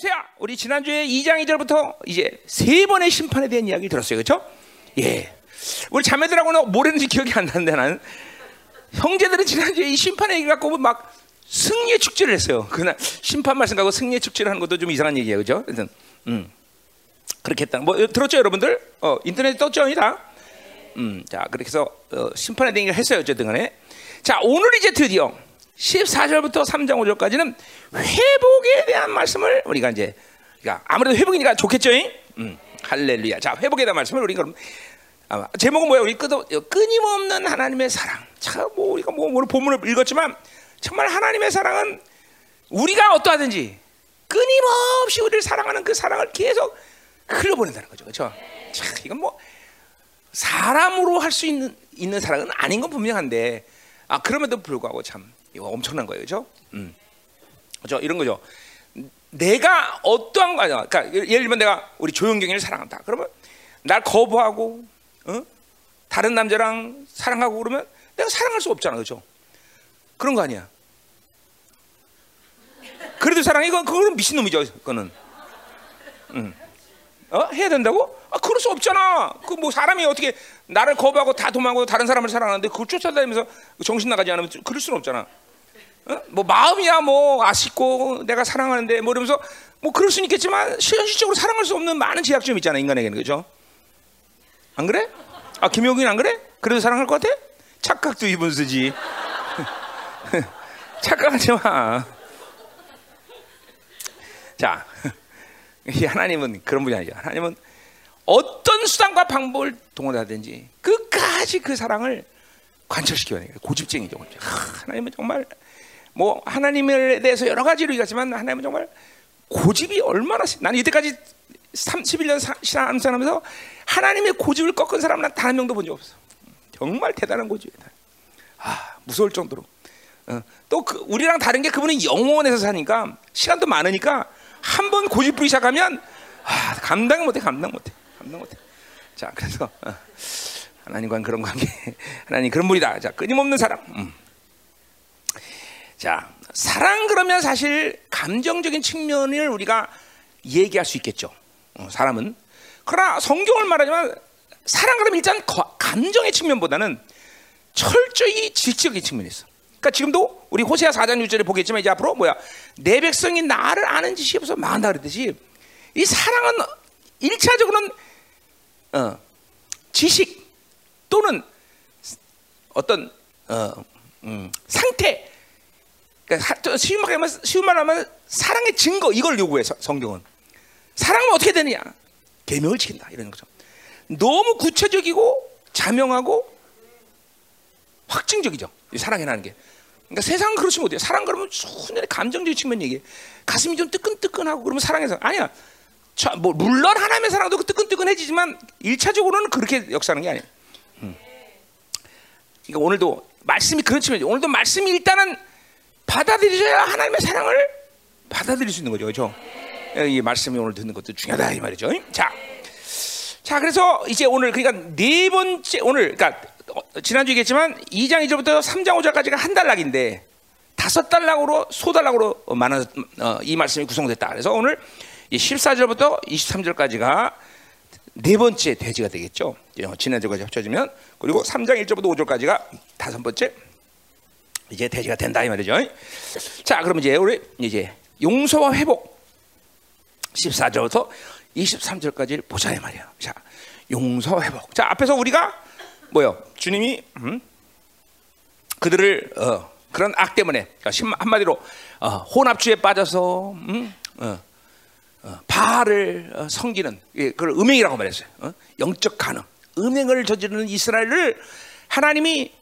호세야, 우리 지난주에 2장 2절부터 이제 세 번의 심판에 대한 이야기를 들었어요. 그렇죠? 예. 우리 자매들하고는 뭘 했는지 기억이 안 나는데 나는 형제들은 지난주에 이 심판의 얘기 갖고 막 승리의 축제를 했어요. 그날 심판 말씀 갖고 승리의 축제를 하는 것도 좀 이상한 얘기예요. 그죠? 그래서 음. 그렇게 했다. 뭐 들었죠, 여러분들? 어, 인터넷 떴죠, 이다. 음. 자, 그렇게 해서 어, 심판에 대한 얘기를 했어요. 어쨌든 간에. 자, 오늘 이제 드디어 14절부터 3장 5절까지는 회복에 대한 말씀을 우리가 이제 그러니까 아무래도 회복이니까 좋겠죠? 음. 할렐루야. 자, 회복에 대한 말씀을 우리가 그럼 아마 제목은 뭐야? 우리 끄 끊임없는 하나님의 사랑. 참, 뭐 우리가 뭐 오늘 본문을 읽었지만 정말 하나님의 사랑은 우리가 어떠하든지 끊임없이 우리를 사랑하는 그 사랑을 계속 흘려보낸다는 거죠. 그렇죠? 참, 이건 뭐 사람으로 할 수 있는 있는 사랑은 아닌 건 분명한데 아 그럼에도 불구하고 참 이거 엄청난 거예요, 그렇죠? 음, 그렇죠? 이런 거죠. 내가 어떠한 거냐? 그러니까 예를 들면 내가 우리 조영경이를 사랑한다. 그러면 날 거부하고 어? 다른 남자랑 사랑하고 그러면 내가 사랑할 수 없잖아, 그렇죠? 그런 거 아니야. 그래도 사랑해 이건 그거는 미친 놈이죠, 그거는. 응. 어? 해야 된다고? 아, 그럴 수 없잖아. 그 뭐 사람이 어떻게 나를 거부하고 다 도망하고 다른 사람을 사랑하는데 그걸 쫓아다니면서 정신 나가지 않으면 그럴 수는 없잖아. 어? 뭐 마음이야 뭐 아쉽고 내가 사랑하는데 뭐 이러면서 뭐 그럴 수는 있겠지만 현실적으로 사랑할 수 없는 많은 제약점이 있잖아 인간에게는 그죠? 안 그래? 아 김용균 안 그래? 그래도 사랑할 것 같아? 착각도 이분 쓰지. 착각하지 마. 자, 하나님은 그런 분이 아니죠. 하나님은 어떤 수단과 방법을 동원하든지 끝까지 그 사랑을 관철시켜야 돼요. 고집쟁이죠. 하나님은 정말 뭐 하나님에 대해서 여러 가지로 얘기하지만 하나님은 정말 고집이 얼마나 나는 이때까지 31년 신앙하면서 하나님의 고집을 꺾은 사람은 단한 명도 본 적 없어. 정말 대단한 고집이다. 아 무서울 정도로. 어, 또 그 우리랑 다른 게 그분은 영원에서 사니까 시간도 많으니까 한 번 고집 부리기 시작하면 아, 감당 못해, 감당 못해, 감당 못해. 자, 그래서 어, 하나님과는 그런 관계, 하나님 그런 분이다. 자, 끊임없는 사랑. 음. 자, 사랑 그러면 사실 감정적인 측면을 우리가 얘기할 수 있겠죠. 어, 사람은 그러나 성경을 말하지만 사랑 그러면 일단 감정의 측면보다는 철저히 지적인 측면이 있어. 그러니까 지금도 우리 호세아 4장 6절에 보겠지만 이제 앞으로 뭐야 내 백성이 나를 아는 지식이 없어 망한다 그랬듯이 이 사랑은 일차적으로는 어, 지식 또는 어떤 어, 음, 상태 그러니까 쉬운 말로 하면 쉬운 말로 하면 사랑의 증거 이걸 요구해 성경은 사랑은 어떻게 되느냐 계명을 지킨다 이런 거죠 너무 구체적이고 자명하고 확증적이죠 사랑이라는 게 그러니까 세상은 그렇지 못해요. 사랑 그러면 순전히 감정적인 측면 얘기해. 가슴이 좀 뜨끈뜨끈하고 그러면 사랑해서 아니야. 자, 뭐 물론 하나님의 사랑도 그 뜨끈뜨끈해지지만 일차적으로는 그렇게 역사하는 게 아니에요. 음. 그러니까 오늘도 말씀이 그렇지만 오늘도 말씀이 일단은 받아들이셔야 하나님의 사랑을 받아들일 수 있는 거죠, 그렇죠? 이 말씀이 오늘 듣는 것도 중요하다 이 말이죠. 자, 자 그래서 이제 오늘 그러니까 네 번째 오늘 그러니까 어, 지난주 얘기했지만 2장 2절부터 3장 5절까지가 한 달락인데 다섯 달락으로 소달락으로 많은 어, 이 말씀이 구성됐다. 그래서 오늘 14절부터 23절까지가 네 번째 대지가 되겠죠. 지난주까지 합쳐지면 그리고 3장 1절부터 5절까지가 다섯 번째 이제 대지가 된다 이 말이죠. 자, 그럼 이제 우리 이제 용서와 회복 14절부터 23절까지를 보자 이 말이야. 자, 용서 회복. 자, 앞에서 우리가 뭐요? 주님이 음? 그들을 어, 그런 악 때문에 그러니까 한마디로 어, 혼합주에 빠져서 음? 어, 어 바알을 어, 섬기는 예, 그걸 음행이라고 말했어요. 어? 영적 가능, 음행을 저지르는 이스라엘을 하나님이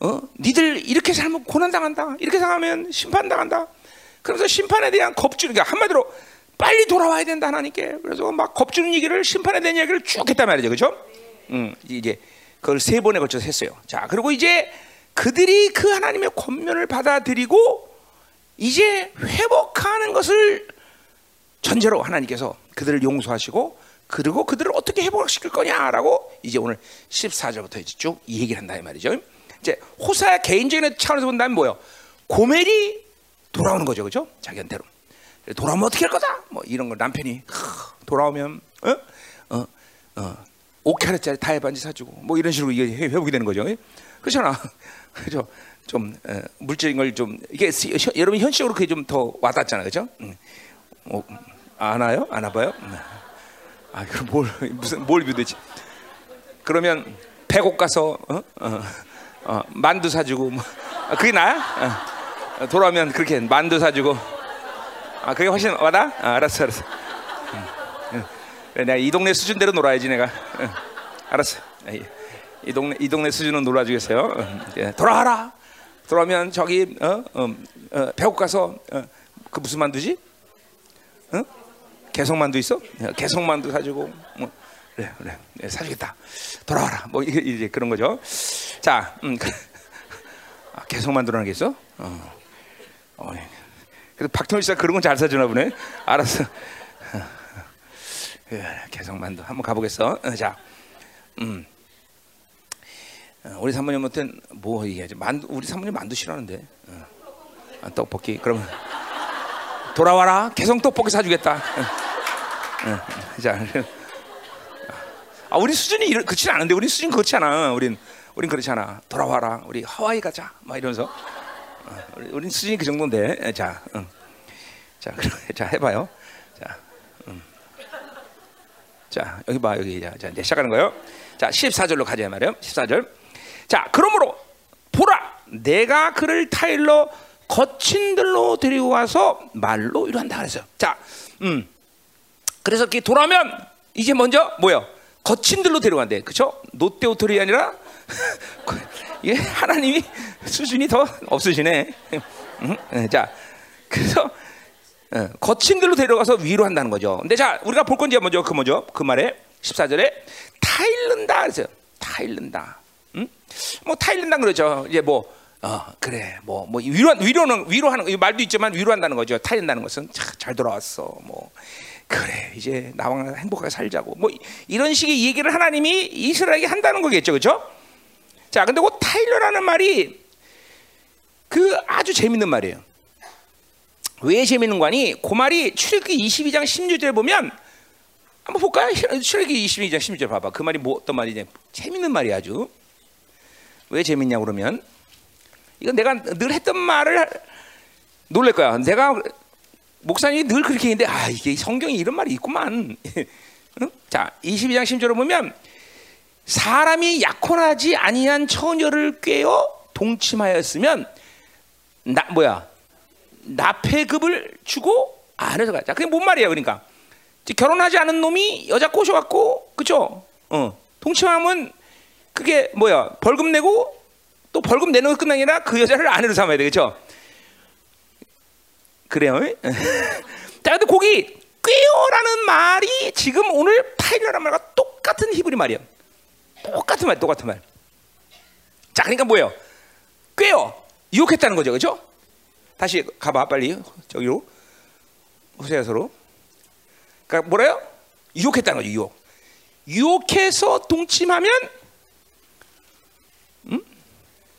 어, 니들 이렇게 살면 고난 당한다. 이렇게 살면 심판 당한다. 그래서 심판에 대한 겁주는 게 한마디로 빨리 돌아와야 된다 하나님께. 그래서 막 겁주는 얘기를 심판에 대한 얘기를 쭉 했단 말이죠, 그렇죠? 음, 이제 그걸 세 번에 걸쳐서 했어요. 자, 그리고 이제 그들이 그 하나님의 권면을 받아들이고 이제 회복하는 것을 전제로 하나님께서 그들을 용서하시고 그리고 그들을 어떻게 회복시킬 거냐라고 이제 오늘 14절부터 이제 쭉 얘기를 한다 이 말이죠. 이제 호사의 개인적인 차원에서 본다면 뭐요? 고멜이 돌아오는 거죠, 그죠? 자기한테로. 돌아오면 어떻게 할 거다? 뭐 이런 걸 남편이 하, 돌아오면 어? 어, 어, 5캐럿짜리 타이 반지 사주고 뭐 이런 식으로 이게 회- 회복이 되는 거죠. 예? 그렇잖아. 그죠? 좀 어, 물질인 걸 좀 이게 여러분 현실적으로 그게 좀 더 와닿잖아, 그죠? 응. 어, 안 와요? 안 와봐요? 음. 아, 그럼 뭘 무슨 뭘 믿지? 그러면 백옥 가서 어? 어, 어, 만두 사주고 뭐 아, 그게 나야? 어. 돌아오면 그렇게 만두 사주고 아 그게 훨씬 와다? 아, 알았어 알았어 응, 응. 그래, 내가 이 동네 수준대로 놀아야지 내가 응. 알았어 이, 이 동네 이 동네 수준은 놀아주겠어요 돌아와라 돌아오면 저기 어, 어, 어, 백옥 가서 어, 그 무슨 만두지? 응? 개성만두 있어? 야, 개성만두 사주고 뭐 그래 그래 네, 사주겠다 돌아와라 뭐 이게 이제 그런 거죠 자 음, 그, 아, 개성만두라는 게 있어? 어. 어, 예. 그래도 박통일 씨가 그런 건 잘 사주나 보네 알았어 예, 개성만두 한번 가보겠어 어, 자 음. 어, 우리 사모님 한테는 뭐 얘기하지 만두 우리 사모님 만두 싫어하는데 어. 아, 떡볶이 그러면 돌아와라 개성 떡볶이 사주겠다. 응. 응. 자, 아 우리 수준이 그렇지 않은데 우리 수준 그렇지 않아. 우린 우린 그렇지 않아. 돌아와라. 우리 하와이 가자. 막 이러면서 어, 우리 우린 수준이 그 정도인데. 자, 응. 자, 그럼 자 해봐요. 자, 응. 자 여기 봐 여기 자, 자 이제 시작하는 거예요. 자 14절로 가자 말이요. 14절. 자 그러므로 보라 내가 그를 타일러 거친 들로 데리고 와서 말로 위로한다 그랬어요. 자, 음. 그래서 이렇게 돌아오면 이제 먼저 뭐요? 거친 들로 데려간대. 그렇죠? 롯데호텔이 아니라 이게 하나님이 수준이 더 없으시네. 음, 음, 자, 그래서 어, 거친 들로 데려가서 위로 한다는 거죠. 근데 자, 우리가 볼 건지 먼저 그 뭐죠? 그 말에 14절에 타일른다 그랬어요. 타일른다. 음? 뭐 타일른다 그러죠. 이제 뭐 어, 그래. 뭐 뭐 위로 위로는 위로하는 이 말도 있지만 위로한다는 거죠. 타일른다는 것은 자, 잘 돌아왔어. 뭐 그래. 이제 나와 행복하게 살자고. 뭐 이런 식의 얘기를 하나님이 이스라엘에게 한다는 거겠죠. 그렇죠? 자, 근데 그 타일러라는 말이 그 아주 재밌는 말이에요. 왜 재밌는 거니? 그 말이 출애굽기 22장 16절에 보면 한번 볼까요? 출애굽기 22장 16절 봐봐. 그 말이 뭐 어떤 말이냐? 재밌는 말이 아주. 왜 재밌냐 그러면 이건 내가 늘 했던 말을 놀랄 거야. 내가 목사님이 늘 그렇게 했는데 아 이게 성경에 이런 말이 있구만. 응? 자 22장 10절을 보면 사람이 약혼하지 아니한 처녀를 꿰어 동침하였으면 나 뭐야 납폐급을 주고 안에서 가자. 그게 뭔 말이에요? 그러니까 결혼하지 않은 놈이 여자 꼬셔갖고 그죠? 어 동침하면 그게 뭐야 벌금 내고 또 벌금 내는 것 끝나 아니라 그 여자를 아내로 삼아야 되겠죠? 그래요? 자, 근데 거기 꾀어라는 말이 지금 오늘 파일이라는 말과 똑같은 히브리 말이에요. 똑같은 말, 똑같은 말. 자, 그러니까 뭐예요? 꾀어 유혹했다는 거죠, 그렇죠? 다시 가봐, 빨리 저기로 호세아서로. 그러니까 뭐래요? 유혹했다는 거죠, 유혹. 유혹해서 동침하면 음?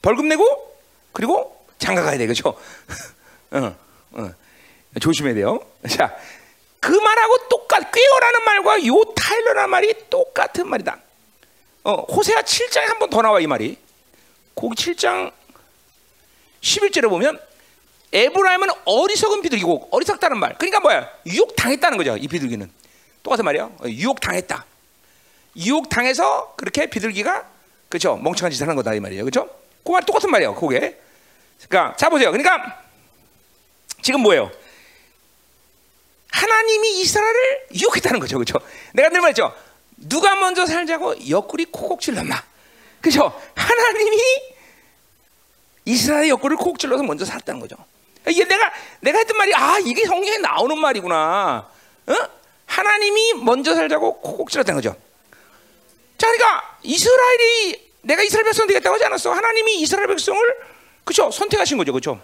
벌금 내고 그리고 장가 가야 돼, 그렇죠? 어, 어. 조심해야 돼요. 자, 그 말하고 똑같, 꾀어라는 말과 요 타일러라는 말이 똑같은 말이다. 어, 호세아 7장에 한 번 더 나와 이 말이. 거기 7장 11절에 보면 에브라임은 어리석은 비둘기고 어리석다는 말. 그러니까 뭐야? 유혹 당했다는 거죠. 이 비둘기는 똑같은 말이야. 어, 유혹 당했다. 유혹 당해서 그렇게 비둘기가 그렇죠 멍청한 짓을 하는 거다 이 말이에요. 그렇죠? 그말 똑같은 말이에요. 그게. 그러니까 자 보세요. 그러니까 지금 뭐예요? 하나님이 이스라엘을 유혹했다는 거죠. 그렇죠? 내가 늘 말했죠. 누가 먼저 살자고 옆구리 콕콕 찔렀나? 그렇죠? 하나님이 이스라엘 옆구리를 콕 찔러서 먼저 살았다는 거죠. 이게 내가 내가 했던 말이 아 이게 성경에 나오는 말이구나. 어? 하나님이 먼저 살자고 콕콕 찔렀다는 거죠. 자, 그러니까 이스라엘이 내가 이스라엘 백성 되겠다고 하지 않았어. 하나님이 이스라엘 백성을 그렇죠 선택하신 거죠, 그렇죠.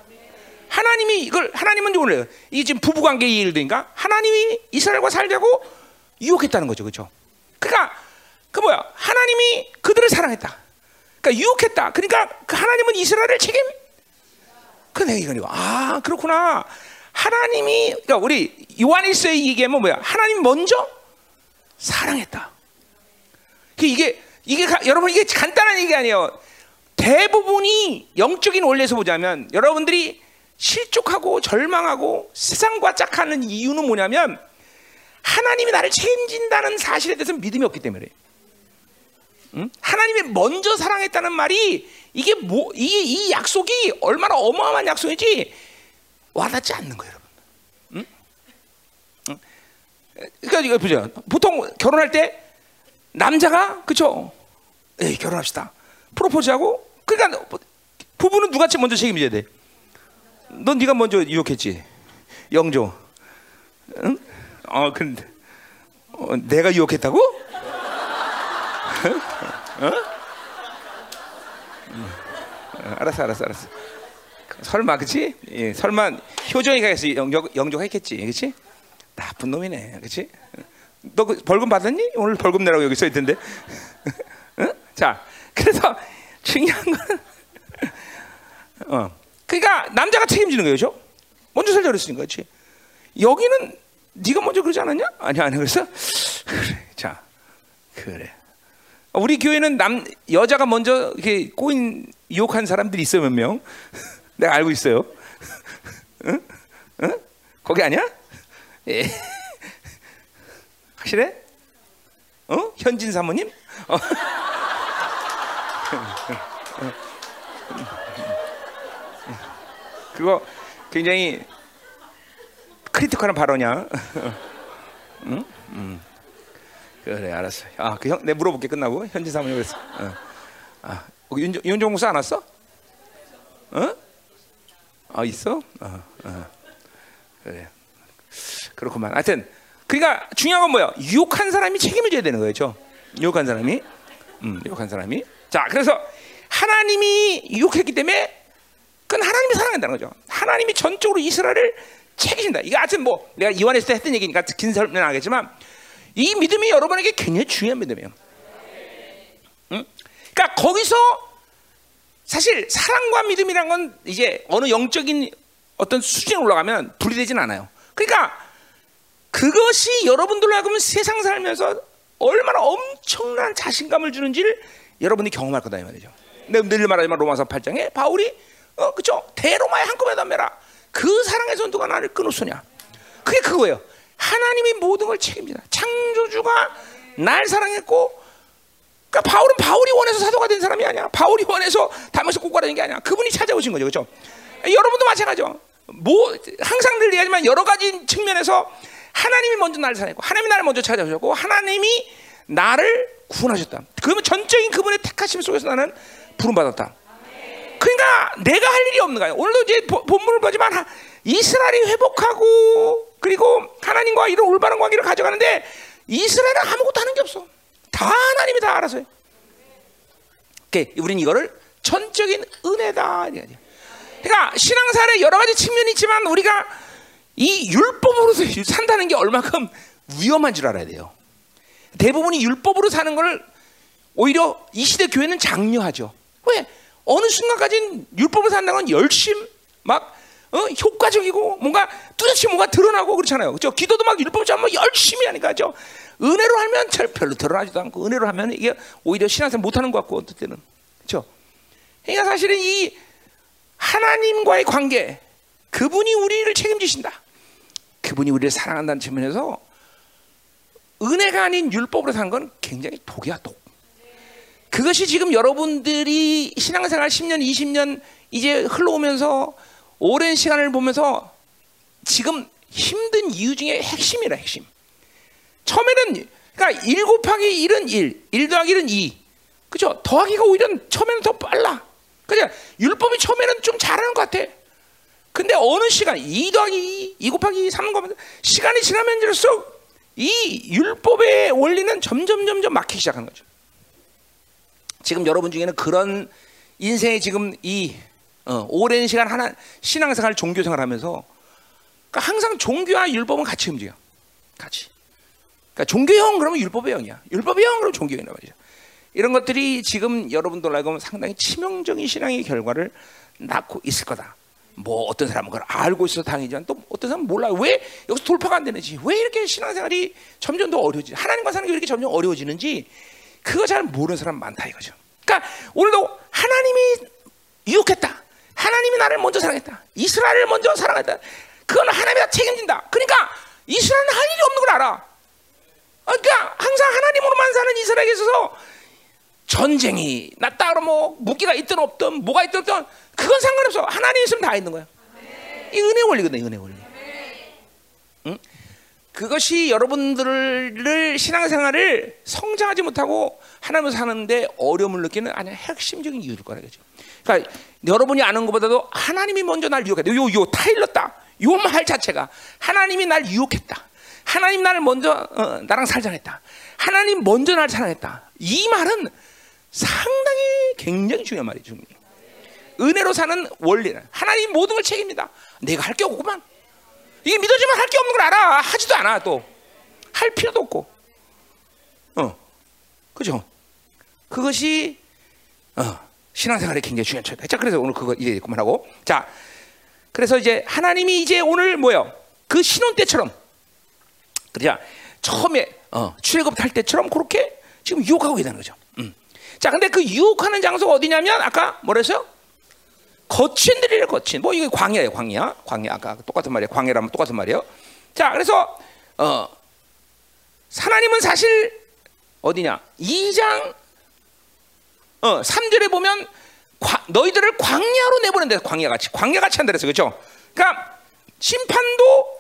하나님이 이걸 하나님은 누구래요? 이게 지금 부부 관계의 일들인가? 하나님이 이스라엘과 살자고 유혹했다는 거죠, 그렇죠. 그러니까 그 뭐야? 하나님이 그들을 사랑했다. 그러니까 유혹했다. 그러니까 그 하나님은 이스라엘을 책임. 그 내가 이거니까 아 그렇구나. 하나님이 그러니까 우리 요한일서의 얘기하면 뭐야? 하나님 먼저 사랑했다. 그 이게 이게 가, 여러분 이게 간단한 얘기 아니에요. 대부분이 영적인 원리에서 보자면 여러분들이 실족하고 절망하고 세상과 짝하는 이유는 뭐냐면 하나님이 나를 책임진다는 사실에 대해서 믿음이 없기 때문에. 응? 하나님이 먼저 사랑했다는 말이 이게 뭐, 이, 이 약속이 얼마나 어마어마한 약속인지 와닿지 않는 거예요, 여러분. 응? 응? 그러니까 이거 보죠. 보통 결혼할 때 남자가 그쵸? 에이 결혼합시다. 프로포즈하고 그러니까 부부는 누가 먼저 책임져야 돼? 넌 네가 먼저 유혹했지. 영조. 응? 어 근데 어, 내가 유혹했다고? 어? 어? 알았어, 알았어, 알았어. 설마 그치? 예, 설마 효정이가 해서 영조 영조가 했겠지, 그치? 나쁜 놈이네, 그치? 너 그 벌금 받았니? 오늘 벌금 내라고 여기 써 있던데. 응? 자, 그래서 중요한 건, 어, 그러니까 남자가 책임지는 거예요, 죠 먼저 살자 그랬으니까, 그렇지? 여기는 네가 먼저 그러지 않았냐? 아니 아니 그래서 그래, 자, 그래. 우리 교회는 남 여자가 먼저 이렇게 꼬인 유혹한 사람들이 있어요 몇 명. 내가 알고 있어요. 응? 응? 거기 아니야? 예. 확실해? 어? 현진 사모님? 어. 그거 굉장히 크리티컬한 발언이야. 응? 응. 그래, 알았어. 아, 그 형, 내 물어볼게 끝나고 현진 사모님 그랬어. 어. 아, 윤 윤종 목사 안 왔어? 어? 아 있어? 어, 어. 그래. 그렇구만. 하여튼 그러니까 중요한 건 뭐야? 유혹한 사람이 책임을 져야 되는 거죠. 유혹한 사람이, 음, 유혹한 사람이. 자, 그래서 하나님이 유혹했기 때문에 그건 하나님이 사랑한다는 거죠. 하나님이 전적으로 이스라엘을 책임진다. 이거 하여튼 뭐 내가 이완했을 때 했던 얘기니까 긴 설명은 안 하겠지만 이 믿음이 여러분에게 굉장히 중요한 믿음이에요. 응? 그러니까 거기서 사실 사랑과 믿음이란 건 이제 어느 영적인 어떤 수준에 올라가면 분리되진 않아요. 그러니까 그것이 여러분들로 하여금 세상 살면서 얼마나 엄청난 자신감을 주는지를 여러분이 경험할 거다 이 말이죠. 내가 늘 말하지만 로마서 8장에 바울이 어 그죠 대로마의 한꺼번에 담배라 그 사랑의 전도가 나를 끊었으냐. 그게 그거예요. 하나님이 모든 걸 책임지다. 창조주가 날 사랑했고, 그러니까 바울은 바울이 원해서 사도가 된 사람이 아니야. 바울이 원해서 담에서 꼬꾸라는 게 아니야. 그분이 찾아오신 거죠, 그렇죠? 여러분도 마찬가지죠. 뭐 항상 늘 얘기하지만 여러 가지 측면에서 하나님이 먼저 나를 사랑했고, 하나님이 나를 먼저 찾아오셨고, 하나님이 나를 구원하셨다. 그러면 전적인 그분의 택하심 속에서 나는 부름 받았다. 그러니까 내가 할 일이 없는 거예요. 오늘도 이제 본문을 보지만 이스라엘이 회복하고 그리고 하나님과 이런 올바른 관계를 가져가는데 이스라엘은 아무것도 하는 게 없어. 다 하나님이 다 알아서 해. 오케이, 우리는 이거를 전적인 은혜다. 그러니까 신앙생활에 여러 가지 측면이 있지만 우리가 이 율법으로 산다는 게 얼마큼 위험한 줄 알아야 돼요. 대부분이 율법으로 사는 걸 오히려 이 시대 교회는 장려하죠. 왜? 어느 순간까지는 율법을 산다는 건 열심, 막 어? 효과적이고 뭔가 뚜렷이 뭔가 드러나고 그렇잖아요. 그죠? 기도도 막 율법처럼 뭐 열심히 하니까 죠. 은혜로 하면 별로 드러나지도 않고 은혜로 하면 이게 오히려 신앙생활 못하는 것 같고 어떨 때는 그렇죠. 그러니까 사실은 이 하나님과의 관계, 그분이 우리를 책임지신다. 그분이 우리를 사랑한다는 측면에서 은혜가 아닌 율법으로 사는 건 굉장히 독이야 독. 그것이 지금 여러분들이 신앙생활 10년, 20년 이제 흘러오면서 오랜 시간을 보면서 지금 힘든 이유 중에 핵심이라 핵심. 처음에는 그러니까 1 곱하기 1은 1, 1 더하기 1은 2. 그죠? 더하기가 오히려 처음에는 더 빨라. 그죠? 율법이 처음에는 좀 잘하는 것 같아. 근데 어느 시간 2 더하기 2, 2 곱하기 3 거면 시간이 지나면 들수록 이 율법의 원리는 점점 점점 막히기 시작하는 거죠. 지금 여러분 중에는 그런 인생의 지금 이 어, 오랜 시간 하나 신앙생활, 종교생활 하면서 그러니까 항상 종교와 율법은 같이 움직여. 같이. 그러니까 종교의 영 그러면 율법의 영이야. 율법의 영 그러면 종교의 영이란 말이죠. 이런 것들이 지금 여러분들 알고 상당히 치명적인 신앙의 결과를 낳고 있을 거다. 뭐 어떤 사람은 그걸 알고 있어 당이지만 또 어떤 사람은 몰라요. 왜 여기서 돌파가 안 되는지, 왜 이렇게 신앙생활이 점점 더 어려워지, 하나님과 사는 게 이렇게 점점 어려워지는지 그거 잘 모르는 사람 많다 이거죠. 그러니까 오늘도 하나님이 유혹했다. 하나님이 나를 먼저 사랑했다. 이스라엘을 먼저 사랑했다. 그건 하나님이 다 책임진다. 그러니까 이스라엘은 할 일이 없는 걸 알아. 그러니까 항상 하나님으로만 사는 이스라엘에 있어서 전쟁이 났다 그러면 뭐 무기가 있든 없든 뭐가 있든 없든 그건 상관없어. 하나님 있으면 다 있는 거야. 이 은혜 원리거든, 은혜 원리. 응? 그것이 여러분들을 신앙생활을 성장하지 못하고 하나님을 사는데 어려움을 느끼는 아니 핵심적인 이유일 거라죠. 그러니까 여러분이 아는 것보다도 하나님이 먼저 날 유혹했다. 요, 요 타일렀다. 요 말 자체가 하나님이 날 유혹했다. 하나님 나를 먼저 어, 나랑 살자했다. 하나님 먼저 날 사랑했다. 이 말은 상당히 굉장히 중요한 말이죠. 은혜로 사는 원리는 하나님 모든 걸 책임니다. 내가 할 게 없구만. 이게 믿어지면 할 게 없는 걸 알아. 하지도 않아 또. 할 필요도 없고. 어, 그죠? 그것이 어, 신앙생활에 굉장히 중요한 차이다. 자, 그래서 오늘 그거 이제 그만하고. 자, 그래서 이제 하나님이 이제 오늘 뭐요? 그 신혼 때처럼, 그죠? 처음에 어, 출애굽 할 때처럼 그렇게 지금 유혹하고 있다는 거죠. 음. 자, 근데 그 유혹하는 장소가 어디냐면 아까 뭐랬어요? 거친 들이래 거친. 뭐 이게 광야예요, 광야. 광야 아까 똑같은 말이에요. 광야라면 똑같은 말이에요. 자, 그래서 어 하나님은 사실 어디냐? 2장 어 3절에 보면 과, 너희들을 광야로 내보낸다. 광야 같이. 광야 같이 한다 그래서 그렇죠? 그러니까 심판도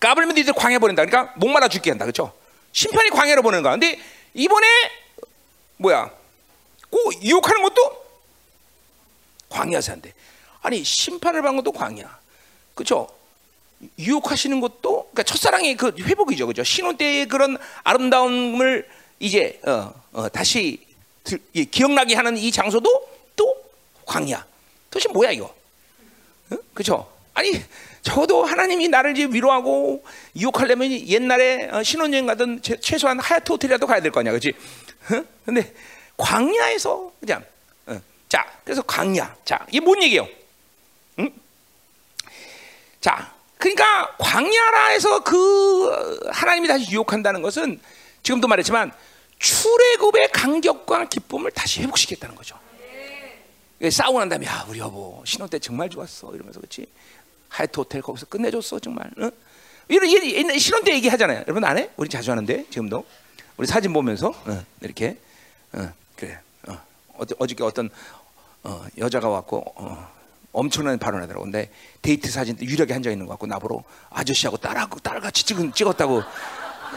까불면 너희들 광야 보낸다. 그러니까 목마라 죽게 한다. 그렇죠? 심판이 광야로 보내는 거야. 근데 이번에 뭐야? 꼭 유혹하는 것도 광야에서 한대. 아니 심판을 받는 것도 광야. 그렇죠? 유혹하시는 것도 그러니까 첫사랑의 그 회복이죠, 그죠? 신혼 때의 그런 아름다움을 이제 어, 어, 다시 들, 기억나게 하는 이 장소도 또 광야. 도대체 뭐야 이거? 어? 그렇죠? 아니 저도 하나님이 나를 이제 위로하고 유혹하려면 옛날에 어, 신혼여행 가든 최소한 하얏트 호텔이라도 가야 될 거 아니야, 그렇지? 어? 근데 광야에서 그냥 자, 그래서 광야. 자, 이게 뭔 얘기예요? 응? 자, 그러니까 광야라 해서 그 하나님이 다시 유혹한다는 것은 지금도 말했지만 출애굽의 간격과 기쁨을 다시 회복시켰다는 거죠. 싸우고 난 다음에 야 우리 여보 신혼 때 정말 좋았어 이러면서 그렇지 하이트 호텔 거기서 끝내줬어 정말 응? 이런 이런 신혼 때 얘기하잖아요 여러분 안 해? 우리 자주 하는데 지금도 우리 사진 보면서 응, 이렇게 응, 그래 어, 어저께 어떤 어, 여자가 왔고 어, 엄청난 발언하더라고. 근데 데이트 사진 유력에 한장 있는 것 같고 나보러 아저씨하고 딸하고 딸같이 찍은 찍었다고.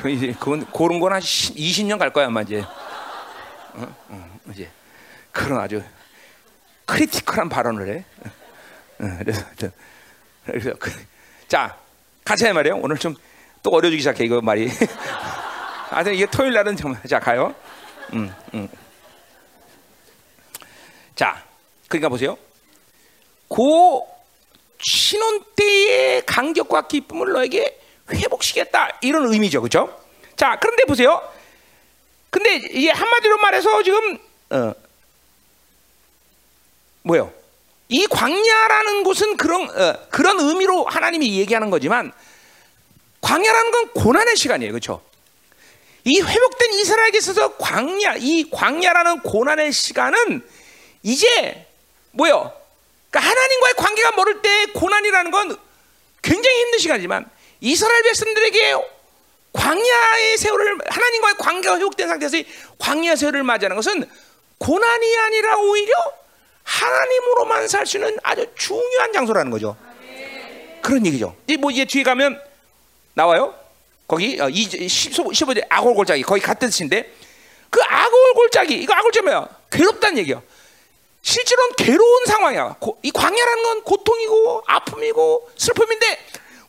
그 이제 그건 그런 건한 20년 갈 거야 아마 이제. 어? 어, 이제 그런 아주 크리티컬한 발언을 해. 어, 그래서 그래서 그, 자해 말이에요. 오늘 좀 또 어려지기 시작해 이거 말이. 아, 이게 토요일 날은 정말 자 가요. 음, 음. 자. 그러니까 보세요. 고 신혼 때의 간격과 기쁨을 너에게 회복시켰다 이런 의미죠, 그렇죠? 자, 그런데 보세요. 근데 이게 한마디로 말해서 지금 어, 뭐요? 이 광야라는 곳은 그런 어, 그런 의미로 하나님이 얘기하는 거지만 광야라는 건 고난의 시간이에요, 그렇죠? 이 회복된 이스라엘에게 있어서 광야, 이 광야라는 고난의 시간은 이제 뭐요? 그러니까 하나님과의 관계가 멀을 때 고난이라는 건 굉장히 힘든 시간이지만 이스라엘 백성들에게 광야의 세월을 하나님과의 관계가 회복된 상태에서 광야 세월을 맞이하는 것은 고난이 아니라 오히려 하나님으로만 살 수 있는 아주 중요한 장소라는 거죠. 그런 얘기죠. 뭐 이제 뒤에 가면 나와요. 거기 15절 아골 골짜기 거기 같은 뜻인데 그 아골 골짜기 이거 아골 짜 뭐야? 괴롭다는 얘기야. 실제로는 괴로운 상황이야. 이 광야라는 건 고통이고 아픔이고 슬픔인데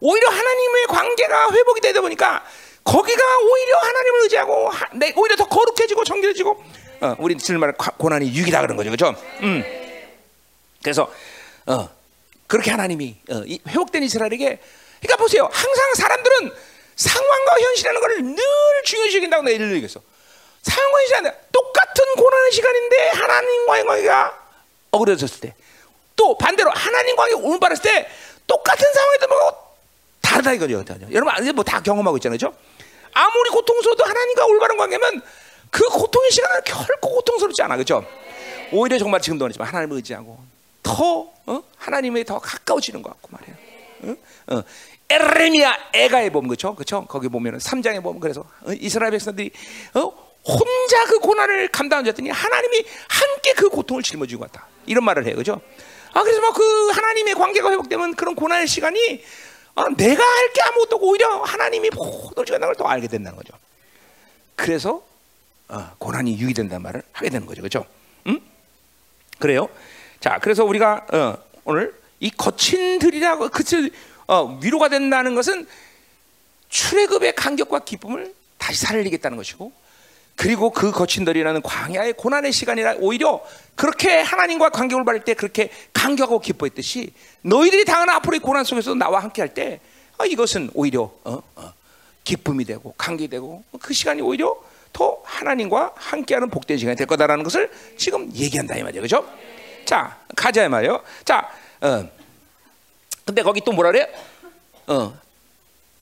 오히려 하나님의 관계가 회복이 되다 보니까 거기가 오히려 하나님을 의지하고 내 오히려 더 거룩해지고 정결해지고 어, 우리 질말 고난이 유기다 그런 거죠, 그렇죠? 음. 그래서 어, 그렇게 하나님이 어, 회복된 이스라엘에게 그러니까 보세요. 항상 사람들은 상황과 현실이라는 걸 늘 중요시 여긴다고 내가 늘 얘기했어. 상황과 현실 똑같은 고난의 시간인데 하나님과의 관계가 어그러졌을 때 또 반대로 하나님과 올바랐을 때 똑같은 상황에도 뭐 다르다 이거죠. 여러분 이제 뭐 다 경험하고 있잖아요. 그죠? 아무리 고통스러워도 하나님과 올바른 관계면 그 고통의 시간은 결코 고통스럽지 않아. 그죠? 오히려 정말 지금도 그렇지만 하나님을 의지하고 더 어? 하나님에 더 가까워지는 것 같고 말이야. 어? 어. 에레미야 에가에 보면 그렇죠, 그렇죠. 거기 보면은 3장에 보면 그래서 어? 이스라엘 백성들이 어? 혼자 그 고난을 감당하셨더니 하나님이 함께 그 고통을 짊어지고 갔다. 이런 말을 해요, 그렇죠? 아 그래서 뭐그 하나님의 관계가 회복되면 그런 고난의 시간이 어, 내가 할 게 아무것도 없고 오히려 하나님이 모든 시간을 더 알게 된다는 거죠. 그래서 어, 고난이 유기된다는 말을 하게 되는 거죠, 그렇죠? 음? 그래요. 자, 그래서 우리가 어, 오늘 이 거친 들이라고 그치 어, 위로가 된다는 것은 출애굽의 간격과 기쁨을 다시 살리겠다는 것이고 그리고 그 거친들이라는 광야의 고난의 시간이라 오히려 그렇게 하나님과 관계를 받을 때 그렇게 간격하고 기뻐했듯이 너희들이 당하는 앞으로의 고난 속에서 나와 함께 할때 어, 이것은 오히려 어, 어, 기쁨이 되고 감격이 되고 그 시간이 오히려 더 하나님과 함께하는 복된 시간이 될 거다라는 것을 지금 얘기한다 이 말이에요, 그렇죠? 자 가자 이 말이에요. 자, 어, 근데 거기 또 뭐라 그래? 어,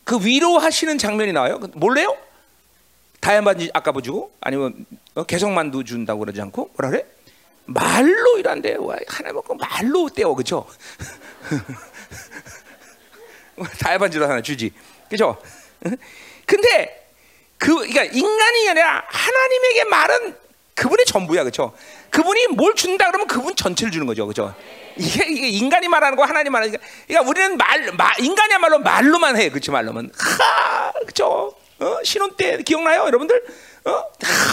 그 위로하시는 장면이 나와요. 몰래요? 다이아만지 아까 보주고 아니면 어, 개성만두 준다고 그러지 않고 뭐라 그래? 말로 이란데 하나 먹고 말로 떼어 그죠? 다이아반지로 하나 주지 그죠? 근데 그 그러니까 인간이 아니라 하나님에게 말은 그분의 전부야 그죠? 그분이 뭘 준다 그러면 그분 전체를 주는 거죠 그죠? 이게, 이게 인간이 말하는 거 하나님 말하는 거 그러니까 우리는 말, 말 인간이야말로 말로만 해 그렇지 말로만 하 그죠? 어? 신혼 때 기억나요, 여러분들? 어?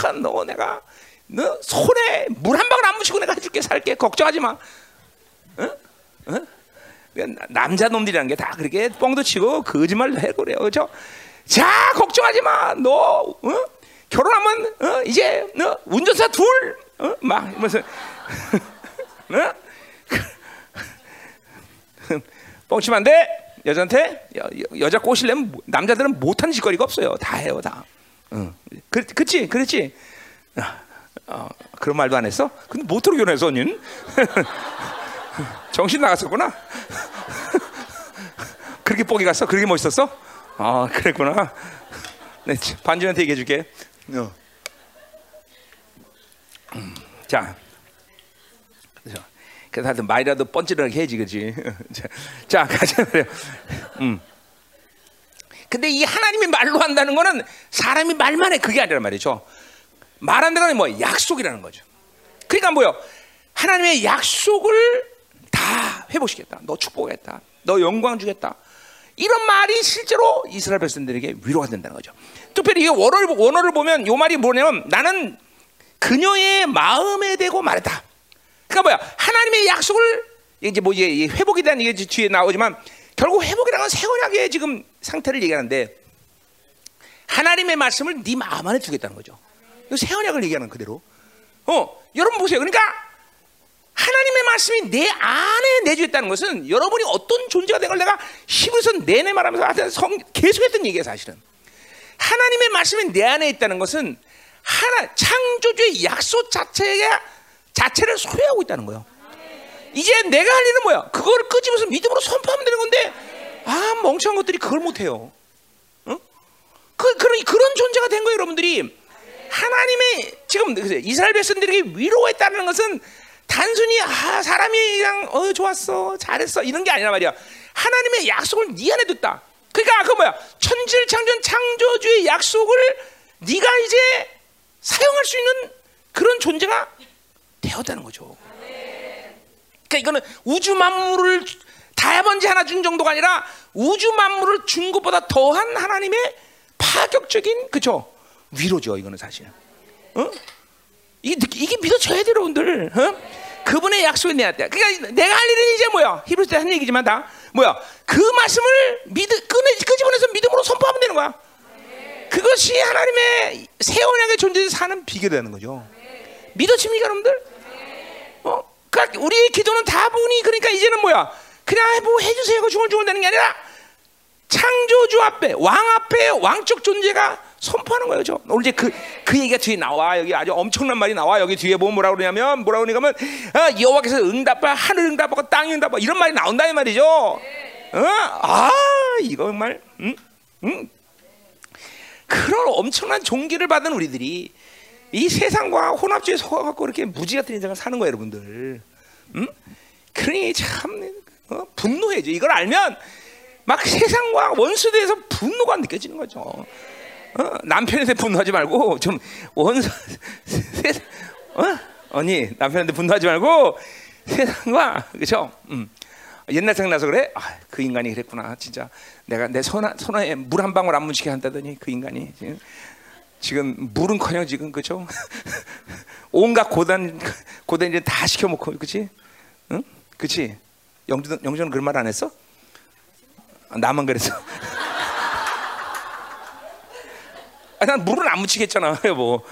아, 너 내가 너 손에 물 한 방울 안 묻히고 내가 해줄게 살게 걱정하지 마. 어? 어? 남자 놈들이라는 게 다 그렇게 뻥도 치고 거짓말도 해 그래요, 그렇죠? 자 걱정하지 마, 너 어? 결혼하면 어? 이제 너 운전사 둘, 어? 막 이러면서 어? 뻥치면 안 돼. 여자한테 여, 자 꼬시려면 남자들은 못하는 짓거리가 없어요. 다 해요, 다. 응. 그, 그치, 그렇지. 어, 그런 말도 안 했어? 근데 못으로 결혼했어, 언니는? 정신 나갔었구나. 그렇게 뽀기 갔어? 그렇게 멋있었어? 아, 그랬구나. 네, 반지한테 얘기해 줄게. 어. 음, 자, 그래서 하여튼 말이라도 뻔질하게 해지 그지. 자, 가자 말이요. 음. 근데 이 하나님이 말로 한다는 거는 사람이 말만 해 그게 아니란 말이죠. 말한다는 건 뭐 약속이라는 거죠. 그러니까 뭐요? 하나님의 약속을 다 회복시켰다. 너 축복했다. 너 영광 주겠다. 이런 말이 실제로 이스라엘 백성들에게 위로가 된다는 거죠. 특별히 이 원어를, 원어를 보면 이 말이 뭐냐면 나는 그녀의 마음에 대고 말했다. 그러니까 뭐야? 하나님의 약속을 이제 뭐 이제 회복에 대한 얘기 뒤에 나오지만 결국 회복이라는 건 세원하게 지금 상태를 얘기하는데 하나님의 말씀을 네 마음 안에 두겠다는 거죠. 새 언약을 얘기하는 그대로. 어, 여러분 보세요. 그러니까 하나님의 말씀이 내 안에 내주했다는 것은 여러분이 어떤 존재가 된 걸 내가 히브리서 내내 말하면서 하여튼 성, 계속했던 얘기예요, 사실은. 하나님의 말씀이 내 안에 있다는 것은 하나 창조주의 약속 자체가 자체를 소유하고 있다는 거예요. 이제 내가 할 일은 뭐야? 그걸 끄집어서 믿음으로 선포하면 되는 건데, 아 멍청한 것들이 그걸 못해요. 어? 그 그런 그런 존재가 된 거예요, 여러분들이. 하나님의 지금 이스라엘 백성들에게 위로했다는 것은 단순히 아 사람이 그냥 어 좋았어 잘했어 이런 게 아니라 말이야 하나님의 약속을 네 안에 뒀다 그러니까 그 뭐야 천지를 창조한 창조주의 약속을 네가 이제 사용할 수 있는 그런 존재가 되었다는 거죠. 그러니까 이거는 우주 만물을 다이아몬드 하나 준 정도가 아니라 우주 만물을 준 것보다 더한 하나님의 파격적인 그죠 위로죠. 이거는 사실. 어? 이게, 이게 믿어져야 돼요, 여러분들. 어? 그분의 약속이 내한테. 그러니까 내가 할 일은 이제 뭐야? 히브리서 때한 얘기지만 다 뭐야? 그 말씀을 믿 끄내 끄집어내서 믿음으로 선포하면 되는 거야. 그것이 하나님의 새 언약의 존재에 사는 비결이라는 거죠. 믿어집니까, 여러분들? 어? 그러니까 우리의 기도는 다분히 그러니까 이제는 뭐야? 그냥 뭐 해주세요. 그 중얼중얼 되는 게 아니라 창조주 앞에 왕 앞에 왕적 존재가 선포하는 거예요. 저 오늘 이제 그, 그 얘기가 뒤에 나와. 여기 아주 엄청난 말이 나와. 여기 뒤에 보면 뭐라 그러냐면 뭐라 그러냐면 어, 여호와께서 응답하 하늘 응답하고 땅 응답하고 이런 말이 나온다 이 말이죠. 어? 아 이거 정말 응? 응? 그런 엄청난 종기를 받은 우리들이 이 세상과 혼합주의에 속아갖고 이렇게 무지 같은 인생을 사는 거예요, 여러분들. 응? 그러니 참 어? 분노해죠. 이걸 알면 막 세상과 원수에 대해서 분노가 느껴지는 거죠. 어? 남편한테 분노하지 말고 좀 원수 세상 어? 언니 남편한테 분노하지 말고 세상과 그죠? 음. 옛날 생각나서 그래. 아, 그 인간이 그랬구나. 진짜 내가 내 손, 손에 물 한 방울 안 묻히게 한다더니 그 인간이 지금, 지금 물은커녕 지금 그죠? 온갖 고단 고단 이제 다 시켜먹고 그치? 응? 그치? 영준 영준은 그런 말 안 했어? 아, 나만 그랬어. 아, 난 물은 안 묻히겠잖아, 여보.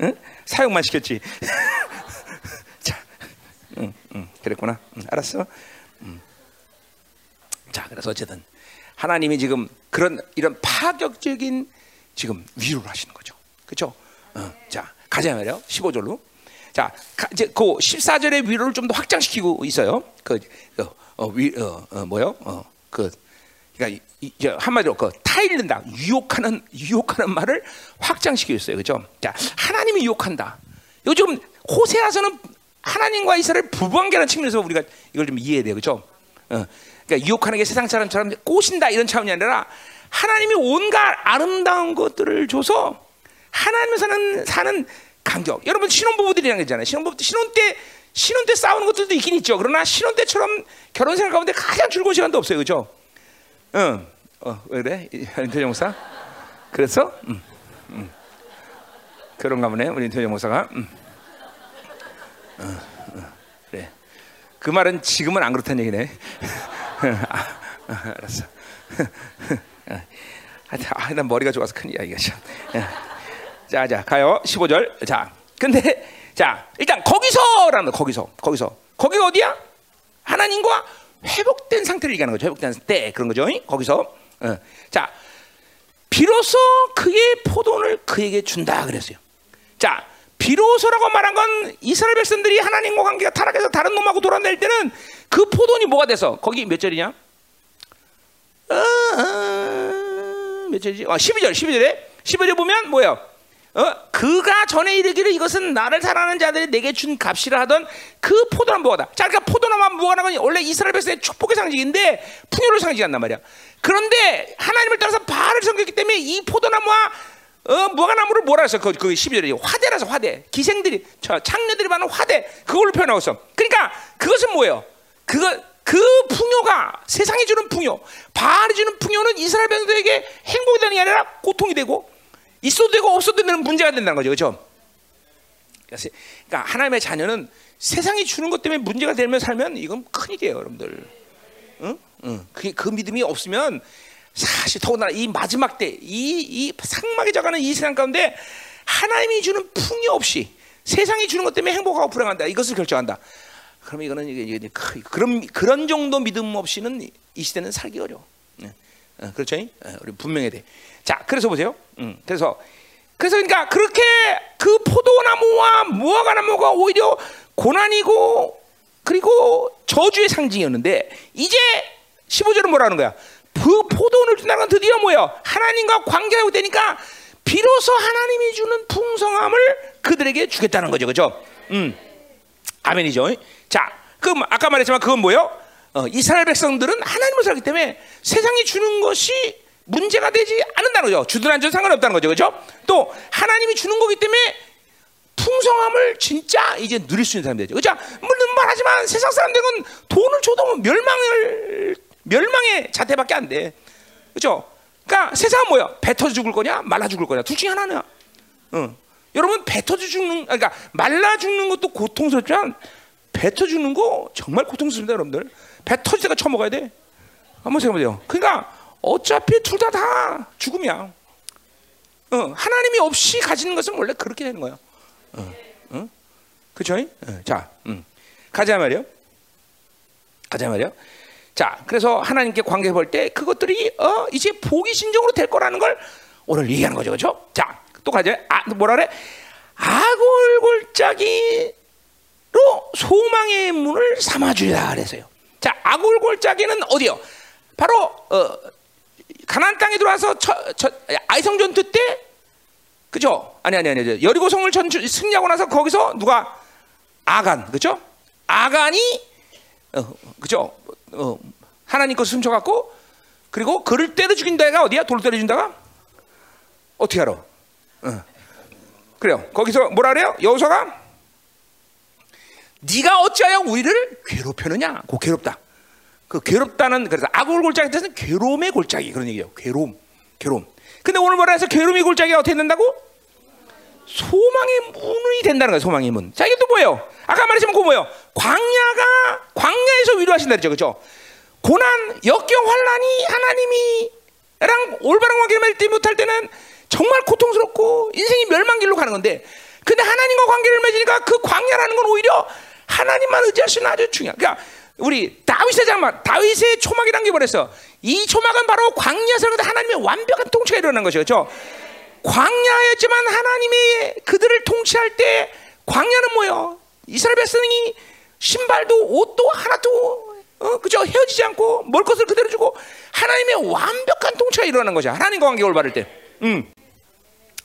응? 사용만 시켰지. 자, 응, 응, 그랬구나. 응, 알았어. 응. 자, 그래서 어쨌든 하나님이 지금 그런 이런 파격적인 지금 위로를 하시는 거죠. 그렇죠? 어, 자, 가자 말이요. 15절로. 자, 가, 이제 그 14절의 위로를 좀 더 확장시키고 있어요. 그 어, 어, 위, 어, 어, 뭐요? 어, 그 그러니까 한마디로 그 타일른다, 유혹하는 유혹하는 말을 확장시키고 있어요. 그렇죠? 자, 하나님이 유혹한다. 요즘 호세아서는 하나님과 이스라엘 부부관계라는 측면에서 우리가 이걸 좀 이해해야 돼요. 그렇죠? 어, 그러니까 유혹하는 게 세상 사람처럼 꼬신다 이런 차원이 아니라 하나님이 온갖 아름다운 것들을 줘서 하나님을 사는 사는 간격. 여러분 신혼 부부들이란 게 있잖아요. 신혼 부부 신혼 때 신혼 때 싸우는 것들도 있긴 있죠. 그러나 신혼 때처럼 결혼 생활 가운데 가장 즐거운 시간도 없어요. 그렇죠? 응. 어, 왜 그래? 목사? 그랬어? 응. 응. 그런가 보네. 우리 인태정 목사가. 응. 어, 어, 그래. 그 말은 지금은 안 그렇다는 얘기네. 아, 아, 알았어. 아, 난 머리가 좋아서 큰 이야기가 참. 자, 자, 가요. 15절. 자, 근데 자, 일단 거기서라는 거, 거기서, 거기서, 거기가 어디야? 하나님과 회복된 상태를 얘기하는 거죠. 회복된 때 그런 거죠. 거기서. 어. 자, 비로소 그의 포도를 그에게 준다 그랬어요. 자, 비로소라고 말한 건 이스라엘 백성들이 하나님과 관계가 타락해서 다른 놈하고 돌아다닐 때는 그 포도원이 뭐가 돼서 거기 몇 절이냐? 어, 어, 몇 절이지? 어, 12절, 12절에 12절 보면 뭐예요? 어, 그가 전에 이르기를 이것은 나를 사랑하는 자들이 내게 준 값이라 하던 그 포도나무 무화다. 자, 그러니까 포도나무 무화는 건 원래 이스라엘 백성의 축복의 상징인데 풍요를 상징한단 말이야. 그런데 하나님을 따라서 바알을 섬겼기 때문에 이 포도나무와 어, 무화과나무를 뭐라 해서 그, 그 12절에 화대라서 화대. 기생들이 저 창녀들이 받는 화대. 그걸로 표현하고 있어. 그러니까 그것은 뭐예요? 그거 그 풍요가 세상이 주는 풍요, 바알이 주는 풍요는 이스라엘 백성들에게 행복이 되는 게 아니라 고통이 되고 있어도 되고 없어도 되는 문제가 된다는 거죠. 그렇죠? 그러니까 하나님의 자녀는 세상이 주는 것 때문에 문제가 되면 살면 이건 큰일이에요, 여러분들. 응? 응. 그, 그 믿음이 없으면 사실 더군다나 이 마지막 때, 이, 이 상막에 져가는 이 세상 가운데 하나님이 주는 풍요 없이 세상이 주는 것 때문에 행복하고 불행한다. 이것을 결정한다. 그러면 이거는 이게, 이게 그런 그런 정도 믿음 없이는 이 시대는 살기 어려워. 네. 어, 그렇죠? 어, 우리 분명해야 돼. 자, 그래서 보세요. 음, 그래서 그래서 그러니까 그렇게 그 포도나무와 무화과나무가 오히려 고난이고 그리고 저주의 상징이었는데 이제 15절은 뭐라는 거야? 그 포도원을 준다는 건 드디어 뭐예요? 하나님과 관계하고 되니까 비로소 하나님이 주는 풍성함을 그들에게 주겠다는 거죠, 그렇죠? 음, 아멘이죠. 자, 그 아까 말했지만 그건 뭐예요? 어, 이스라엘 백성들은 하나님을 살기 때문에 세상이 주는 것이 문제가 되지 않는다는 거죠. 주든 안 주든 상관없다는 거죠. 그렇죠? 또 하나님이 주는 거기 때문에 풍성함을 진짜 이제 누릴 수 있는 사람이 되죠. 그렇죠? 물론 말하지만 세상 사람들은 돈을 줘도 멸망을 멸망의 자태밖에 안 돼. 그렇죠? 그러니까 세상은 뭐야? 뱉어 죽을 거냐, 말라 죽을 거냐? 둘 중에 하나냐. 어. 여러분 뱉어 죽는 그러니까 말라 죽는 것도 고통스럽지만 뱉어 죽는 거 정말 고통스럽다 여러분들. 배 터질 때가 처먹어야 돼. 한번 생각해보세요. 그러니까 어차피 둘 다 다 죽음이야. 어, 하나님이 없이 가지는 것은 원래 그렇게 되는 거야. 어, 어? 그죠? 어, 자, 음. 가자 말이요. 가자 말이요. 자, 그래서 하나님께 관계 볼 때 그것들이 어, 이제 복이 진정으로 될 거라는 걸 오늘 얘기하는 거죠, 그렇죠? 자, 또 가자. 아, 뭐라 그래? 아골골짜기로 소망의 문을 삼아주리라 그래서요. 자, 아골골짜기는 어디요? 바로 어, 가나안 땅에 들어와서 아이성 전투 때, 그죠? 아니 아니 아니, 여리고 성을 전주 승리하고 나서 거기서 누가 아간, 그죠? 아간이 어, 그죠? 어, 하나님 것 훔쳐갖고 그리고 그를 때려 죽인 데가 어디야? 돌 때려 준다가 어떻게 알아? 어. 그래요. 거기서 뭐라 그래요? 여호수아가 네가 어찌하여 우리를 괴롭혔느냐? 그 괴롭다. 그 괴롭다는 그래서 악을 골짜기 뜻은 괴로움의 골짜기 그런 얘기죠. 괴로움, 괴로움. 근데 오늘 뭐라 해서 괴로움의 골짜기가 어떻게 된다고? 소망의 문이 된다는 거예요. 소망의 문. 자 이게 또 뭐예요? 아까 말했지만 그 뭐예요? 광야가 광야에서 위로하신다 그랬죠, 그렇죠? 고난, 역경, 환란이 하나님이랑 올바른 관계를 맺지 못할 때는 정말 고통스럽고 인생이 멸망길로 가는 건데, 근데 하나님과 관계를 맺으니까 그 광야라는 건 오히려 하나님만 의지할 수 있는 아주 중요한. 그러니까 우리 다윗의 장막, 다윗의 초막이란 게 뭐랬어? 이 초막은 바로 광야에서 하나님의 완벽한 통치가 일어난 것이죠, 그렇죠? 광야였지만 하나님이 그들을 통치할 때 광야는 뭐예요? 이스라엘 백성이 신발도 옷도 하나도 어, 그죠 헤어지지 않고 먹을 것을 그대로 주고 하나님의 완벽한 통치가 일어나는 거죠. 하나님과 관계 올바를 때. 음.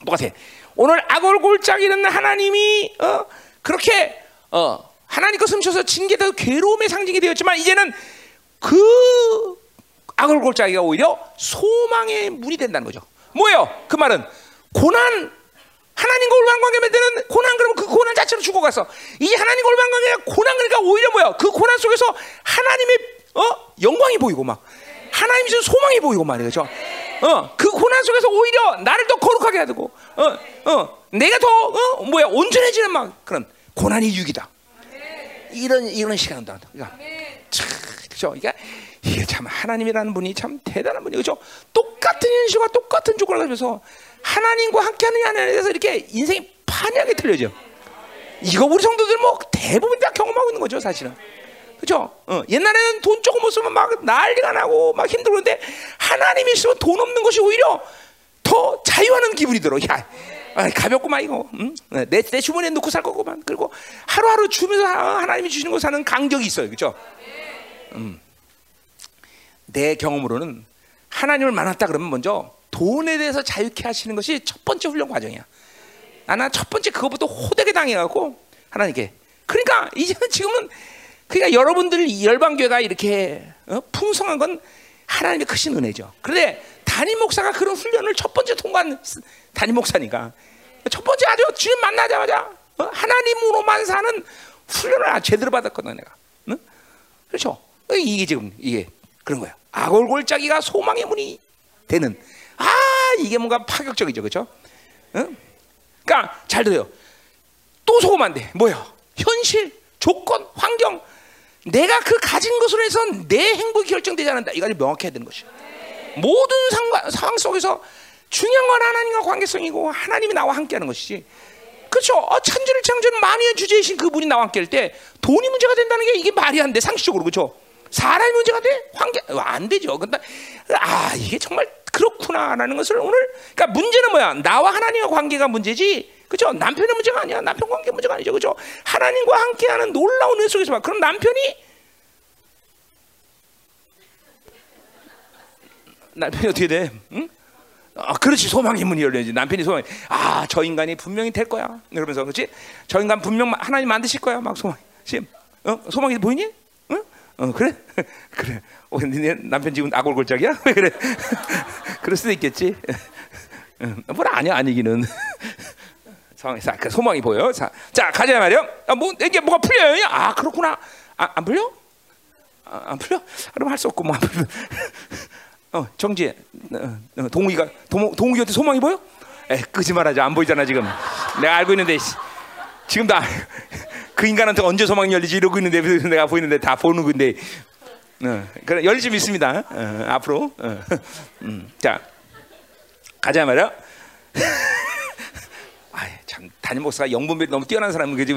똑같아. 오늘 악골골짜기는 하나님이 어, 그렇게 어, 하나님 것을 훔쳐서 징계되고 괴로움의 상징이 되었지만 이제는 그 악골골짜기가 오히려 소망의 문이 된다는 거죠. 뭐예요? 그 말은 고난 하나님과 올바른 관계 맺는 고난 그러면 그 고난 자체로 죽어가서 이제 하나님과 올바른 관계가 고난 그러니까 오히려 뭐야 그 고난 속에서 하나님의 어 영광이 보이고 막 하나님이 준 소망이 보이고 말이죠 그렇죠? 어그 고난 속에서 오히려 나를 더 거룩하게 하고 어 어 내가 더 어, 뭐야 온전해지는 막 그런 고난이 유기다 이런 이런 시간을 다 그러니까 참 그죠 그러니까 이게 참 하나님이라는 분이 참 대단한 분이죠 그죠 똑같은 현실과 똑같은 조건을 가지면서 하나님과 함께하느냐에 대해서 이렇게 인생이 판이하게 틀려져. 이거 우리 성도들 뭐 대부분 다 경험하고 있는 거죠, 사실은. 그죠? 어, 옛날에는 돈 조금 못 쓰면 막 난리가 나고 막 힘들었는데 하나님이 있으면 돈 없는 것이 오히려 더 자유하는 기분이 들어. 야, 아, 가볍구만 이거. 응? 내, 내 주머니에 넣고 살 거구만. 그리고 하루하루 주면서 하나님이 주시는 거 사는 간격이 있어요. 그죠? 음. 내 경험으로는 하나님을 만났다 그러면 먼저 돈에 대해서 자유케 하시는 것이 첫 번째 훈련 과정이야. 아, 나첫 번째 그것부터 호되게 당해갖고 하나님께. 그러니까 이제는 지금은 그러니까 여러분들 열방교회가 이렇게 어? 풍성한 건 하나님의 크신 은혜죠. 그런데 담임 목사가 그런 훈련을 첫 번째 통과한 담임 목사니까 첫 번째 아주 주님 만나자마자 어? 하나님으로만 사는 훈련을 제대로 받았거든 내가. 응? 그렇죠? 이게 지금 이게 그런 거야. 아골골짜기가 소망의 문이 되는 아 이게 뭔가 파격적이죠, 그렇죠? 응? 그러니까 잘 들어요. 또 속으면 안 돼. 뭐야? 현실, 조건, 환경. 내가 그 가진 것으로 해서 내 행복이 결정되지 않는다. 아주 명확해야 되는 것이야. 모든 상관, 상황 속에서 중요한 건 하나님과 관계성이고 하나님이 나와 함께하는 것이지. 그렇죠? 어, 천지를 창조는 만유의 주제이신 그분이 나와 함께할 때 돈이 문제가 된다는 게 이게 말이 안 돼. 상식적으로 그렇죠? 사람이 문제가 돼? 환경 안 되죠. 근데 아 이게 정말 그렇구나라는 것을 오늘 그러니까 문제는 뭐야? 나와 하나님과 관계가 문제지. 그죠? 남편의 문제가 아니야. 남편 관계 문제가 아니죠. 그죠? 하나님과 함께하는 놀라운 은 속에서 봐. 그럼 남편이 남편이 어떻게 돼? 응? 아, 그렇지 소망의 문이 열려야지. 남편이 소망. 아, 저 인간이 분명히 될 거야. 그러면서 그렇지? 저 인간 분명 하나님 만드실 거야. 막 소망. 지금 어? 소망이 보이니? 응? 어, 그래? 그래. 어, 네 남편 지금 아골골짝이야? 왜 그래? 그럴 수도 있겠지. 뭘 아니야 아니기는. 상황에서 그 소망이 보여. 자, 자 가자 말이요. 아, 뭐 이게 뭐가 풀려요? 아 그렇구나. 아, 안 풀려? 아, 안 풀려? 그럼 할 수 없고 풀려. 어 정지. 어, 어, 동욱이가 동, 동욱이한테 소망이 보여? 에 끄지 말아줘. 안 보이잖아 지금. 내가 알고 있는데 지금 다. 그 인간한테 언제 소망이 열리지 이러고 있는데 내가 보이는데 다 보는 건데 어, 그래 열릴 좀 있습니다. 어, 앞으로 어, 음, 자 가자 말이야. 아, 참 담임 목사가 영분별이 너무 뛰어난 사람은 그지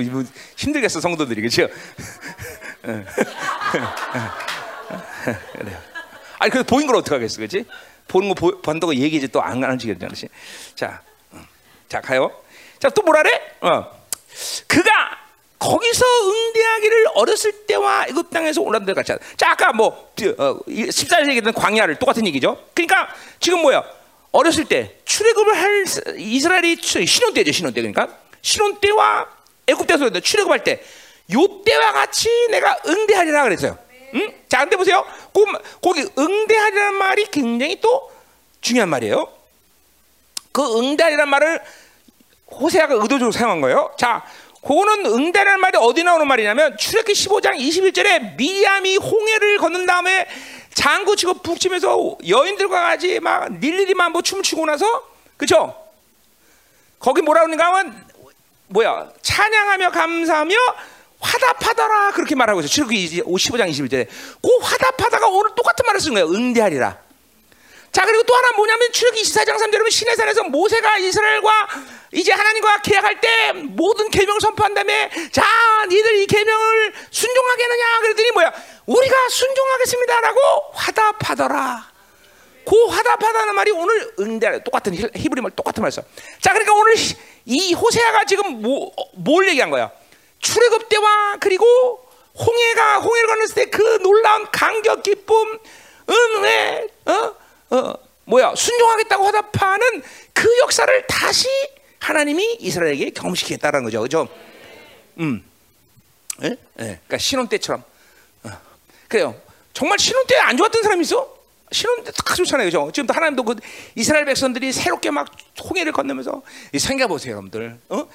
힘들겠어 성도들이 그죠? 어, 그래요. 아니 그래서 보인 걸 어떻게 하겠어, 그렇지? 보는 거 보, 본다고 얘기지 또 안 가는 지겠잖아, 자, 어. 자 가요. 자 또 뭐라래? 어, 그가 거기서 응대하기를 어렸을 때와 애굽 땅에서 올라온 데 같이. 자 아까 뭐 어, 14절 얘기했던 광야를 똑같은 얘기죠. 그러니까 지금 뭐야? 어렸을 때 출애굽을 할 이스라엘이 신혼 때죠, 신혼 때 그러니까 신혼 때와 애굽 때서 출애굽할 때 요 때와 같이 내가 응대하리라 그랬어요. 응? 자, 근데 보세요. 거기 응대하리라는 말이 굉장히 또 중요한 말이에요. 그 응대하리라는 말을 호세아가 의도적으로 사용한 거예요. 자, 그거는 응대라는 말이 어디 나오는 말이냐면 출애굽기 15장 21절에 미리암이 홍해를 걷는 다음에 장구 치고 푹 치면서 여인들과 같이 막 닐리리만 뭐 춤을 추고 나서 그죠? 거기 뭐라 그러는가 하면 뭐야 찬양하며 감사하며 화답하더라 그렇게 말하고 있어요. 출애굽기 15장 21절에 그 화답하다가 오늘 똑같은 말을 쓴 거예요. 응대하리라. 자 그리고 또 하나 뭐냐면 출애굽기 24장 3절에 시내산에서 모세가 이스라엘과 이제 하나님과 계약할 때 모든 계명을 선포한 다음에 자 니들 이 계명을 순종하겠느냐 그랬더니 뭐야 우리가 순종하겠습니다라고 화답하더라. 그 화답하다는 말이 오늘 응대 똑같은 히브리 말 똑같은 말이었어. 자 그러니까 오늘 이 호세아가 지금 뭐, 뭘 얘기한 거야? 출애굽 때와 그리고 홍해가 홍해를 건넜을 때 그 놀라운 감격 기쁨 은혜 어? 어, 뭐야 순종하겠다고 화답하는 그 역사를 다시 하나님이 이스라엘에게 경험시키겠다는 거죠, 그죠? 음, 예? 예. 그러니까 신혼 때처럼 어. 그래요. 정말 신혼 때 안 좋았던 사람이 있어? 신혼 때다 좋잖아요, 그죠? 지금도 하나님도 그 이스라엘 백성들이 새롭게 막 홍해를 건너면서 생각 보세요, 여러분들. 어?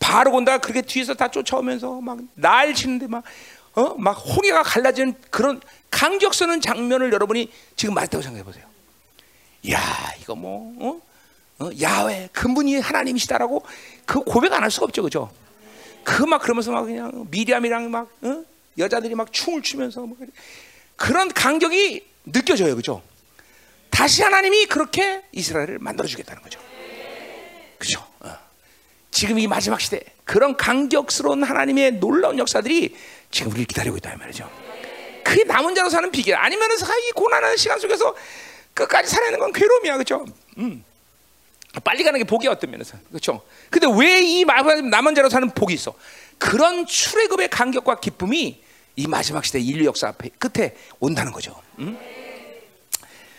바로 본다 그렇게 뒤에서 다 쫓아오면서 막 날 치는데 막 어? 막 홍해가 갈라지는 그런 강격 서는 장면을 여러분이 지금 맞다고 생각해 보세요. 야, 이거 뭐 어? 어? 야외 근본이 하나님이시다라고 그 고백 안 할 수가 없죠, 그죠? 그막 그러면서 막 그냥 미리암이랑 막 어? 여자들이 막 춤을 추면서 막 그런 간격이 느껴져요, 그죠? 다시 하나님이 그렇게 이스라엘을 만들어 주겠다는 거죠, 그죠? 어. 지금 이 마지막 시대 그런 강격스러운 하나님의 놀라운 역사들이 지금 우리를 기다리고 있다 이 말이죠. 그게 남은 자로 사는 비결. 아니면은 사이 고난하는 시간 속에서 끝까지 살아내는 건 괴로움이야, 그렇죠? 음. 빨리 가는 게 복이 어떤 면에서, 그렇죠? 근데 왜 이 남은 자로 사는 복이 있어? 그런 출애굽의 간격과 기쁨이 이 마지막 시대 인류 역사 앞에 끝에 온다는 거죠. 음?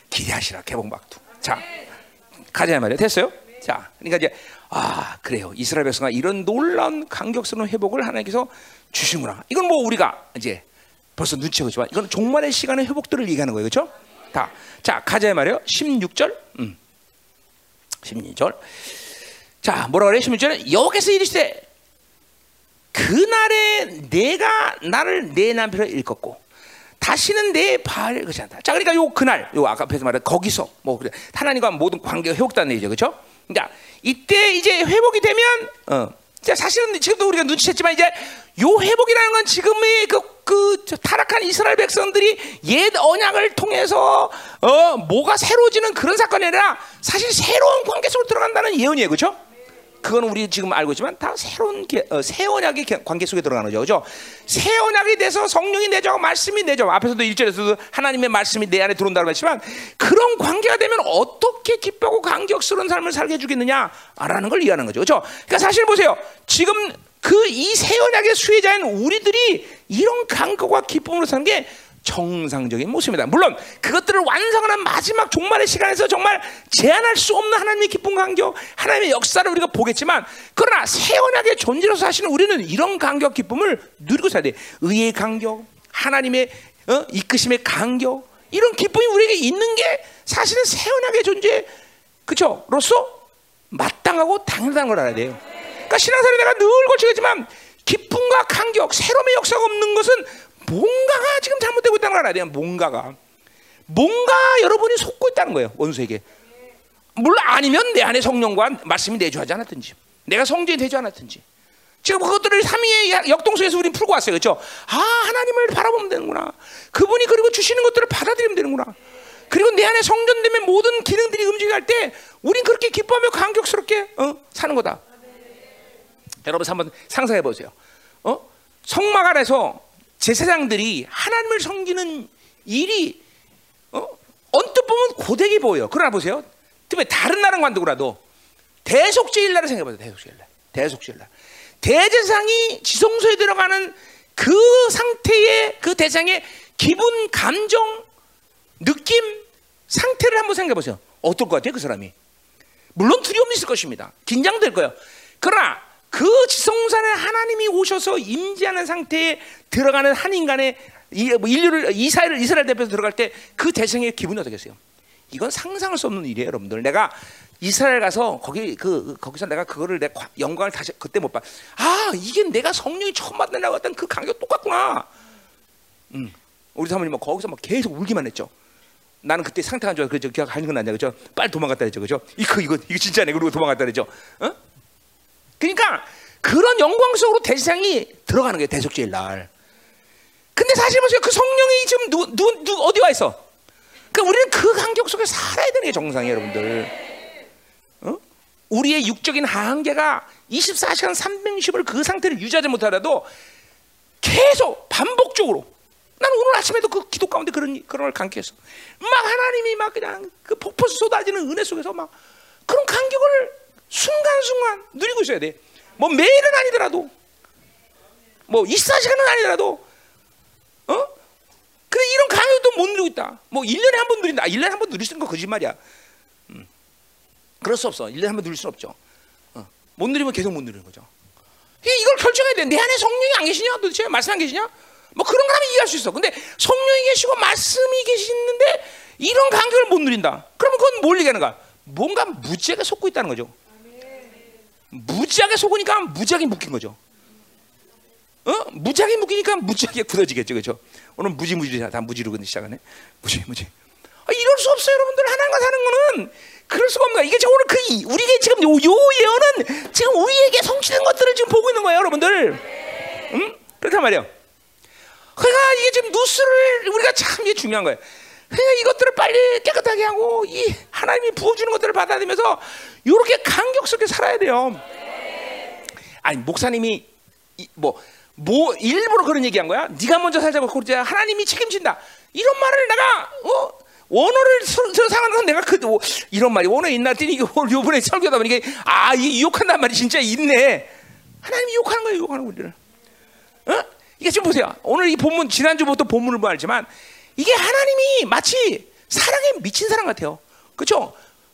기대하시라 개봉 박두. 자, 가자 말이야. 됐어요? 자, 그러니까 이제 아 그래요. 이스라엘 백성아 이런 놀라운 강격스러운 회복을 하나님께서 주시구나. 이건 뭐 우리가 이제 벌써 눈치채고 있지만 이건 종말의 시간의 회복들을 얘기하는 거예요, 그렇죠? 다. 자 가자 말이요. 16절. 음. 16절. 자 뭐라 그래? 16절에 여기서 이르시되 그날에 내가 나를 내 남편을 일컫고 다시는 내 발을 그지 않다. 자 그러니까 요 그날 요 아까 앞에서 말한 거기서 뭐 그래 하나님과 모든 관계가 회복되는 얘기죠, 그렇죠? 그러니까 이때 이제 회복이 되면 어. 사실은 지금도 우리가 눈치챘지만 이제 요 회복이라는 건 지금의 그, 그 타락한 이스라엘 백성들이 옛 언약을 통해서 어 뭐가 새로워지는 그런 사건이 아니라 사실 새로운 관계 속으로 들어간다는 예언이에요, 그렇죠? 그건 우리 지금 알고 있지만 다 새로운 게, 어, 새 언약의 관계 속에 들어가는 거죠. 그죠? 새 언약이 돼서 성령이 내죠. 말씀이 내죠. 앞에서도 1절에서도 하나님의 말씀이 내 안에 들어온다고 했지만 그런 관계가 되면 어떻게 기쁘고 감격스러운 삶을 살게 해 주겠느냐라는 걸 이해하는 거죠. 그죠? 그러니까 사실 보세요. 지금 그 이 새 언약의 수혜자인 우리들이 이런 감격과 기쁨으로 사는 게 정상적인 모습입니다. 물론 그것들을 완성하는 마지막 종말의 시간에서 정말 제한할 수 없는 하나님의 기쁨 간격, 하나님의 역사를 우리가 보겠지만 그러나 새 언약의 존재로 사시는 우리는 이런 간격 기쁨을 누리고 살아야 돼. 의의 간격, 하나님의 어? 이끄심의 간격 이런 기쁨이 우리에게 있는 게 사실은 새 언약의 존재 그쵸?로서 마땅하고 당연한 걸 알아야 돼요. 그러니까 신앙생활에 내가 늘 걸치겠지만 기쁨과 간격, 새로움의 역사가 없는 것은 뭔가가 지금 잘못되고 있다는 걸 알아야 돼요. 뭔가가. 뭔가 여러분이 속고 있다는 거예요. 원수에게. 물론 아니면 내 안에 성령과 말씀이 내주하지 않았든지. 내가 성전이 되지 않았든지. 지금 그것들을 삼위의 역동성에서 우리는 풀고 왔어요. 그렇죠? 아, 하나님을 바라보면 되는구나. 그분이 그리고 주시는 것들을 받아들이면 되는구나. 그리고 내 안에 성전되면 모든 기능들이 움직일 때 우린 그렇게 기뻐하며 감격스럽게 어? 사는 거다. 여러분 한번 상상해 보세요. 어? 성막 안에서 제사장들이 하나님을 섬기는 일이 어? 언뜻 보면 고되게 보여. 그러나 보세요. 특히 다른 나라 관두고라도 대속죄일날을 생각해보세요. 대속죄일날. 대속죄일날. 대제상이 지성소에 들어가는 그 상태의 그 대상의 기분, 감정, 느낌, 상태를 한번 생각해보세요. 어떨 것 같아요, 그 사람이? 물론 두려움이 있을 것입니다. 긴장될 거예요. 그러나 그 지성산에 하나님이 오셔서 임재하는 상태에 들어가는 한 인간의 뭐 인류를 이스라엘 이스라엘 대표에서 들어갈 때 그 대상의 기분이 어떻겠어요? 이건 상상할 수 없는 일이에요, 여러분들. 내가 이스라엘 가서 거기 그 거기서 내가 그거를 내 영광을 다시 그때 못 봐. 아 이게 내가 성령이 처음 만나고 했던 그 감격 똑같구나. 음. 우리 사모님 뭐 거기서 막 계속 울기만 했죠. 나는 그때 상태가 안 좋아. 그죠? 가는 건 아니야. 그죠? 빨리 도망갔다 했죠. 그죠? 이거 이거 이거 진짜네. 그리고 도망갔다 했죠. 어? 그러니까 그런 영광 속으로 대상이 들어가는 게 대속죄일 날. 근데 사실 보세요. 그 성령이 지금 누, 누, 누 어디 와 있어? 그 우리는 그 간격 속에 살아야 되는 게 정상이에요, 여러분들. 우리의 육적인 한계가 24시간 360을 그 상태를 유지하지 못하더라도 계속 반복적으로 나는 오늘 아침에도 그 기도 가운데 그런 그런 걸 간격했어. 막 하나님이 막 그냥 그 폭포수 쏟아지는 은혜 속에서 막 그런 간격을 순간순간 누리고 있어야 돼. 뭐 매일은 아니더라도 뭐 24시간은 아니더라도 어? 그래 이런 강요도 못 누리고 있다. 뭐 1년에 한 번 누린다. 1년에 한 번 누릴 수 있는 거 거짓말이야. 그럴 수 없어. 1년에 한 번 누릴 수 없죠. 어. 못 누리면 계속 못 누리는 거죠. 이걸 결정해야 돼. 내 안에 성령이 안 계시냐? 도대체 말씀 안 계시냐? 뭐 그런 거라면 이해할 수 있어. 근데 성령이 계시고 말씀이 계시는데 이런 간격을 못 누린다. 그러면 그건 뭘 얘기하는가? 뭔가 무지하게 속고 있다는 거죠. 무지하게 속으니까 무지하게 묶인 거죠. 어? 무지하게 묶이니까 무지하게 굳어지겠죠, 그렇죠? 오늘 무지무지 다 무지로 시작하네. 무지, 무지. 아, 이럴 수 없어요, 여러분들. 하나님과 사는 거는 그럴 수가 거야. 이게 지금 오늘 그 우리에게 지금 요, 요 예언은 지금 우리에게 성취된 것들을 지금 보고 있는 거예요, 여러분들. 응? 그렇단 말이에요. 그러니까 이게 지금 누스를 우리가 참 이게 중요한 거예요. 그러니까 이것들을 빨리 깨끗하게 하고 이 하나님이 부어주는 것들을 받아들면서 이렇게 간격스럽게 살아야 돼요. 아니 목사님이 뭐뭐 뭐 일부러 그런 얘기한 거야? 네가 먼저 살자고 그러지 하나님이 책임진다. 이런 말을 내가 어 원어를 상하는 건 내가 그 이런 말이 원어 있나 했더니 요번에 설교다 보니까 아 이게 유혹한단 말이 진짜 있네. 하나님이 유혹하는 거예요, 유혹하는 우리를. 어? 이게 지금 보세요. 오늘 이 본문 지난주부터 본문을 보았지만 이게 하나님이 마치 사랑에 미친 사람 같아요. 그렇죠?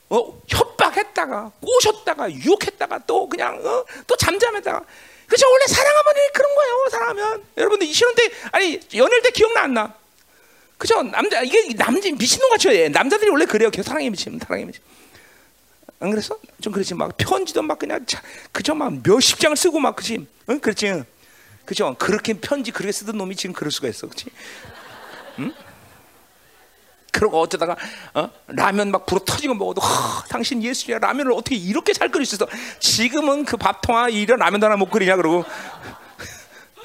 어, 협박했다가 꼬셨다가 유혹했다가 또 그냥 어, 또 잠잠했다가 그렇죠? 원래 사랑하면 그런 거예요. 사랑하면 여러분들 이 신혼 때 아니 연애할 때 기억나 안 나? 그죠? 남자 이게 남자 미친놈 같이 남자들이 원래 그래요. 계속 사랑에 미치면 사랑에 미치. 안 그랬어? 좀 그렇지 막 편지도 막 그냥 자, 그죠? 막 몇십 장을 쓰고 막 그지? 응? 그렇지? 그죠? 그렇게 편지 그렇게 쓰던 놈이 지금 그럴 수가 있어, 그렇지? 응? 그러고 어쩌다가 어? 라면 막 불어 터지고 먹어도 허, 당신 예수야 라면을 어떻게 이렇게 잘 끓일 수 있어? 지금은 그 밥통아 이런 라면도 하나 못 끓이냐 그러고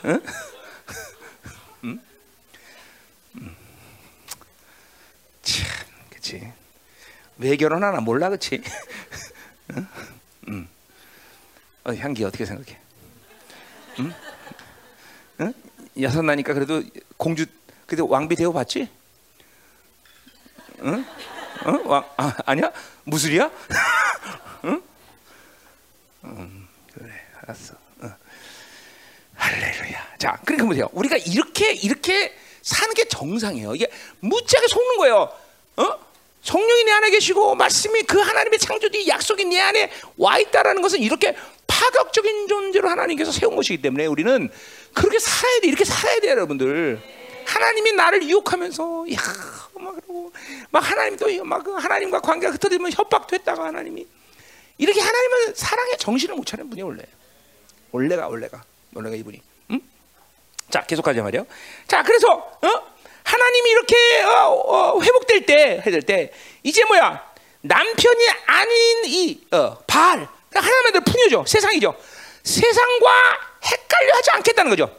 응? 참, 그치. 왜 결혼하나 몰라, 그치? 응? 응. 어, 향기 어떻게 생각해? 응? 응? 여섯 나니까 그래도 공주, 그래도 왕비 대우 받지? 응? 응? 왕, 아, 아니야? 무술이야? 응? 음, 그래, 알았어. 응. 할렐루야. 자, 그러니까 보세요. 우리가 이렇게, 이렇게 사는 게 정상이에요. 이게 무지하게 속는 거예요. 어? 성령이 내 안에 계시고 말씀이 그 하나님의 창조주 약속이 내 안에 와 있다라는 것은 이렇게 파격적인 존재로 하나님께서 세운 것이기 때문에 우리는 그렇게 살아야 돼. 이렇게 살아야 돼요, 여러분들. 하나님이 나를 유혹하면서 야, 막 그러고 막 하나님 또막 그 하나님과 관계가 흩어지면 협박도 했다가 하나님이 이렇게 하나님은 사랑의 정신을 못 차리는 분이 원래. 원래가 원래가 원래가 이분이. 자, 계속하자 말이요. 자, 그래서 어? 하나님이 이렇게 어, 어, 회복될 때, 해될 때 이제 뭐야? 남편이 아닌 이 어, 그러니까 하나님의 풍요죠, 세상이죠. 세상과 헷갈려 하지 않겠다는 거죠.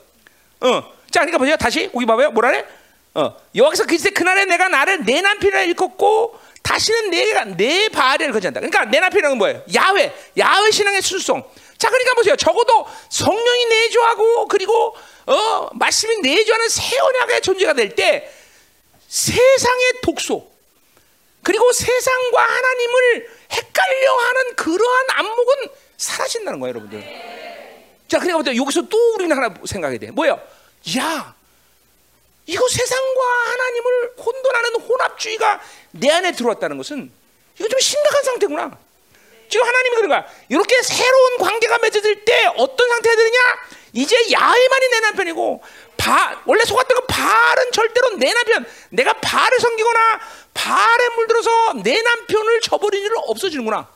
어, 자, 그러니까 보세요. 다시 거기 봐봐요. 뭐라래? 어, 여기서 그때 그날에 내가 나를 내 남편이라 일컫고 다시는 내가 내 바알을 거지한다. 그러니까 내 남편이란 뭐예요? 야훼, 야훼 신앙의 순종. 자, 그러니까 보세요. 적어도 성령이 내주하고 그리고 어, 말씀이 내주하는 새 언약의 존재가 될 때 세상의 독소 그리고 세상과 하나님을 헷갈려하는 그러한 안목은 사라진다는 거예요, 여러분들. 자, 그러니까 여기서 또 우리는 하나 생각해야 돼. 뭐야? 야, 이거 세상과 하나님을 혼돈하는 혼합주의가 내 안에 들어왔다는 것은 이거 좀 심각한 상태구나. 지금 하나님이 그런 거야. 이렇게 새로운 관계가 맺어질 때 어떤 상태가 되느냐? 이제 야훼만이 내 남편이고 바, 원래 속았던 건 바알은 절대로 내 남편 내가 바알을 섬기거나 바알에 물들어서 내 남편을 저버린 일은 없어지는구나.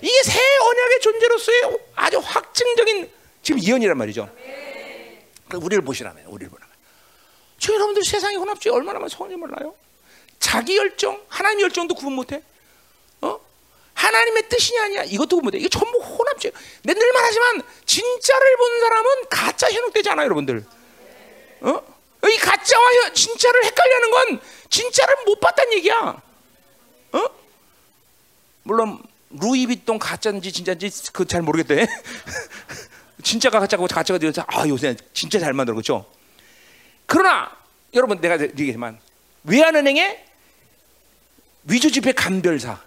이게 새 언약의 존재로서의 아주 확증적인 지금 예언이란 말이죠. 우리를 보시라면 우리를 보라면. 저 여러분들 세상의 혼합주의 얼마나 많이 성이 몰라요? 자기 열정, 하나님 열정도 구분 못해. 어? 하나님의 뜻이냐 아니야 이것도 못해. 이게 전부 혼합주의. 내늘 말하지만 진짜를 본 사람은 가짜 현혹되지 않아요, 여러분들. 어? 이 가짜와 진짜를 헷갈려는 건 진짜를 못 봤다는 얘기야. 어? 물론 루이비통 가짜인지 진짜인지 그 잘 모르겠대. 진짜가 가짜고 가짜가 되어서 아 요새 진짜 잘 만들어 그렇죠. 그러나 여러분 내가 얘기했지만 외환은행의 위조지폐 감별사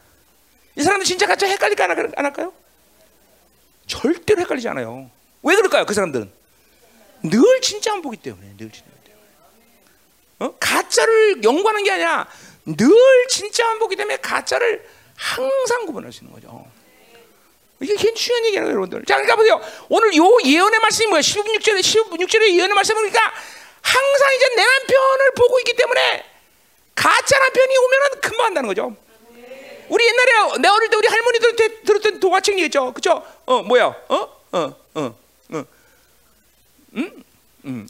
이 사람들 진짜 가짜 헷갈릴까 안 할까요? 절대로 헷갈리지 않아요. 왜 그럴까요? 그 사람들은 늘 진짜만 보기 때문에 늘 진짜 때문에 어? 가짜를 연구하는 게 아니라 늘 진짜만 보기 때문에 가짜를 항상 구분할 수 있는 거죠. 이게 굉장히 중요한 얘기예요, 여러분들. 자, 그러니까 보세요. 오늘 요 예언의 말씀이 뭐야? 16절에 16절에 예언의 말씀을 그러니까 항상 이제 내 남편을 보고 있기 때문에 가짜 남편이 오면은 금방 한다는 거죠. 우리 옛날에 내 어릴 때 우리 할머니들한테 들었던 동화책 얘기죠. 그죠? 어, 뭐야? 어? 어, 어, 어. 음? 음.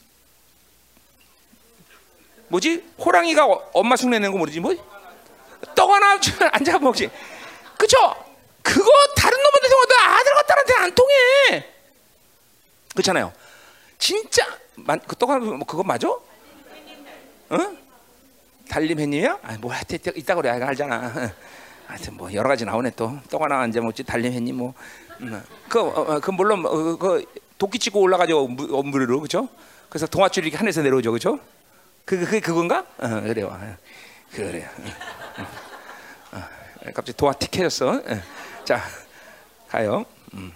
뭐지? 호랑이가 엄마 흉내내는 거 모르지? 뭐? 떡 하나 앉아 먹지. 그쵸? 그거 다른 놈한테 통화도 아들 같다한테 안 통해. 그렇잖아요. 진짜 그떡 하나 뭐 그거 맞아? 응? 달림 햇님이야? 아, 뭐 하여튼 이따 그래 알잖아. 하여튼 뭐 여러 가지 나오네 또. 떡 하나 앉아 먹지 달림 햇님 뭐. 음. 그, 어, 어, 그 물론 어, 그 도끼 치고 올라가죠 엄무리로 그죠? 그래서 동아줄 이렇게 하늘에서 내려오죠 그죠? 그, 그, 그건가? 어, 그래요. 그래요. 어, 갑자기 도화 틱해졌어. 자, 가요. 음,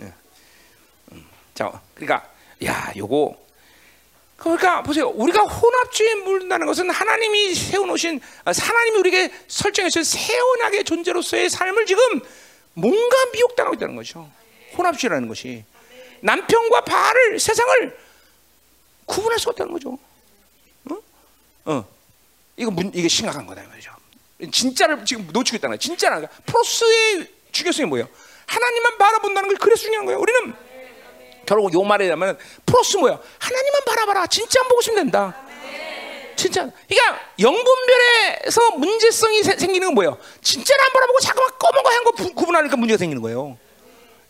음. 자, 그러니까, 야, 요거. 그러니까 보세요. 우리가 혼합주의에 물다는 것은 하나님이 세워놓으신, 하나님이 우리에게 설정해준 세원하게 존재로서의 삶을 지금 뭔가 미혹당하고 있다는 거죠. 혼합주의라는 것이. 남편과 바를 세상을 구분할 수 없다는 거죠. 어? 어. 이거 문, 이게 심각한 거다 말이죠. 진짜를 지금 놓치고 있다는 거야. 진짜라. 프로스의 중요성이 뭐예요? 하나님만 바라본다는 걸 그래서 중요한 거예요. 우리는 결국 요 하면 프로스 뭐야? 하나님만 바라봐라. 진짜 안 보고 있으면 된다. 진짜. 그러니까 영분별에서 문제성이 세, 생기는 건 뭐예요? 진짜를 안 바라보고 자꾸만 검은 거 구분하니까 문제가 생기는 거예요.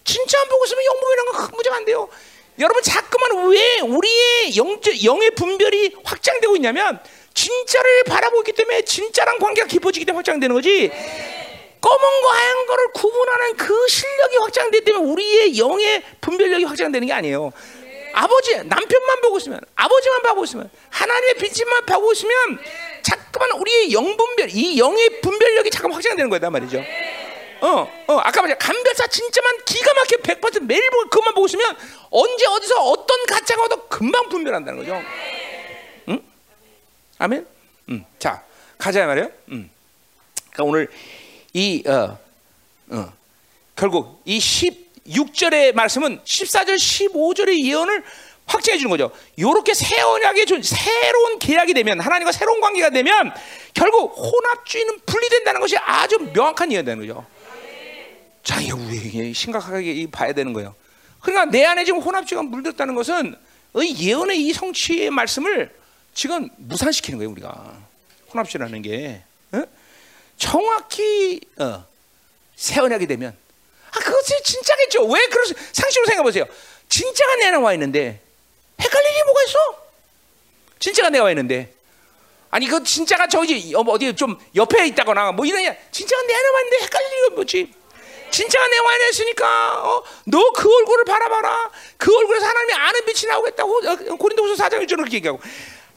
진짜 안 보고 있으면 영분별이란 건 문제가 안 돼요. 여러분 자꾸만 왜 우리의 영, 영의 분별이 확장되고 있냐면 진짜를 바라보기 때문에 진짜랑 관계가 깊어지기 때문에 확장되는 거지. 검은 거 하얀 거를 구분하는 그 실력이 확장되기 때문에 우리의 영의 분별력이 확장되는 게 아니에요. 아버지 남편만 보고 있으면 아버지만 보고 있으면 하나님의 빛만 보고 있으면 자꾸만 우리의 영 분별 이 영의 분별력이 잠깐 확장되는 거다 말이죠. 어, 어, 아까 말했 감별사 진짜만 기가 막혀 100% 매일 보고 그만 보고 있으면 언제 어디서 어떤 가짜가 와도 금방 분별한다는 거죠. 응? 아멘. 음, 자 가자 말이에요. 음. 그러니까 오늘 이 어, 어, 결국 이 16절의 말씀은 14절, 15절의 예언을 확증해 주는 거죠. 이렇게 새 언약의 새로운 계약이 되면 하나님과 새로운 관계가 되면 결국 혼합주의는 분리된다는 것이 아주 명확한 예언되는 거죠. 자, 이거 우리 심각하게 봐야 되는 거예요. 그러니까 내 안에 지금 혼합주의가 물들었다는 것은 이 예언의 이 성취의 말씀을 지금 무산시키는 거예요, 우리가. 혼합주의라는 게. 어? 정확히 어, 새 언약이 되면 아 그것이 진짜겠죠. 왜 그러 상식으로 생각해 보세요. 진짜가 내 안에 와 있는데 헷갈릴 일이 뭐가 있어? 진짜가 내가 와 있는데 아니 그 진짜가 저기 어디 좀 옆에 있다거나 뭐 이런 진짜가 내 안에 와 있는데 헷갈릴 일이 뭐지? 진짜가 내 안에 있으니까 어, 너 그 얼굴을 바라봐라. 그 얼굴에서 하나님이 아는 빛이 나오겠다고 어, 고린도후서 4장 1절로 그렇게 얘기하고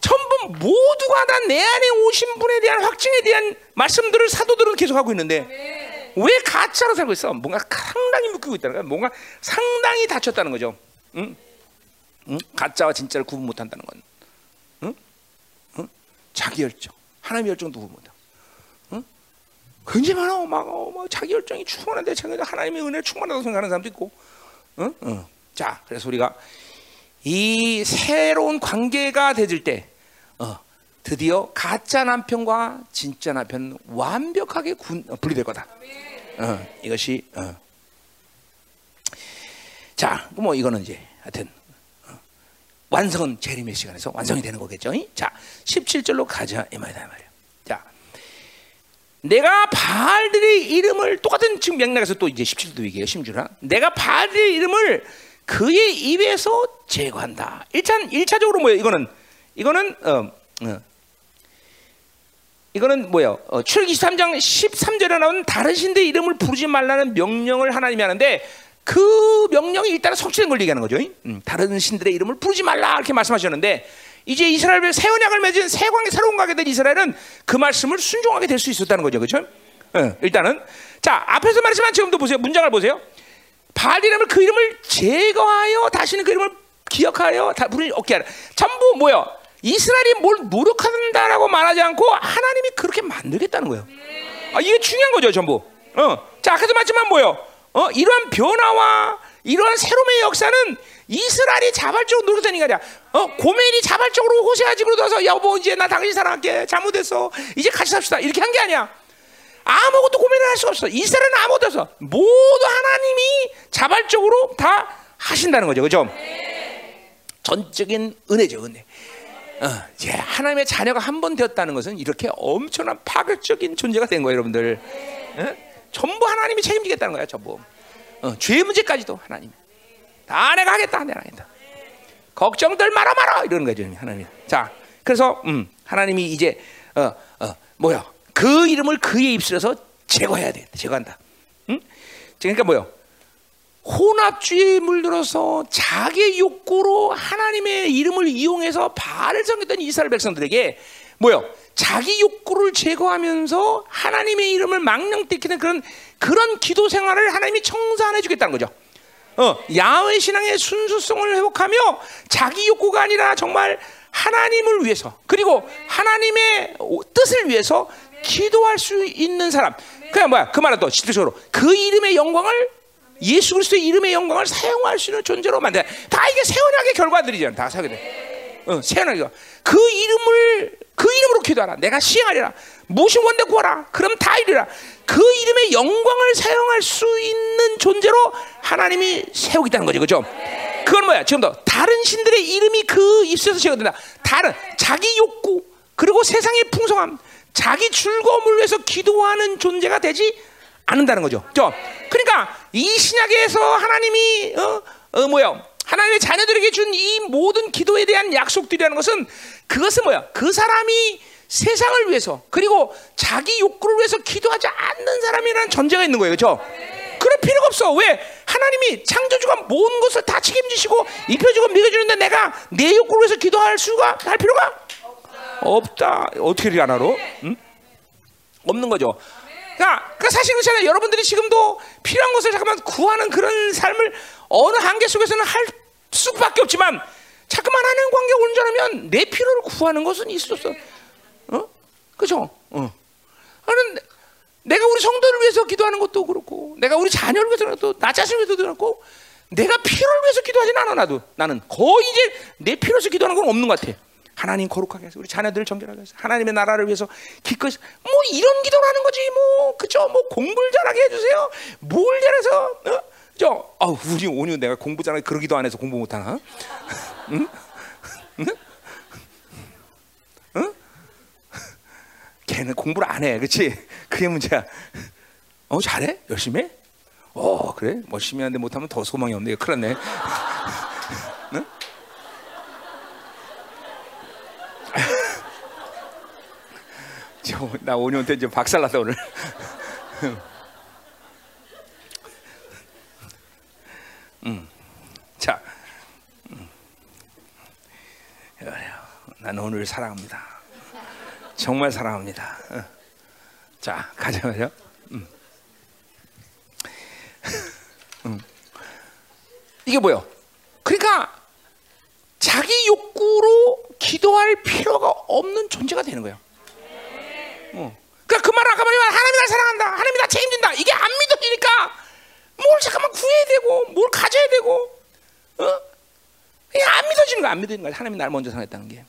전부 모두가 다 내 안에 오신 분에 대한 확증에 대한 말씀들을 사도들은 계속 하고 있는데 왜 가짜로 살고 있어? 뭔가 상당히 묶이고 있다는 거야. 뭔가 상당히 다쳤다는 거죠. 응? 응? 가짜와 진짜를 구분 못한다는 건. 응? 응? 자기 열정, 하나님의 열정도 구분. 응? 굉장히 많아, 막, 어, 막 자기 열정이 충만한데 자기 하나님의 은혜 충만하다고 생각하는 사람도 있고. 응? 응. 자, 그래서 우리가 이 새로운 관계가 되질 때, 어, 드디어 가짜 남편과 진짜 남편 완벽하게 군, 어, 분리될 거다. 어, 이것이 어. 자, 뭐 이거는 이제 하여튼 어, 완성은 재림의 시간에서 완성이 되는 거겠죠. 자, 17절로 가자 이 말이다 말이야. 자, 내가 바알들의 이름을 똑같은 지금 맥락에서 또 이제 17도 얘기해요. 심주라. 내가 바알들의 이름을 그의 입에서 제거한다. 일단 1차적으로 뭐예요? 이거는 이거는 어, 어. 이거는 뭐예요? 어, 출기 23장 13절에 나온 다른 신의 이름을 부르지 말라는 명령을 하나님이 하는데 그 명령이 일단은 성취된 걸 얘기하는 거죠. 음, 다른 신들의 이름을 부르지 말라 이렇게 말씀하셨는데 이제 이스라엘 새 언약을 맺은 새 광에 새로운 가게 된 이스라엘은 그 말씀을 순종하게 될 수 있었다는 거죠. 그렇죠? 어, 일단은 자 앞에서 말했지만 지금도 보세요. 문장을 보세요. 바알 이름을 그 이름을 제거하여 다시는 그 이름을 기억하여 다 부르지 없게 하라. 전부 뭐요? 이스라엘이 뭘 노력한다라고 말하지 않고 하나님이 그렇게 만들겠다는 거예요. 아, 이게 중요한 거죠, 전부. 어. 자, 아까도 말했지만 뭐요? 어, 이러한 변화와 이러한 새로움의 역사는 이스라엘이 자발적으로 노력하는 게 아니라 어, 고멜이 자발적으로 호세아 집으로 들어서 여보 이제 나 당신 사랑할게 잘못했어 이제 같이 삽시다 이렇게 한 게 아니야 아무것도 고민을 할 수가 없어 이스라엘은 아무것도 없어 모두 하나님이 자발적으로 다 하신다는 거죠 그죠 전적인 은혜죠 은혜 어, 이제 하나님의 자녀가 한 번 되었다는 것은 이렇게 엄청난 파격적인 존재가 된 거예요, 여러분들. 어? 전부 하나님이 책임지겠다는 거야, 전부. 어, 죄 문제까지도 하나님. 다 내가 하겠다, 내가 하겠다. 걱정들 말아 말아 이러는 거죠, 하나님. 자, 그래서 음, 하나님이 이제 어, 어, 뭐야? 그 이름을 그의 입술에서 제거해야 돼, 제거한다. 응? 그러니까 뭐요? 혼합주의에 물들어서 자기 욕구로 하나님의 이름을 이용해서 바알을 섬겼던 이스라엘 백성들에게 뭐요? 자기 욕구를 제거하면서 하나님의 이름을 망령되키는 그런 그런 기도 생활을 하나님이 청산 해 주겠다는 거죠. 어, 야훼 신앙의 순수성을 회복하며 자기 욕구가 아니라 정말 하나님을 위해서 그리고 하나님의 뜻을 위해서 기도할 수 있는 사람. 그냥 뭐야? 그 말은 또 실질적으로 그 이름의 영광을 예수 그리스도의 이름의 영광을 사용할 수 있는 존재로 만들. 다 이게 세원하게 결과들이잖아. 다 사게 어, 세원하게. 그 이름을 그 이름으로 기도하라. 내가 시행하리라. 무엇이 원대 구하라. 그럼 다 이리라. 그 이름의 영광을 사용할 수 있는 존재로 하나님이 세우겠다는 거죠. 그죠? 그건 뭐야? 지금도 다른 신들의 이름이 그 입술에서 제거된다. 다른 자기 욕구 그리고 세상의 풍성함, 자기 즐거움을 위해서 기도하는 존재가 되지 않는다는 거죠. 저 그러니까 이 신약에서 하나님이 어, 어 뭐야? 하나님의 자녀들에게 준 이 모든 기도에 대한 약속들이라는 것은 그것은 뭐야? 그 사람이 세상을 위해서 그리고 자기 욕구를 위해서 기도하지 않는 사람이라는 전제가 있는 거예요. 그렇죠? 그럴 필요가 없어. 왜? 하나님이 창조주가 모든 것을 다 책임지시고 입혀주고 먹여주는데 내가 내 욕구를 위해서 기도할 수가 할 필요가 없다. 어떻게 이렇게 안 알아? 응? 없는 거죠. 그러니까, 그러니까 사실 그렇잖아요. 여러분들이 지금도 필요한 것을 잠깐만 구하는 그런 삶을 어느 한계 속에서는 할 수밖에 없지만 자꾸만 하는 관계가 온전하면 내 필요를 구하는 것은 있을 수 없어. 어? 그죠? 어. 나는 내가 우리 성도를 위해서 기도하는 것도 그렇고, 내가 우리 자녀를 위해서 나 자신을 위해서도 그렇고, 내가 필요를 위해서 기도하진 않아 나도. 나는 거의 이제 내 필요에서 기도하는 건 없는 것 같아. 하나님 거룩하게 해서 우리 자녀들을 정결하게 해서 하나님의 나라를 위해서 기꺼이 뭐 이런 기도를 하는 거지 뭐 그죠 뭐 공부를 잘하게 해주세요 뭘 잘해서 어? 저 아, 우리 오늘 내가 공부 잘하게 그러 기도 안 해서 공부 못하나 응? 응? 응? 걔는 공부를 안 해, 그렇지? 그게 문제야. 어 잘해? 열심히 해? 어 그래? 열심히 하는데 못하면 더 소망이 없네. 큰일 났네. 저, 나 5년 때 이제 박살났다 오늘. 음, 자, 음. 나는 오늘 사랑합니다. 정말 사랑합니다. 어. 자, 가자 말이요. 음. 음. 이게 뭐요? 그러니까 자기 욕구로 기도할 필요가 없는 존재가 되는 거예요. 어. 그러니까 그 말은 아까 말한 하나님이 날 사랑한다. 하나님이 나 책임진다. 이게 안 믿어지니까 뭘 잠깐만 구해야 되고 뭘 가져야 되고 어? 그냥 안 믿어지는 거야. 안 믿어지는 거야. 하나님이 날 먼저 사랑했다는 게.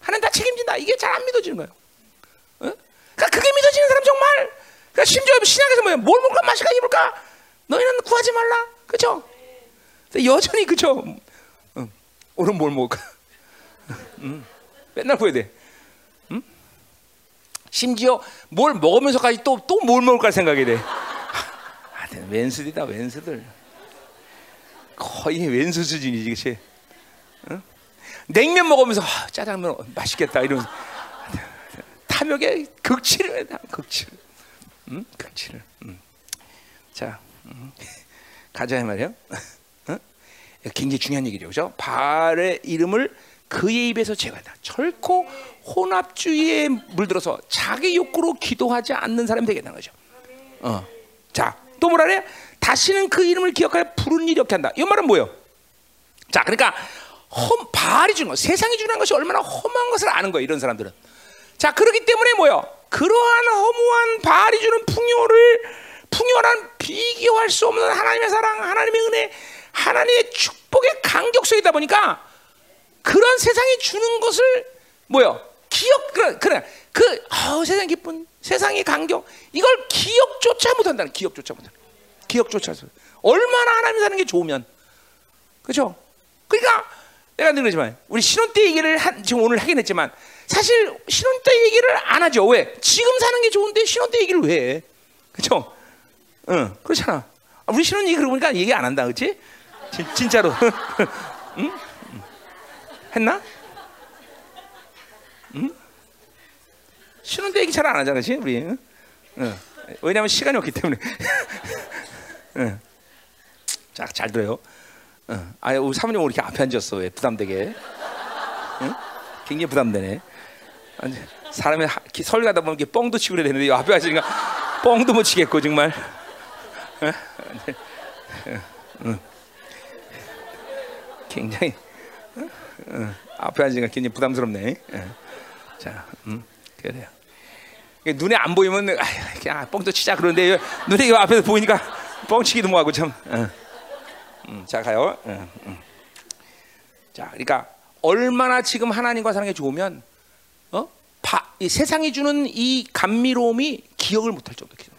하나님 다 책임진다. 이게 잘 안 믿어지는 거예요. 어? 그러니까 그게 믿어지는 사람 정말 그러니까 심지어 신약에서 뭐야? 뭘 먹을까 마실까 입을까? 너희는 구하지 말라. 그죠? 여전히 그죠? 응. 오늘 뭘 먹을까? 응. 맨날 구해야 돼. 응? 심지어 뭘 먹으면서까지 또 또 뭘 먹을까 생각이 돼. 아, 왼수들이다 왼수들. 거의 왼수 수준이지, 그렇지? 응? 냉면 먹으면서 아, 짜장면 맛있겠다 이러면서 탐욕의 극치를 극치, 응? 극치를. 응. 자, 응. 가자 말이요. 굉장히 중요한 얘기죠, 그렇죠? 바알의 이름을 그의 입에서 제거한다. 결코 혼합주의에 물들어서 자기 욕구로 기도하지 않는 사람이 되겠다는 거죠. 어. 자, 또 뭐라 그래? 다시는 그 이름을 기억하여 부른 일이 없게 한다. 이 말은 뭐예요? 자, 그러니까 험, 바알이 주는 것, 세상이 주는 것이 얼마나 험한 것을 아는 거예요. 이런 사람들은. 자, 그렇기 때문에 뭐요? 그러한 허무한 바알이 주는 풍요를 풍요란 비교할 수 없는 하나님의 사랑, 하나님의 은혜, 하나님의 축복의 강격성이다 보니까 그런 세상이 주는 것을 뭐요? 기억 그래 그래 그 어, 세상 기쁜 세상의 강경 이걸 기억조차 못한다는 기억조차 못한다. 기억조차 얼마나 하나님 사는 게 좋으면 그렇죠? 그러니까 내가 늘 그러지만 우리 신혼 때 얘기를 한, 지금 오늘 하긴 했지만 사실 신혼 때 얘기를 안 하죠. 왜? 지금 사는 게 좋은데 신혼 때 얘기를 왜 해? 그렇죠? 응, 그렇잖아. 우리 신혼 얘기 그러고 보니까 얘기 안 한다, 그렇지? 진, 진짜로. 응? 했나? 응? 신혼 때 얘기 잘 안 하잖아, 그렇지? 우리. 응? 응. 왜냐하면 시간이 없기 때문에. 응. 자, 잘 들어요. 응. 아, 우리 사모님 왜 이렇게 앞에 앉았어? 왜 부담되게? 응? 굉장히 부담되네. 사람이 설 가다 보면 이렇게 뻥도 치고 그래야 되는데 앞에 가시니까 뻥도 못 치겠고 정말. 응. 굉장히 응? 응. 앞에 앉으니까 굉장히 부담스럽네. 응. 자, 음, 그래요. 눈에 안 보이면 아, 그냥 뻥도 치자 그러는데 눈에 앞에서 보이니까 뻥치기도 뭐하고 참. 음, 자 가요. 자, 그러니까 얼마나 지금 하나님과 사는 게 좋으면 어? 바, 이 세상이 주는 이 감미로움이 기억을 못할 정도 기억.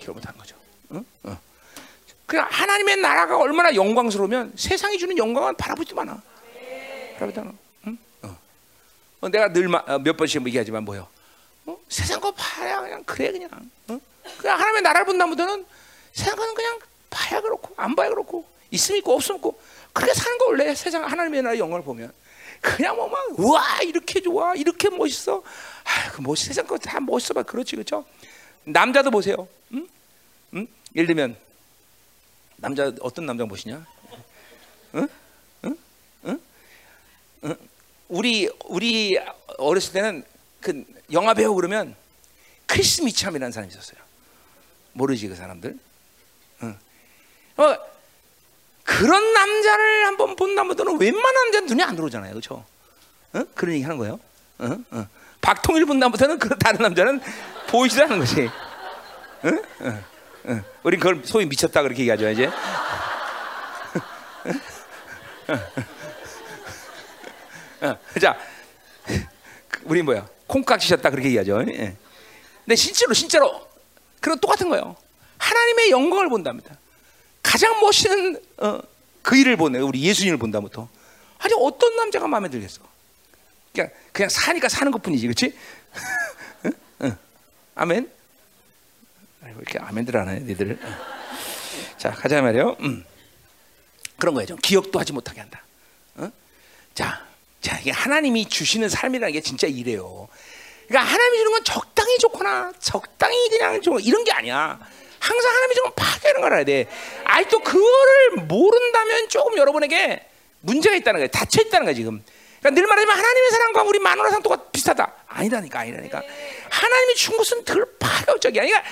기억 못하는 거죠. 응? 어. 그냥 하나님의 나라가 얼마나 영광스러우면 세상이 주는 영광은 바라보지도 않아. 않아. 응? 어. 어, 내가 늘몇 어, 번씩 얘기하지만 뭐요? 어? 세상 거 봐야 그냥 그래 그냥. 어? 그냥 하나님의 나라를 본다보다는 세상 거는 그냥 봐야 그렇고 안 봐야 그렇고 있으면 있고 없으면 있고 그렇게 사는 거 원래 세상 하나님의 나라의 영광을 보면 그냥 뭐막 우와 이렇게 좋아 이렇게 멋있어 아그 멋 세상 거 다 멋있어 봐 그렇지 그렇죠 남자도 보세요 응? 응? 예를 들면 남자 어떤 남자 보시냐 응? 응? 우리 우리 어렸을 때는 그 영화 배우 그러면 크리스 미참이라는 사람이 있었어요 모르지 그 사람들 응. 어, 그런 남자를 한번 본다면은 웬만한 남자는 눈에 안 들어오잖아요, 그렇죠? 어? 그런 얘기 하는 거예요. 어? 어. 박통일 본다부터는 그 다른 남자는 보이지도 않는 거지. 우린 그걸 소위 미쳤다 그렇게 얘기하죠, 이제. 어. 자, 우리 뭐야? 콩깍지셨다 그렇게 얘기하죠. 예. 근데 실제로 진짜로 그런 똑같은 거예요. 하나님의 영광을 본답니다. 가장 멋있는 어, 그 일을 보네. 우리 예수님을 본다부터. 아니 어떤 남자가 마음에 들겠어? 그냥 그냥 사니까 사는 것뿐이지, 그렇지? 아멘. 왜 이렇게 아멘들 안 해, 니들? 자 가자 말이요. 음. 그런 거예요. 기억도 하지 못하게 한다. 어? 자, 자 이게 하나님이 주시는 삶이라는 게 진짜 이래요. 그러니까 하나님이 주는 건 적당히 좋거나 적당히 그냥 좀 이런 게 아니야. 항상 하나님이 조금 파괴하는 걸 알아야 돼. 아직도 그거를 모른다면 조금 여러분에게 문제가 있다는 거예요. 닫혀 있다는 거야 지금. 그러니까 늘 말하지만 하나님의 사랑과 우리 마누라 똑같 비슷하다. 아니다니까 아니다니까. 하나님이 준 것은 덜 파격적이야. 그러니까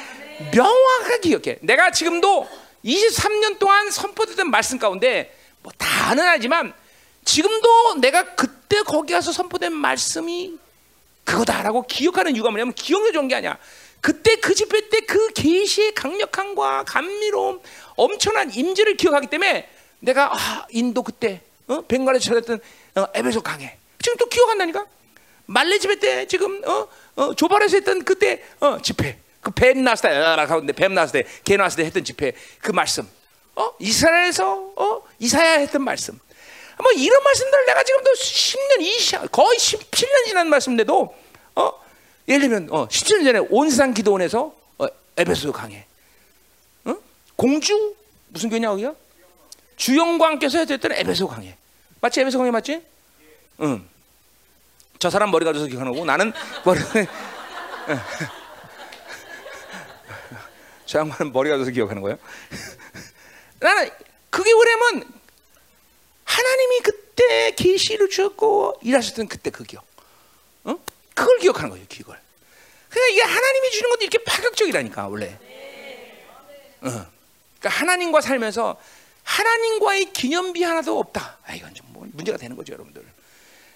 명확하게 기억해. 내가 지금도 23년 동안 선포됐던 말씀 가운데 뭐 다는 아니지만 지금도 내가 그 때 거기 가서 선포된 말씀이 그거다라고 기억하는 이유가 뭐냐면 기억력 좋은 게 아니야. 그때 그 집회 때 그 계시의 강력함과 감미로움, 엄청난 임재를 기억하기 때문에 내가 아, 인도 그때 어? 벵갈에서 전했던 어, 에베소 강해. 지금 또 기억한다니까. 말레 집회 때 지금 어? 어, 조발에서 했던 그때 어, 집회. 그뱀 나왔을 때, 아, 가운데 뱀 나왔을 때, 개 나왔을 때 했던 집회 그 말씀. 어? 이스라엘에서 어? 이사야 했던 말씀. 뭐 이런 말씀들 내가 지금도 10년, 20, 거의 17년 지난 말씀인데도 어? 예를 들면 어, 17년 전에 온 세상 기도원에서 어, 에베소 강해. 어? 공주 무슨 교냐 거기야? 주영광께서 했던 에베소 강해. 맞지 에베소 강해 맞지? 응. 저 사람 머리 가 져서 기억하고 나는 머리. 저 양반은 머리 가 져서 기억하는 거예요. 나는 그게 뭐냐면 하나님이 그때 계시를 주었고 일하셨던 그때 그 기억. 어? 그걸 기억하는 거예요, 그걸. 그러니까 이게 하나님이 주는 것도 이렇게 파격적이라니까 원래. 어. 그러니까 하나님과 살면서 하나님과의 기념비 하나도 없다. 아 이건 좀뭐 문제가 되는 거죠, 여러분들.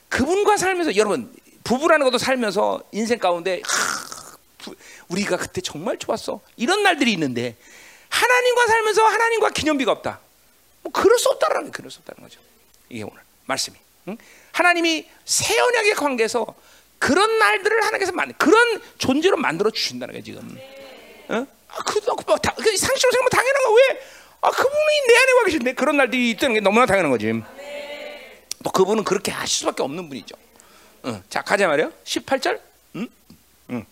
그분과 살면서 여러분 부부라는 것도 살면서 인생 가운데 하, 부, 우리가 그때 정말 좋았어. 이런 날들이 있는데 하나님과 살면서 하나님과 기념비가 없다. 뭐 그럴 수 없다라는 게 그럴 수 없다는 거죠. 이게 오늘 말씀이. 응? 하나님이 새 언약의 관계에서 그런 날들을 하나님께서 만 그런 존재로 만들어 주신다는 게 지금. 어? 아, 그, 그, 뭐, 다, 그 상식으로 생각하면 당연한 거 왜? 아, 그분이 내 안에 와 계신데 그런 날들이 있다는 게 너무나 당연한 거지. 또 그분은 그렇게 하실 수밖에 없는 분이죠. 어, 자, 가자 말이요. 18절. 음? 음.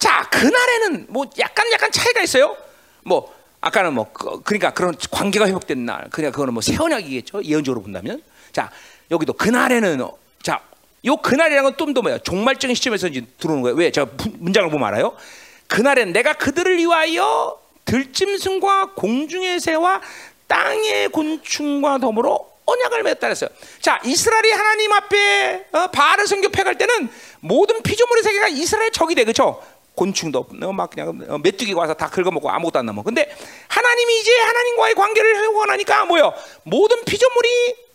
자, 그날에는 뭐 약간 약간 차이가 있어요. 뭐 아까는 뭐 그, 그러니까 그런 관계가 회복된 날. 그냥 그거는 뭐 세언약이겠죠. 예언적으로 본다면. 자, 여기도 그날에는 어, 자, 요 그날이라는 건 좀 더 뭐야? 종말적인 시점에서 이제 들어오는 거예요. 왜? 제가 문장을 보면 알아요. 그날엔 내가 그들을 위하여 들짐승과 공중의 새와 땅의 곤충과 더불어 언약을 맺었다 그랬어요. 자, 이스라엘이 하나님 앞에 어, 바알을 성교 패갈 때는 모든 피조물의 세계가 이스라엘 적이 돼, 그렇죠? 곤충도 막 그냥 어, 메뚜기가 와서 다 긁어먹고 아무것도 안 남아. 근데 하나님이 이제 하나님과의 관계를 회복하니까 뭐요? 모든 피조물이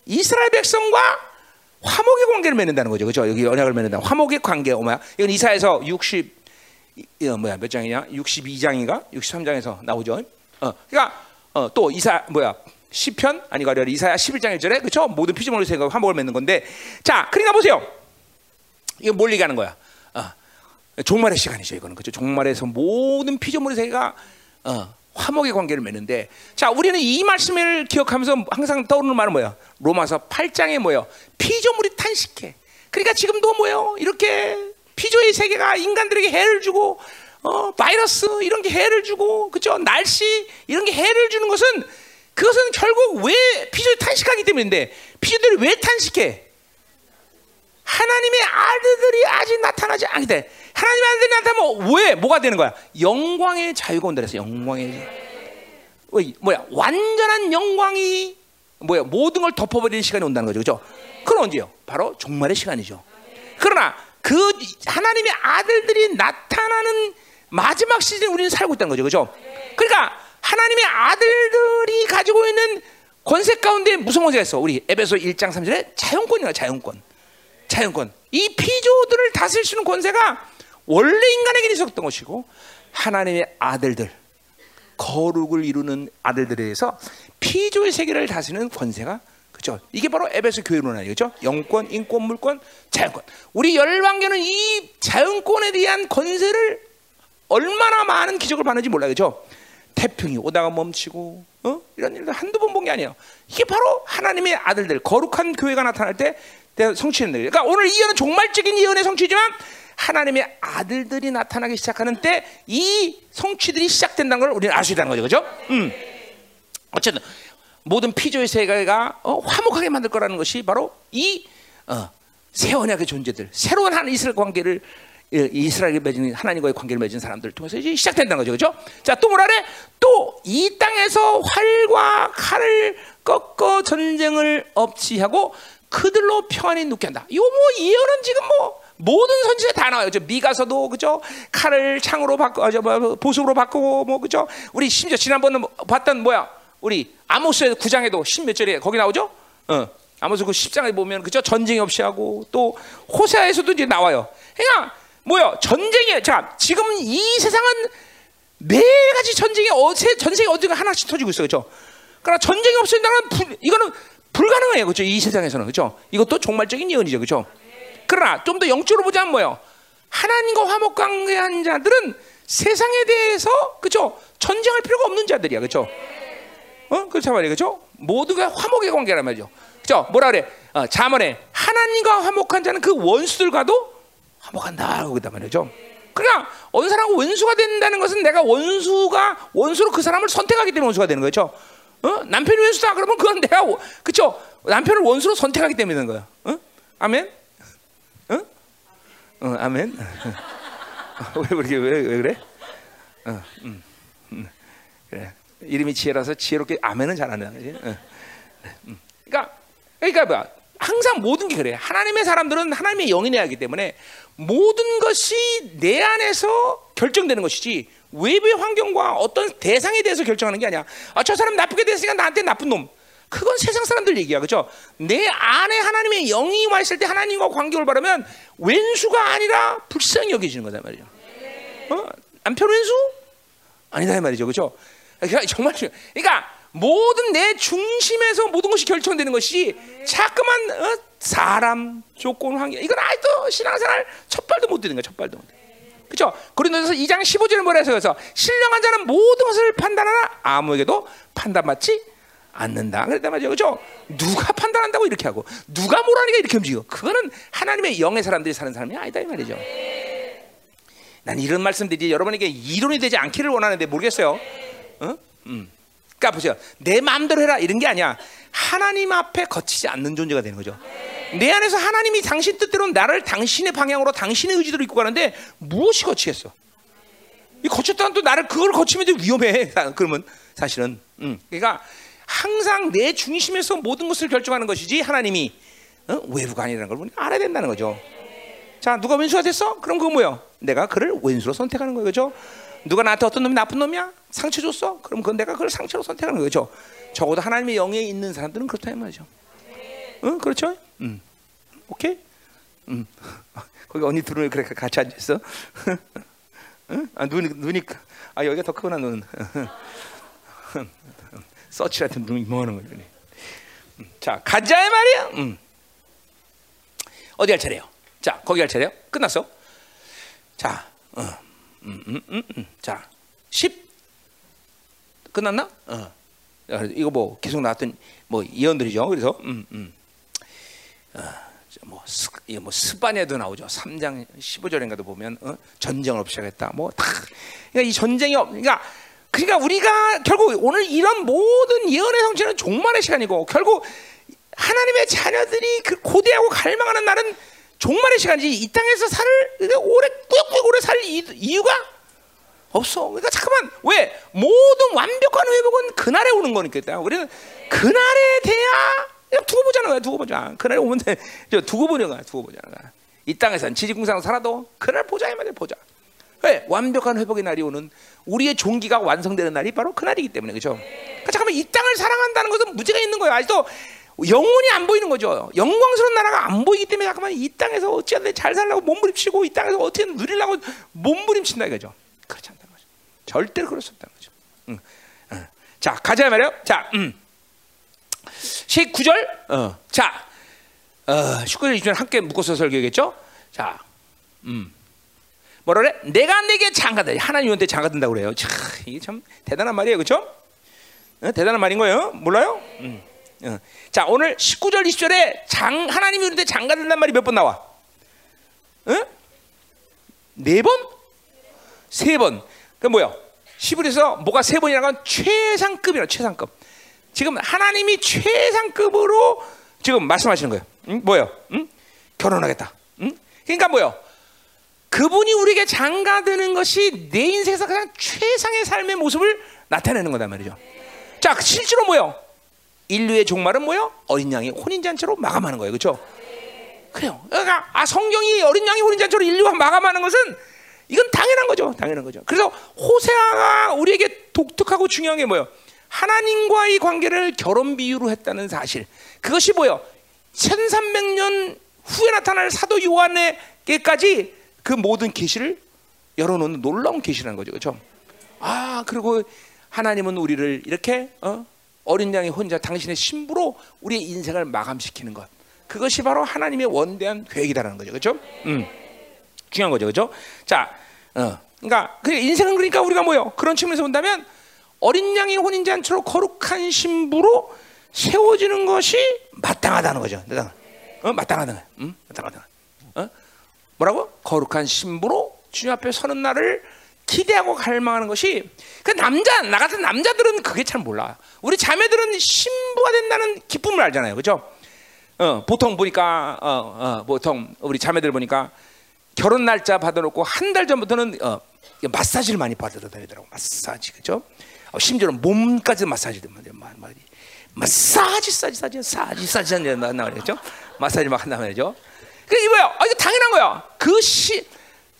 이스라엘 백성과 화목의 관계를 맺는다는 거죠, 그렇죠? 여기 언약을 맺는다. 화목의 관계, 뭐야? 이건 이사에서 60 어, 뭐야 몇 장이냐? 62장인가? 63장에서 나오죠. 어, 그러니까 어, 또 이사 뭐야? 시편 아니 가려 이사야 11장 1절에 그렇죠? 모든 피조물의 생각 화목을 맺는 건데 자, 그러니까 보세요. 이거 뭘 얘기하는 거야? 어, 종말의 시간이죠, 이거는 그렇죠? 종말에서 모든 피조물의 세계가 어, 화목의 관계를 맺는데 자, 우리는 이 말씀을 기억하면서 항상 떠오르는 말은 뭐야? 로마서 8장에 뭐예요? 피조물이 탄식해. 그러니까 지금도 뭐예요? 이렇게 피조의 세계가 인간들에게 해를 주고 어, 바이러스 이런 게 해를 주고 그죠? 날씨 이런 게 해를 주는 것은 그것은 결국 왜 피조들이 탄식하기 때문인데 피조들이 왜 탄식해? 하나님의 아들들이 아직 나타나지 않기 아들들이 나타나면 왜 뭐가 되는 거야? 영광의 자유가 온다 그랬어. 영광의 뭐야? 완전한 영광이 뭐야? 모든 걸 덮어버리는 시간이 온다는 거죠. 그죠? 그건 언제요? 바로 종말의 시간이죠. 그러나 그 하나님의 아들들이 나타나는 마지막 시즌에 우리는 살고 있다는 거죠. 그죠? 그러니까 하나님의 아들들이 가지고 있는 권세 가운데 무슨 권세가 있어? 우리 에베소 1장 3절에 자연권이야, 자연권. 자연권. 이 피조들을 다스릴 수 있는 권세가 원래 인간에게 있었던 것이고 하나님의 아들들 거룩을 이루는 아들들에 대해서 피조의 세계를 다스리는 권세가 그죠? 이게 바로 에베소 교회 논란이죠. 영권, 인권, 물권, 자연권. 우리 열방교는 이 자연권에 대한 권세를 얼마나 많은 기적을 받는지 몰라요. 그죠? 태풍이 오다가 멈추고 어? 이런 일들 한두 번 본 게 아니에요. 이게 바로 하나님의 아들들 거룩한 교회가 나타날 때 성취는 일. 그러니까 오늘 이 예언은 종말적인 예언의 성취지만 하나님의 아들들이 나타나기 시작하는 때 이 성취들이 시작된다는 걸 우리는 알 수 있다는 거죠. 그죠? 음. 어쨌든 모든 피조의 세계가 어, 화목하게 만들 거라는 것이 바로 이 어, 새 언약의 존재들, 새로운 한 이스라엘 관계를 이스라엘에 맺은 하나님과의 관계를 맺은 사람들을 통해서 이제 시작된다는 거죠, 그렇죠? 자, 또 뭐라래? 또 이 땅에서 활과 칼을 꺾어 전쟁을 없이하고 그들로 평안히 눕게 한다. 이거 뭐 예언은 지금 뭐 모든 선지에 다 나와요. 저 미가서도 그죠? 칼을 창으로 저 뭐, 보석으로 바꾸고 뭐 그죠? 우리 심지어 지난번에 뭐 봤던 뭐야? 우리 아모스 9장에도 십몇 절에 거기 나오죠? 어. 아모스 그 10장에 보면 그죠? 전쟁이 없이 하고 또 호세아에서도 이제 나와요. 그러니까 뭐야? 전쟁이 자 지금 이 세상은 매가지 전쟁이 어제 전쟁이 어디가 하나씩 터지고 있어요, 그렇죠? 그러나 전쟁이 불, 이거는 불가능해요, 그렇죠? 이 세상에서는 그렇죠? 이것도 종말적인 예언이죠, 그렇죠? 그러나 좀 더 영적으로 보자면 뭐요? 하나님과 화목 관계한 자들은 세상에 대해서 그렇죠? 전쟁할 필요가 없는 자들이야, 그렇죠? 어, 그렇단 말이에요, 그렇죠? 모두가 화목의 관계란 말이죠, 그렇죠? 뭐라 그래? 어, 자문에 하나님과 화목한 자는 그 원수들과도 화목한다, 그단 말이죠. 그러니까 어느 사람과 원수가 된다는 것은 내가 원수가 원수로 그 사람을 선택하기 때문에 원수가 되는 거죠. 어? 남편이 원수다 그러면 그건 내가 그쵸 남편을 원수로 선택하기 때문에 되는 거야. 어? 아멘. 어? 어 아멘. 왜 그렇게 왜, 왜 그래? 어, 음, 음, 그래. 이름이 지혜라서 지혜롭게 아멘은 잘하네. 어. 음. 그러니까 그러니까 뭐야? 항상 모든 게 그래. 하나님의 사람들은 하나님의 하기 때문에 모든 것이 내 안에서 결정되는 것이지 외부의 환경과 어떤 대상에 대해서 결정하는 게 아니야. 아, 저 사람 나쁘게 됐으니까 나한테 나쁜 놈. 그건 세상 사람들 얘기야, 그렇죠? 내 안에 하나님의 영이 와 있을 때 하나님과 관계를 바르면 왼수가 아니라 불쌍히 여겨지는 거다 말이죠. 어? 남편 왼수? 아니다 이 말이죠, 그렇죠? 그러니까 정말 그러니까 모든 내 중심에서 모든 것이 결정되는 것이 자꾸만 어? 사람, 조건, 환경 이건 아직도 신앙생활 첫 발도 못 드는 거야, 첫 발도 못. 그렇죠? 그린도서 2장 15절에 뭐라 해서 그래서 신령한 자는 모든 것을 판단하나 아무에게도 판단받지 않는다. 그랬단 말이죠. 그렇죠? 누가 판단한다고 이렇게 하고 누가 뭐라니까 이렇게 움직여. 그거는 하나님의 영의 사람들이 사는 사람이 아니다 이 말이죠. 난 이런 말씀들이 여러분에게 이론이 되지 않기를 원하는데 모르겠어요. 어? 음. 그러니까 보세요. 내 마음대로 해라 이런 게 아니야. 하나님 앞에 거치지 않는 존재가 되는 거죠. 내 안에서 하나님이 당신 뜻대로 나를 당신의 방향으로 당신의 의지대로 이끌고 가는데 무엇이 거치겠어? 이 거쳤다는 또 나를 그걸 거치면 좀 위험해. 그러면 사실은 음. 그러니까 항상 내 중심에서 모든 것을 결정하는 것이지 하나님이 어? 외부가 아니라는 걸 우리가 알아야 된다는 거죠. 자 누가 왼수가 됐어? 그럼 그거 뭐야? 내가 그를 왼수로 선택하는 거예요, 그죠 누가 나한테 어떤 놈이 나쁜 놈이야? 상처 줬어? 그럼 그건 내가 그걸 상처로 선택하는 거죠. 적어도 하나님의 영에 있는 사람들은 그렇다 이 말이죠. 응, 그렇죠? 음, 오케이. 음, 거기 언니 둘은 그래 같이 앉아 있어. 응? 아 눈이 눈이 아 여기가 더 크구나 눈. 서치 같은 눈이 뭐 하는 거지? 음, 자 가자 의 말이야. 음. 어디 할 차례요? 자 거기 할 차례요? 끝났어? 자. 어. 음, 음, 음, 음. 자, 10 끝났나? 어. 이거 뭐 계속 나왔던 뭐 예언들이죠. 그래서 음, 음. 어, 뭐, 스, 뭐 스바냐도 나오죠. 3장 15절인가도 보면 어? 전쟁을 없애겠다. 뭐 다 그러니까 이 전쟁이 없 그러니까 그러니까 우리가 결국 오늘 이런 모든 예언의 성취는 종말의 시간이고 결국 하나님의 자녀들이 그 고대하고 갈망하는 날은 종말의 시간이지 이 땅에서 살 오래 꾸역꾸역 오래 살 이유가 없어. 그러니까 잠깐만 왜 모든 완벽한 회복은 그날에 오는 거니까 우리는 그날에 돼야 두고 보자는 거야. 두고 보자. 그날에 오면 돼. 두고 보는 거야. 두고 보자는 거야. 이 땅에서는 지지공상 살아도 그날 보자 이 말이야. 보자. 왜 완벽한 회복의 날이 오는 우리의 종기가 완성되는 날이 바로 그날이기 때문에 그죠? 그러니까 잠깐만 이 땅을 사랑한다는 것은 무지가 있는 거예요. 아직도 영혼이 안 보이는 거죠. 영광스러운 나라가 안 보이기 때문에 잠깐만 이 땅에서 어찌하든 잘 살라고 몸부림치고 이 땅에서 어떻게든 누리려고 몸부림친다 이거죠. 그렇지 않다는 거죠. 절대로 그럴 수 없다는 거죠. 응. 응. 자 가자 말이요. 자, 음. 19절. 어. 자, 어, 19절 20절 함께 묶어서 설교겠죠. 자, 음. 뭐라 그래? 내가 내게 장가다. 하나님한테 장가든다고 그래요. 참, 이게 참 대단한 말이에요, 그렇죠? 어? 대단한 말인 거예요. 몰라요? 음. 어. 자 오늘 19절 20절에 장 하나님이 우리한테 장가된단 말이 몇 번 나와? 응? 네 번? 세 번. 그 뭐야? 시브리서 뭐가 세 번이라는 건 최상급이라 최상급. 지금 하나님이 최상급으로 지금 말씀하시는 거예요. 응? 뭐요? 응? 결혼하겠다. 응? 그러니까 뭐요? 그분이 우리에게 장가드는 것이 내 인생에서 가장 최상의 삶의 모습을 나타내는 거단 말이죠. 자, 실제로 뭐요? 인류의 종말은 뭐요? 어린 양의 혼인 잔치로 마감하는 거예요. 그렇죠? 그래요. 그러니까 아 성경이 어린 양의 혼인 잔치로 인류와 마감하는 것은 이건 당연한 거죠. 당연한 거죠. 그래서 호세아가 우리에게 독특하고 중요한 게 뭐예요? 하나님과의 관계를 결혼 비유로 했다는 사실. 그것이 뭐예요? 1300년 후에 나타날 사도 요한에게까지 그 모든 계시를 열어놓는 놀라운 계시라는 거죠. 그렇죠? 아, 그리고 하나님은 우리를 이렇게 어? 어린 양의 혼자 당신의 신부로 우리의 인생을 마감시키는 것. 그것이 바로 하나님의 원대한 계획이다라는 거죠. 그렇죠? 음. 중요한 거죠. 그렇죠? 자, 어. 그러니까 그 인생은 그러니까 우리가 뭐요? 그런 측면에서 본다면 어린 양의 혼인 잔치로 거룩한 신부로 세워지는 것이 마땅하다는 거죠. 어? 마땅하다. 응? 마땅하다. 어? 뭐라고? 거룩한 신부로 주님 앞에 서는 날을 기대하고 갈망하는 것이 그 남자 나 같은 남자들은 그게 잘 몰라. 우리 자매들은 신부가 된다는 기쁨을 알잖아요, 그렇죠? 어, 보통 보니까 어, 어, 보통 우리 자매들 보니까 결혼 날짜 받아놓고 한 달 전부터는 어, 마사지를 많이 받으러 다니더라고 마사지 그죠? 어, 심지어는 몸까지 마사지를 막 막, 마사지 사지 사지 사지 사지 한단 말이죠. 마사지 막 한단 말이죠. 그 이거야. 아, 이거 당연한 거야. 그 시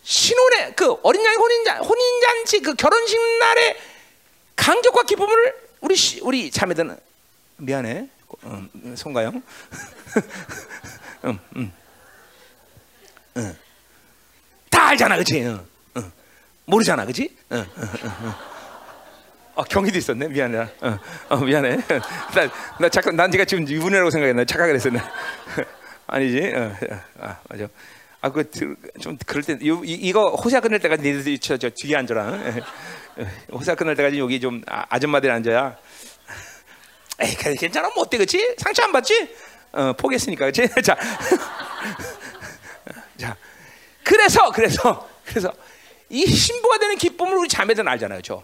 신혼의 그 어린 양의 혼인잔 혼인잔치 그 결혼식 날의 강격과 기쁨을 우리 시, 우리 자매들은 미안해 어, 송가영 음, 음. 음. 다 알잖아 그치 어, 어. 모르잖아 그치 어, 어, 어, 어. 어, 경희도 있었네 미안해 어, 어 미안해 나, 나 잠깐 난 네가 지금 이분이라고 생각했나 착각을 했었네 아니지 어, 아 맞아 아, 그, 좀, 그럴 때, 요, 이, 이거 호세아 끝날 때까지 니들 저, 저 뒤에 앉아라. 호세아 끝날 때까지 여기 좀 아, 줌마들 앉아야. 에이, 괜찮아. 뭐 어때, 그치? 상처 안 받지? 어, 포기했으니까, 그치? 자. 자. 그래서, 그래서, 그래서, 이 신부가 되는 기쁨을 우리 자매들은 알잖아요. 그죠?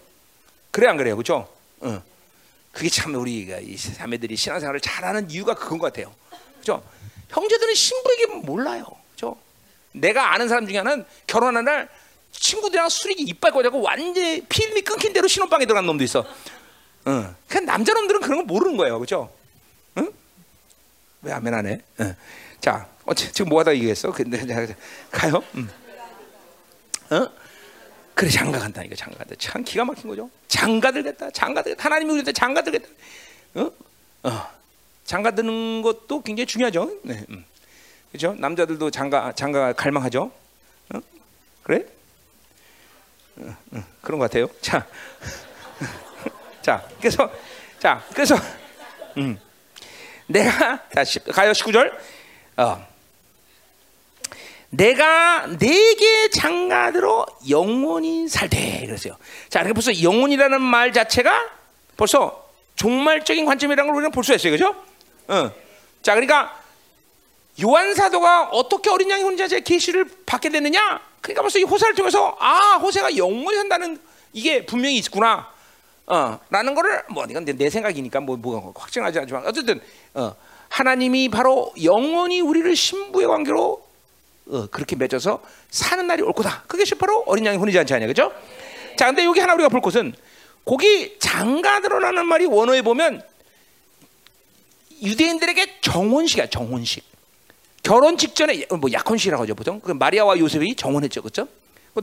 그래, 안 그래요? 그죠? 어. 그게 참 우리가 이 자매들이 신앙생활을 잘하는 이유가 그건 것 같아요. 그죠? 형제들은 신부에게 몰라요. 그죠? 내가 아는 사람 중에 하나는 결혼하는 날 친구들이랑 술이 이빨 꺼자고 완전히 필름이 끊긴 대로 신혼방에 들어간 놈도 있어. 응. 그냥 남자 놈들은 그런 거 모르는 거예요, 그렇죠? 응? 왜 아멘 안 해? 응. 자, 어, 지금 뭐 하다 얘기했어? 근데 가요. 응. 어? 그래 장가 간다 이거 장가 간다 참 기가 막힌 거죠. 장가 들겠다, 장가들 하나님이 우리한테 장가 들겠다. 어? 어. 장가 드는 것도 굉장히 중요하죠. 네. 음. 그죠? 남자들도 장가 장가 갈망하죠. 어? 그래? 어, 어, 그런 것 같아요. 자, 자, 그래서 자, 그래서 음, 내가 다시 가요 19절. 어. 내가 내게 장가들어 영원히 살되 그랬어요. 자, 이렇게 벌써 영원이라는 말 자체가 벌써 종말적인 관점이라는 걸 우리는 볼 수 있어요, 그죠? 어. 자, 그러니까 요한 사도가 어떻게 어린 양의 혼자제 계시를 받게 됐느냐? 그러니까 벌써 이 호세를 통해서 아 호세가 영원히 산다는 이게 분명히 있구나. 어, 라는 거를 뭐 이건 내, 내 생각이니까 뭐, 뭐 확증하지 않지만 어쨌든 어, 하나님이 바로 영원히 우리를 신부의 관계로 어, 그렇게 맺어서 사는 날이 올 거다. 그게 바로 어린 양의 혼이지 않냐, 그죠? 자, 근데 여기 하나 우리가 볼 것은 거기 장가 들어라는 말이 원어에 보면 유대인들에게 정혼식이야, 정혼식. 결혼 직전에 뭐 약혼식이라고 하죠 보통? 그 마리아와 요셉이 정혼했죠 그렇죠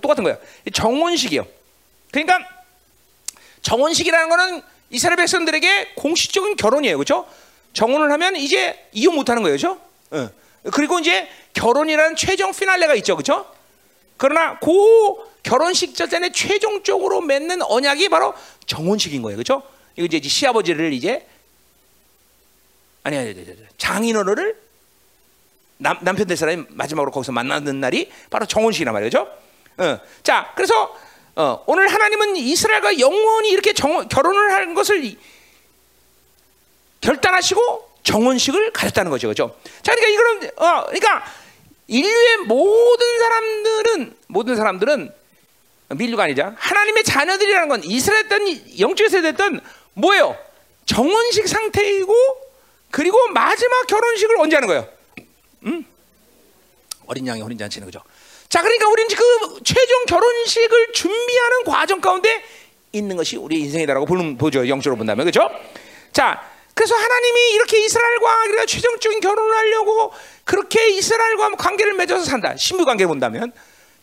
똑같은 거예요. 정혼식이요. 그러니까 정혼식이라는 거는 이스라엘 백성들에게 공식적인 결혼이에요 그렇죠 정혼을 하면 이제 이혼 못 하는 거예요 그렇죠 어. 그리고 이제 결혼이라는 최종 피날레가 있죠 그렇죠 그러나 그 결혼식 전에 최종적으로 맺는 언약이 바로 정혼식인 거예요 그렇죠 이거 이제 시아버지를 이제 아니 아니 장인어른을 남, 남편 될 사람이 마지막으로 거기서 만나는 날이 바로 정혼식이란 말이죠. 어. 자, 그래서 어, 오늘 하나님은 이스라엘과 영원히 이렇게 정, 결혼을 한 것을 결단하시고 정혼식을 가졌다는 거죠, 그렇죠? 자, 그러니까 이거는 어, 그러니까 인류의 모든 사람들은 모든 사람들은 민류가 아니자 하나님의 자녀들이라는 건 이스라엘든 영적 세대든 뭐예요? 정혼식 상태이고 그리고 마지막 결혼식을 언제 하는 거예요? 음? 어린 양의 혼인 잔치는 그죠? 자, 그러니까 우리는 그 최종 결혼식을 준비하는 과정 가운데 있는 것이 우리 인생이다라고 보는 보죠. 영적으로 본다면 그죠? 자, 그래서 하나님이 이렇게 이스라엘과 우리가 최종적인 결혼을 하려고 그렇게 이스라엘과 관계를 맺어서 산다. 신부 관계 본다면.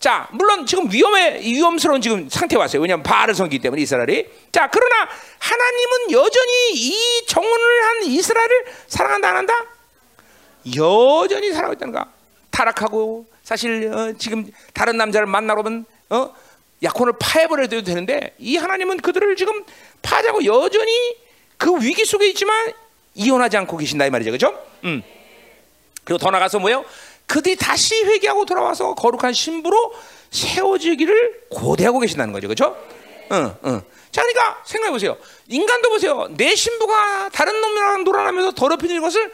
자, 물론 지금 위험해 위험스러운 지금 상태 왔어요. 왜냐하면 바알을 섬기기 때문에 이스라엘이. 자, 그러나 하나님은 여전히 이 정언을 한 이스라엘을 사랑한다 안 한다? 여전히 사랑하고 있다는 거야. 타락하고 사실 어, 지금 다른 남자를 만나러 오면 어? 약혼을 파해버려도 되는데 이 하나님은 그들을 지금 파자고 여전히 그 위기 속에 있지만 이혼하지 않고 계신다 이 말이죠, 그렇죠? 음. 그리고 더 나가서 뭐예요? 그들이 다시 회개하고 돌아와서 거룩한 신부로 세워지기를 고대하고 계신다는 거죠, 그렇죠? 응, 응. 자, 그러니까 생각해 보세요. 인간도 보세요. 내 신부가 다른 놈이랑 놀아나면서 더럽히는 것을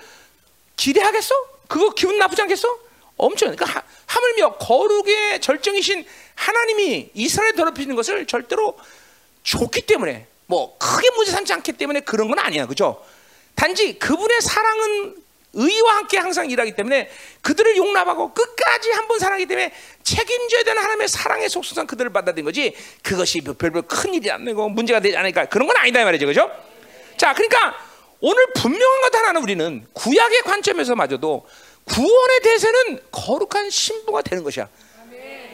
기대하겠어? 그거 기분 나쁘지 않겠어? 엄청. 그러니까 하, 물며 거룩의 절정이신 하나님이 이스라엘 더럽히는 것을 절대로 좋기 때문에 뭐 크게 문제 삼지 않기 때문에 그런 건 아니야, 그죠? 단지 그분의 사랑은 의와 함께 항상 일하기 때문에 그들을 용납하고 끝까지 한 번 사랑하기 때문에 책임져야 되는 하나님의 사랑의 속성상 그들을 받아들인 거지 그것이 별별 큰 일이 안 되고 문제가 되지 않으니까 그런 건 아니다 이 말이죠 그죠? 자 그러니까 오늘 분명한 것 하나는 우리는 구약의 관점에서 마저도 구원의 대세는 거룩한 신부가 되는 것이야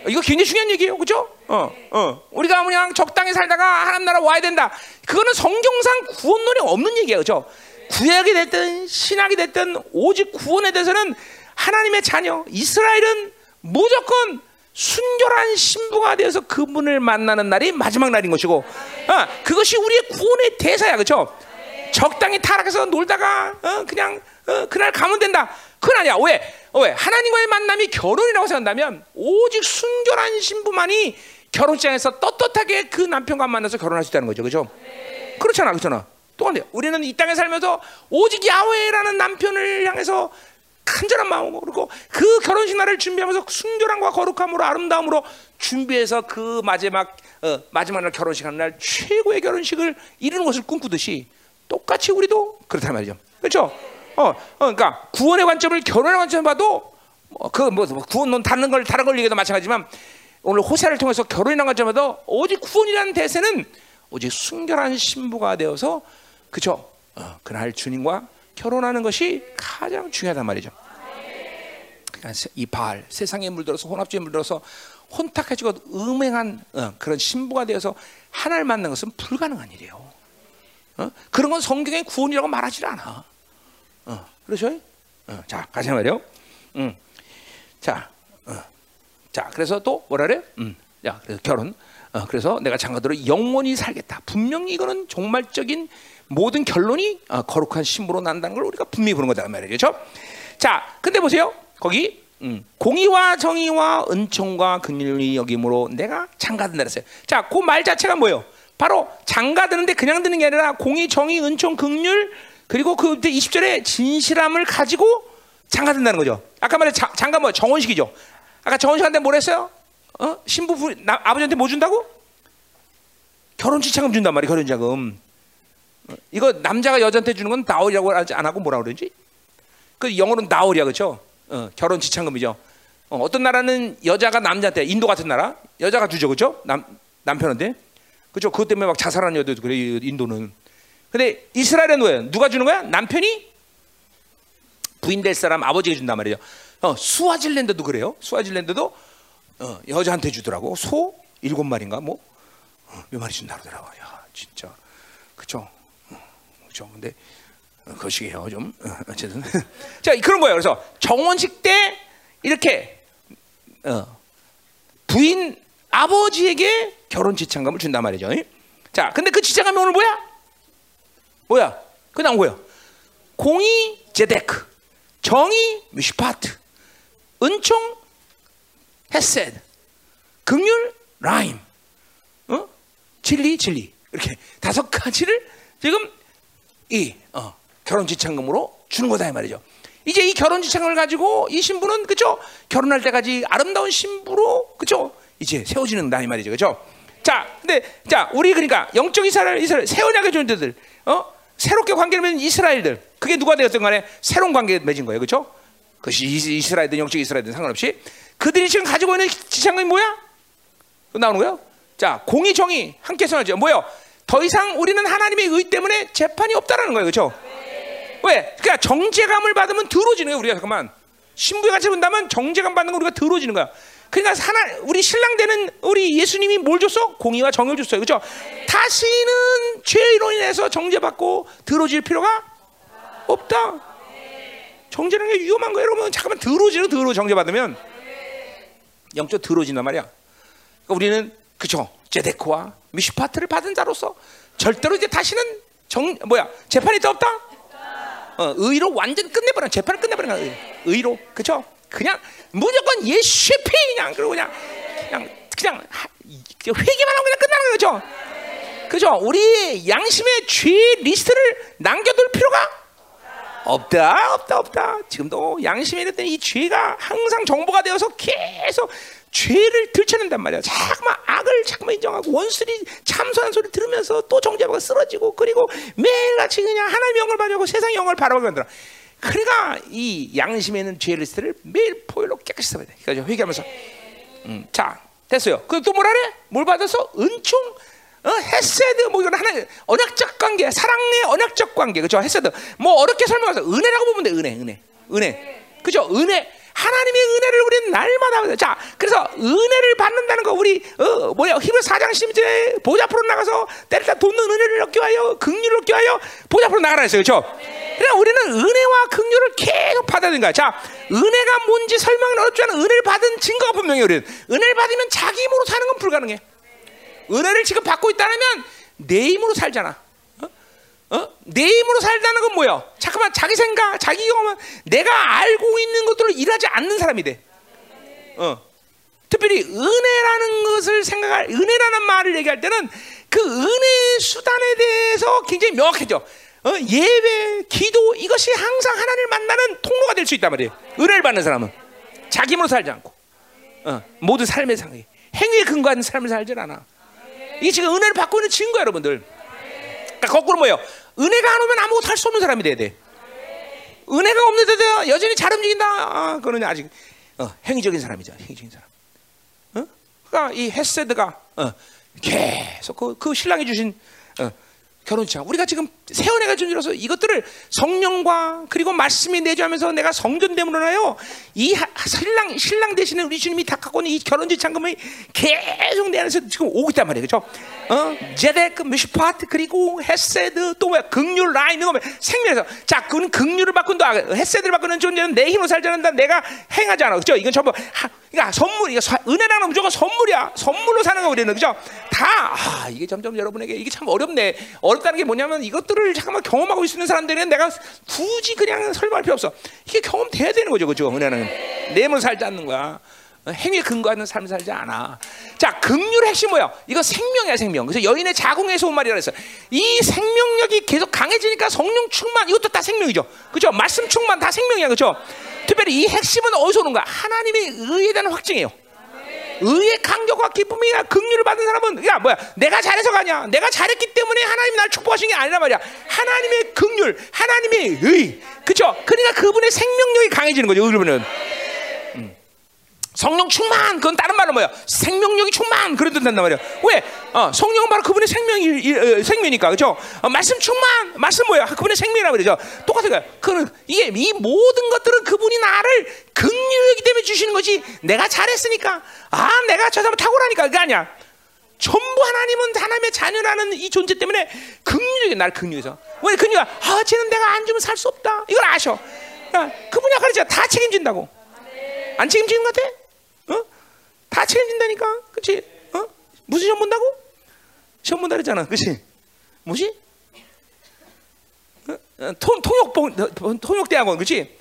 이거 굉장히 중요한 얘기예요 그죠? 어, 어. 우리가 그냥 적당히 살다가 하나님 나라 와야 된다 그거는 성경상 구원론이 없는 얘기예요 그죠? 구약이 됐든 신학이 됐든 오직 구원에 대해서는 하나님의 자녀 이스라엘은 무조건 순결한 신부가 되어서 그분을 만나는 날이 마지막 날인 것이고 어, 그것이 우리의 구원의 대사야 그렇죠? 적당히 타락해서 놀다가 어, 그냥 어, 그날 가면 된다 그건 아니야 왜? 어, 왜? 하나님과의 만남이 결혼이라고 생각한다면 오직 순결한 신부만이 결혼장에서 떳떳하게 그 남편과 만나서 결혼할 수 있다는 거죠 그렇죠? 그렇잖아 그렇잖아 똑같아요. 우리는 이 땅에 살면서 오직 야훼라는 남편을 향해서 간절한 마음으로 그리고 그 결혼식 날을 준비하면서 순결함과 거룩함으로 아름다움으로 준비해서 그 마지막 어, 마지막 날 결혼식 하는 날 최고의 결혼식을 이루는 것을 꿈꾸듯이 똑같이 우리도 그렇단 말이죠. 그렇죠? 어, 어 그러니까 구원의 관점을 결혼의 관점을 봐도 뭐, 그뭐 뭐 구원론 다른 걸 다른 걸 얘기해도 마찬가지지만 오늘 호세를 통해서 결혼이라는 관점에도 오직 구원이라는 대세는 오직 순결한 신부가 되어서 그죠? 어, 그날 주님과 결혼하는 것이 가장 중요하단 말이죠. 그러니까 이 바알 세상에 물들어서 혼합주의에 물들어서 혼탁해지고 음행한 어, 그런 신부가 되어서 하나를 만난 것은 불가능한 일이에요. 어? 그런 건 성경의 구원이라고 말하지 않아. 어, 그렇죠? 어, 자, 가자 말이요. 음. 자, 어. 자, 그래서 또 뭐라 그래? 음. 야, 그래서 결혼. 어, 그래서 내가 장가들어 영원히 살겠다. 분명히 이거는 종말적인 모든 결론이 어, 거룩한 신부로 난다는 걸 우리가 분명히 보는 거다 말이죠. 자, 근데 보세요. 거기 음, 공의와 정의와 은총과 긍휼이 여김으로 내가 장가든다 그랬어요. 자, 그 말 자체가 뭐예요? 바로 장가드는데 그냥 드는 게 아니라 공의, 정의, 은총, 긍휼 그리고 그 20절에 진실함을 가지고 장가든다는 거죠. 아까 말해 장가 뭐 정원식이죠. 아까 정원식한테 뭘 했어요? 어? 신부 부, 나, 아버지한테 뭐 준다고? 결혼 지참금 준단 말이에요. 결혼 자금. 이거 남자가 여자한테 주는 건 나올이라고 하지 안 하고 뭐라 그러지? 그 영어로는 나올이야 그렇죠? 어, 결혼 지참금이죠. 어, 떤 나라는 여자가 남자한테 인도 같은 나라 여자가 주죠 그렇죠? 남 남편한테 그렇죠? 그것 때문에 막 자살하는 여자도 그래 인도는. 근데 이스라엘은 뭐예요? 누가 주는 거야? 남편이 부인 될 사람 아버지가 준단 말이죠. 어, 수아질랜드도 그래요. 수아질랜드도 어, 여자한테 주더라고. 소 일곱 마리인가 뭐 몇 마리 준다 그러더라고. 야 진짜 그렇죠? 그렇죠. 근데 거시기해요 좀 어, 어쨌든 자 그런 거예요. 그래서 정원식 때 이렇게 어, 부인 아버지에게 결혼 지참금을 준단 말이죠. 자, 근데 그 지참금이 오늘 뭐야? 뭐야? 그 다음 뭐야? 공의 제데크, 정의 미슈파트, 은총 헤셋, 긍휼 라임, 어? 진리 진리 이렇게 다섯 가지를 지금 이 어, 결혼 지참금으로 주는 거다 이 말이죠. 이제 이 결혼 지참금을 가지고 이 신부는 그죠? 결혼할 때까지 아름다운 신부로 그죠? 이제 세워지는다 이 말이죠, 그죠? 자, 근데 자 우리 그러니까 영적 이스라엘, 이스라엘 새 언약의 존재들, 어 새롭게 관계를 맺은 이스라엘들, 그게 누가 되었든 간에 새로운 관계 맺은 거예요, 그죠? 그것이 이스라엘든 영적 이스라엘든 상관없이 그들이 지금 가지고 있는 지참금이 뭐야? 나오는 거예요? 자, 공의 정의 함께 선하죠. 뭐요? 더 이상 우리는 하나님의 의 때문에 재판이 없다라는 거예요. 그렇죠? 왜? 그러니까 정제감을 받으면 들어지는 거야 우리가 잠깐만 신부에 같이 본다면 정제감 받는 거 우리가 들어지는 거야. 그러니까 하나 우리 신랑 되는 우리 예수님이 뭘 줬어? 공의와 정의를 줬어요. 그렇죠? 다시는 죄로 인해서 정죄받고 들어질 필요가 없다. 정죄라는 게 위험한 거예요, 여러분. 잠깐만 들어지는 들어 정죄받으면 영적 들어진단 말이야. 그러니까 우리는 그죠? 제데코와 미슈파트를 받은 자로서 절대로 이제 다시는 정 뭐야 재판이 더 없다. 어, 의로 완전 끝내버려 재판을 끝내버려 의, 의로 그죠? 그냥 무조건 예수의 피 그냥 그리고 그냥 그냥 그냥 회개만 하고 그냥 끝나는 거죠. 그죠? 우리 양심의 죄 리스트를 남겨둘 필요가 없다, 없다, 없다. 지금도 양심에 있는 이 죄가 항상 정보가 되어서 계속 죄를 들춰낸단 말이야. 자꾸만 악을 자꾸만 인정하고 원수들이 참소한 소리 들으면서 또 정죄하고 쓰러지고 그리고 매일같이 그냥 하나님의 영을 바라고 세상 영을 바라보게 만들어. 그러니까 이 양심에 있는 죄 리스트를 매일 보혈로 깨끗이 씻어야 돼. 그죠? 회개하면서. 음, 자, 됐어요. 그또 뭐라 그래? 뭘 받아서? 은총, 어, 헤세드, 뭐 이건 하나 언약적 관계, 사랑의 언약적 관계, 그죠? 헤세드. 뭐 어렵게 설명해서 은혜라고 보면 돼, 은혜, 은혜, 은혜, 그죠? 은혜. 하나님의 은혜를 우리는 날마다. 자, 그래서 은혜를 받는다는 거 우리 어 뭐야 히브리 4장 10절에 보좌 앞으로 나가서 때를 따라 돕는 은혜를 얻기 위하여 긍휼을 얻기 위하여 보좌 앞으로 나가라 했어요. 그렇죠? 그러니까 우리는 은혜와 긍휼을 계속 받아야 거야. 자, 은혜가 뭔지 설명은 어렵지만 은혜를 받은 증거가 분명히 우리는 은혜를 받으면 자기 힘으로 사는 건 불가능해. 은혜를 지금 받고 있다면 내 힘으로 살잖아. 어? 어? 내 힘으로 살다는 건 뭐야? 잠깐만 자기 생각, 자기 경험은 내가 알고 있는 것들을 일하지 않는 사람이 돼. 어. 특별히 은혜라는 것을 생각할 은혜라는 말을 얘기할 때는 그 은혜 수단에 대해서 굉장히 명확해져. 어? 예배, 기도 이것이 항상 하나님을 만나는 통로가 될 수 있단 말이에요. 은혜를 받는 사람은 자기 힘으로 살지 않고 어, 모든 삶의 상에 행위에 근거한 삶을 살질 않아. 이게 지금 은혜를 받고 있는 증거야, 여러분들. 그러니까 거꾸로 뭐예요? 은혜가 안 오면 아무것도 할 수 없는 사람이 돼야 돼. 은혜가 없는데도 여전히 잘 움직인다. 아, 그거는 아직 어, 행위적인 사람이죠. 행위적인 사람. 어? 그러니까 이 헤세드가 어, 계속 그, 그 신랑이 주신 어, 결혼차. 우리가 지금 새 은혜가 준비로서 이것들을 성령과 그리고 말씀이 내주하면서 내가 성전됨으로 하여 이 하- 신랑 신랑 되시는 우리 주님이 다 갖고 있는 이 결혼 지 창금이 계속 내 안에서 지금 오고 있단 말이에요, 그렇죠? 어, 제데크, 미슈파트 그리고 헤세드 또 뭐야 극률 라인 이거 뭐 생명에서 자, 그건 극률을 바꾼 다 헤세드를 바꾸는 존재는 내 힘으로 살지 않는다. 내가 행하지 않아, 그렇죠? 이건 전부 하, 그러니까 선물, 이거 사- 은혜라는 건 무조건 선물이야. 선물로 사는 거 우리는 그죠? 다 아, 이게 점점 여러분에게 이게 참 어렵네. 어렵 다는 게 뭐냐면 이것들을 잠깐만 경험하고 있는 사람들은 내가 굳이 그냥 설명할 필요 없어. 이게 경험돼야 되는 거죠, 그죠? 은혜는 내 힘으로 살지 않는 거야. 어, 행위에 근거하는 삶을 살지 않아. 자, 긍휼의 핵심 뭐야? 이거 생명이야, 생명. 그래서 여인의 자궁에서 온 말이라 그랬어. 이 생명력이 계속 강해지니까 성령 충만, 이것도 다 생명이죠. 그죠? 말씀 충만 다 생명이야, 그죠? 특별히 이 핵심은 어디서 오는 거야? 하나님의 의에 대한 확증이에요. 의의 강력과 기쁨이야 긍휼을 받은 사람은 야 뭐야 내가 잘해서가 아니야 내가 잘했기 때문에 하나님이 날 축복하신 게 아니란 말이야. 하나님의 긍휼 하나님의 의. 그죠 그러니까 그분의 생명력이 강해지는 거죠 음. 성령 충만 그건 다른 말로 뭐야? 생명력이 충만 그런 뜻 한단 말이야. 왜? 어, 성령은 바로 그분의 생명이 이- 어, 생명이니까 그죠? 어, 말씀 충만 말씀 뭐야? 그분의 생명이라 그러죠. 똑같은 거야. 그는 이게 이 모든 것들은 그분이 나를 긍휼이기 때문에 주시는 것이 내가 잘했으니까. 아 내가 저 사람 탁월하니까 그게 아니야. 전부 하나님은 하나님의 자녀라는 이 존재 때문에 긍휼하게 날 긍휼해서. 왜 긍휼아 아 쟤는 내가 안 주면 살 수 없다. 이걸 아셔. 야, 그분이 아까 그랬잖아. 다 책임진다고. 안 책임지는 것 같아? 어? 다 책임진다니까 그치? 어? 무슨 시험 본다고? 시험 본다 그랬잖아 그치? 뭐지? 어? 어, 통, 통역, 통역 대학원 그치?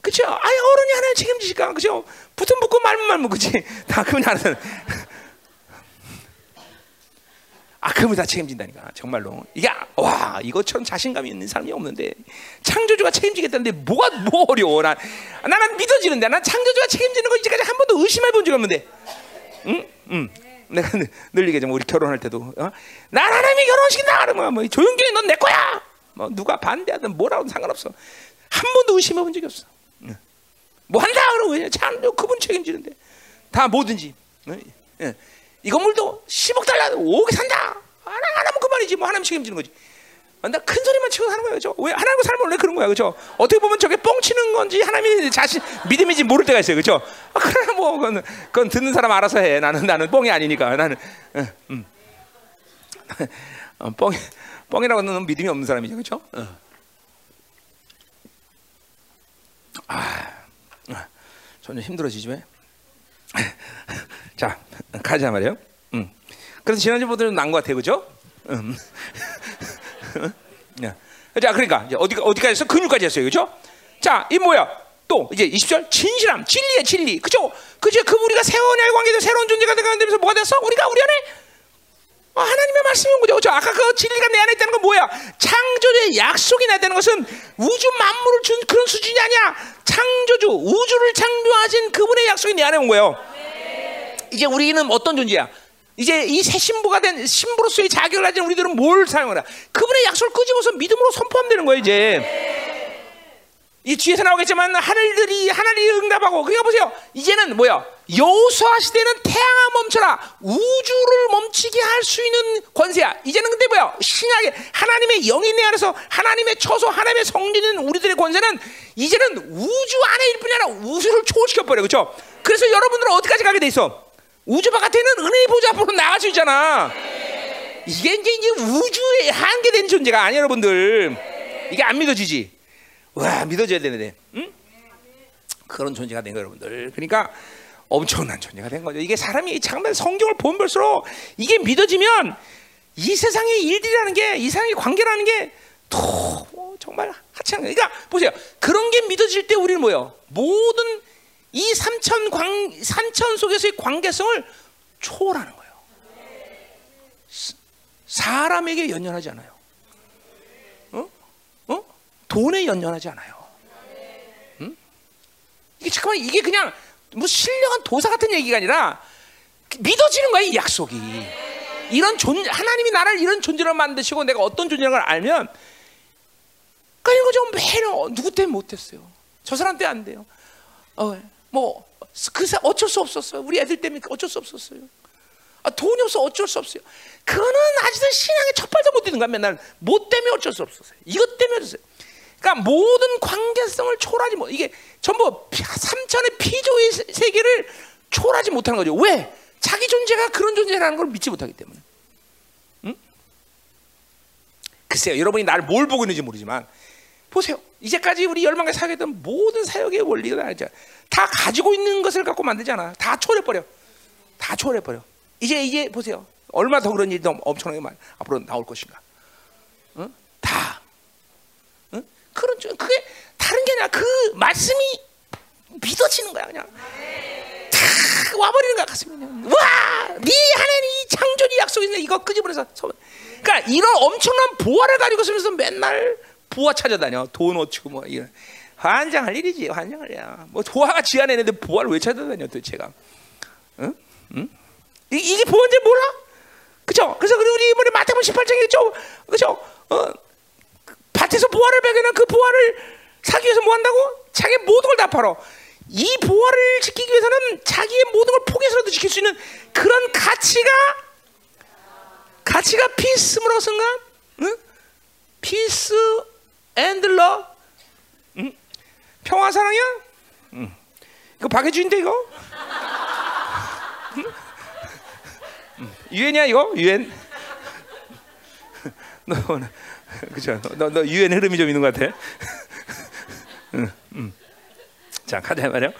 그쵸? 아예 어른이 하나 책임지실까? 그죠? 붙은 붙고 말면 말면 그치? 다 그분이 하는 아, 그분이 다 책임진다니까. 정말로. 이게 아, 와 이것처럼 자신감이 있는 사람이 없는데. 창조주가 책임지겠다는데 뭐가 뭐 어려워? 난 나는 믿어지는데. 난 창조주가 책임지는 거 이제까지 한 번도 의심해 본 적이 없는데. 응? 응. 내가 늘- 늘 얘기하지만 우리 결혼할 때도. 어? 난 하나님이 결혼시킨다 그러면 뭐 조용조용 넌내 거야. 뭐 누가 반대하든 뭐라든 상관없어. 한 번도 의심해 본 적이 없어. 응. 뭐 한다 그러고 그냥 참 그분 책임지는데. 다 뭐든지. 어? 예. 이 건물도 10억 달러 5억에 산다 안, 하- 안 하면 그만이지 뭐 하나님 책임지는 거지 아, 나큰 소리만 치고 사는 거예요 그죠? 왜 하나님과 살면 원래 그런 거야, 그죠? 어떻게 보면 저게 뻥치는 건지 하나님이 자신 믿음인지 모를 때가 있어요, 그죠? 아, 그러나 뭐 그건, 그건 듣는 사람 알아서 해. 나는 나는 뻥이 아니니까 나는 어, 음. 어, 뻥 뻥이라고는 믿음이 없는 사람이죠, 그죠? 어. 아, 아, 점점 힘들어지지 왜? 자, 가자 말이에요. 음. 그래서 지난주보다는 나은 것 같아요, 그죠? 음. 야. 자, 그러니까 어디 어디까지 했어? 근육까지 했어요, 그죠? 자, 이 뭐야? 또 이제 20절 진실함, 진리의 진리, 그죠? 그죠? 그 우리가 새로운 의 관계에서 새로운 존재가 되면서 뭐가 됐어? 우리가 우리 안에 아, 하나님의 말씀이 온 거죠. 그죠? 아까 그 진리가 내 안에 있다는 건 뭐야? 창조주의 약속이 나다는 것은 우주 만물을 준 그런 수준이 아니야. 창조주, 우주를 창조하신 그분의 약속이 내 안에 온 거예요. 이제 우리는 어떤 존재야? 이제 이 새 신부가 된 신부로서의 자격을 가진 우리들은 뭘 사용하라? 그분의 약속을 끄집어서 믿음으로 선포하면 되는 거예요, 이제. 이 뒤에서 나오겠지만 하늘들이 하나님이 응답하고 그러니까 보세요. 이제는 뭐야? 여호수아 시대는 태양아 멈춰라 우주를 멈추게 할 수 있는 권세야. 이제는 근데 뭐야? 신약의 하나님의 영이 내 안에서 하나님의 처소 하나님의 성리는 우리들의 권세는 이제는 우주 안에 일 뿐이 아니라 우주를 초월시켜 버려. 그렇죠? 그래서 여러분들은 어디까지 가게 돼 있어? 우주 바깥에는 은혜의 보좌 앞으로 나갈 수 있잖아. 이게 이제, 우주의 한계된 존재가 아니야, 여러분들. 이게 안 믿어지지? 와, 믿어져야 되는데. 응? 그런 존재가 된 거예요, 여러분들. 그러니까 엄청난 존재가 된 거죠. 이게 사람이 잠깐 성경을 보면 볼수록 이게 믿어지면 이 세상의 일들이라는 게, 이 세상의 관계라는 게 더, 뭐 정말 하찮은 거예요. 그러니까 보세요. 그런 게 믿어질 때 우리는 뭐예요? 모든 이 삼천 광 삼천 속에서의 관계성을 초월하는 거예요. 사람에게 연연하지 않아요. 어? 어? 돈에 연연하지 않아요. 응? 이게 잠깐만 이게 그냥 뭐 신령한 도사 같은 얘기가 아니라 믿어지는 거야 이 약속이. 이런 존 하나님이 나를 이런 존재로 만드시고 내가 어떤 존재라는 걸 알면 그러니까 이거 좀 매일 누구 때문에 못했어요. 저 사람 때문에 안 돼요. 어, 뭐그 어쩔 수 없었어요. 우리 애들 때문에 어쩔 수 없었어요. 아, 돈이 없어 어쩔 수 없어요. 그거는 아직도 신앙의 첫 발도 못 뛰는 거야. 맨날 뭐 때문에 어쩔 수 없었어요. 이것 때문에 없어요. 그러니까 모든 관계성을 초월하지 못. 이게 전부 삼천의 피조의 세계를 초월하지 못하는 거죠. 왜? 자기 존재가 그런 존재라는 걸 믿지 못하기 때문에. 응? 글쎄요, 여러분이 나를 뭘 보고 있는지 모르지만 보세요. 이제까지 우리 열망에 사역했던 모든 사역의 원리가 알죠. 다 가지고 있는 것을 갖고 만들잖아. 다 초월해버려. 다 초월해버려. 이제 이제 보세요. 얼마 더 그런 일이 엄청나게 많 앞으로 나올 것인가. 응? 다. 응? 그런 그게 다른 게 아니라 그 말씀이 믿어지는 거야 그냥. 다 와버리는 거야 가슴이. 와, 네 하나님 이 창조의 약속이 있네. 이거 끄집어내서. 그러니까 이런 엄청난 보화를 가지고 있으면서 맨날 부하 찾아다녀. 돈 어치고 뭐 이런. 환장할 일이지 환장을 야. 뭐 보아가 지 안에 있는데 보아를 왜 찾아다녀 도대체가. 응? 응? 이, 이게 보아인지 몰라? 그죠? 그래서 우리 이번에 마태복음 18장에 죠 그죠? 어, 밭에서 보아를 발견한 그 보아를 사기 위해서 뭐 한다고? 자기 모든 걸 다 팔어. 이 보아를 지키기 위해서는 자기의 모든 걸 포기해서라도 지킬 수 있는 그런 가치가 가치가 피스므로 쓴가? 응? 피스 앤드 러 응? 평화 사랑이야? 응. 이거 박해주인데 이거? 유엔이야 이거? 유엔? 너, 그죠? 너, 너 유엔 흐름이 좀 있는 것 같아. 자 가자 말이야.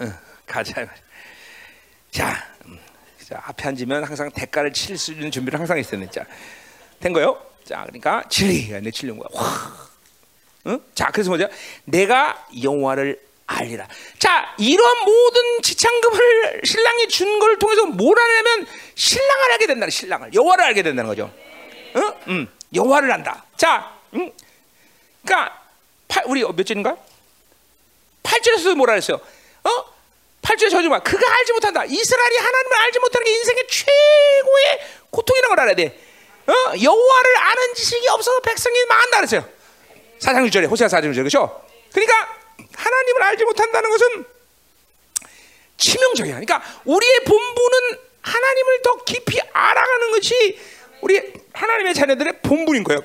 응, 가자 말이야. 자, 자 앞에 앉으면 항상 대가를 칠 수 있는 준비를 항상 했었네. 자, 된 거요? 자, 그러니까 진리가 내 진리인 거야. 와. 응? 자, 그래서 뭐죠? 내가 영화를 알리라. 자, 이런 모든 지창금을 신랑이 준 걸 통해서 뭘 하냐면 신랑을 알게 된다. 신랑을 여호와를 알게 된다는 거죠. 응? 응. 여호와를 안다. 자, 응? 그러니까 팔, 우리 몇 절인가? 8절에서 뭐라 했어요? 어? 8절에 저지 마. 그가 알지 못한다. 이스라엘이 하나님을 알지 못하는 게 인생의 최고의 고통이라는 걸 알아야 돼. 어? 여호와를 아는 지식이 없어서 백성이 망한다 그랬어요. 사장 6절에 호세아 사장 6절 그렇죠? 그러니까 하나님을 알지 못한다는 것은 치명적이야. 그러니까 우리의 본분은 하나님을 더 깊이 알아가는 것이 우리 하나님의 자녀들의 본분인 거예요.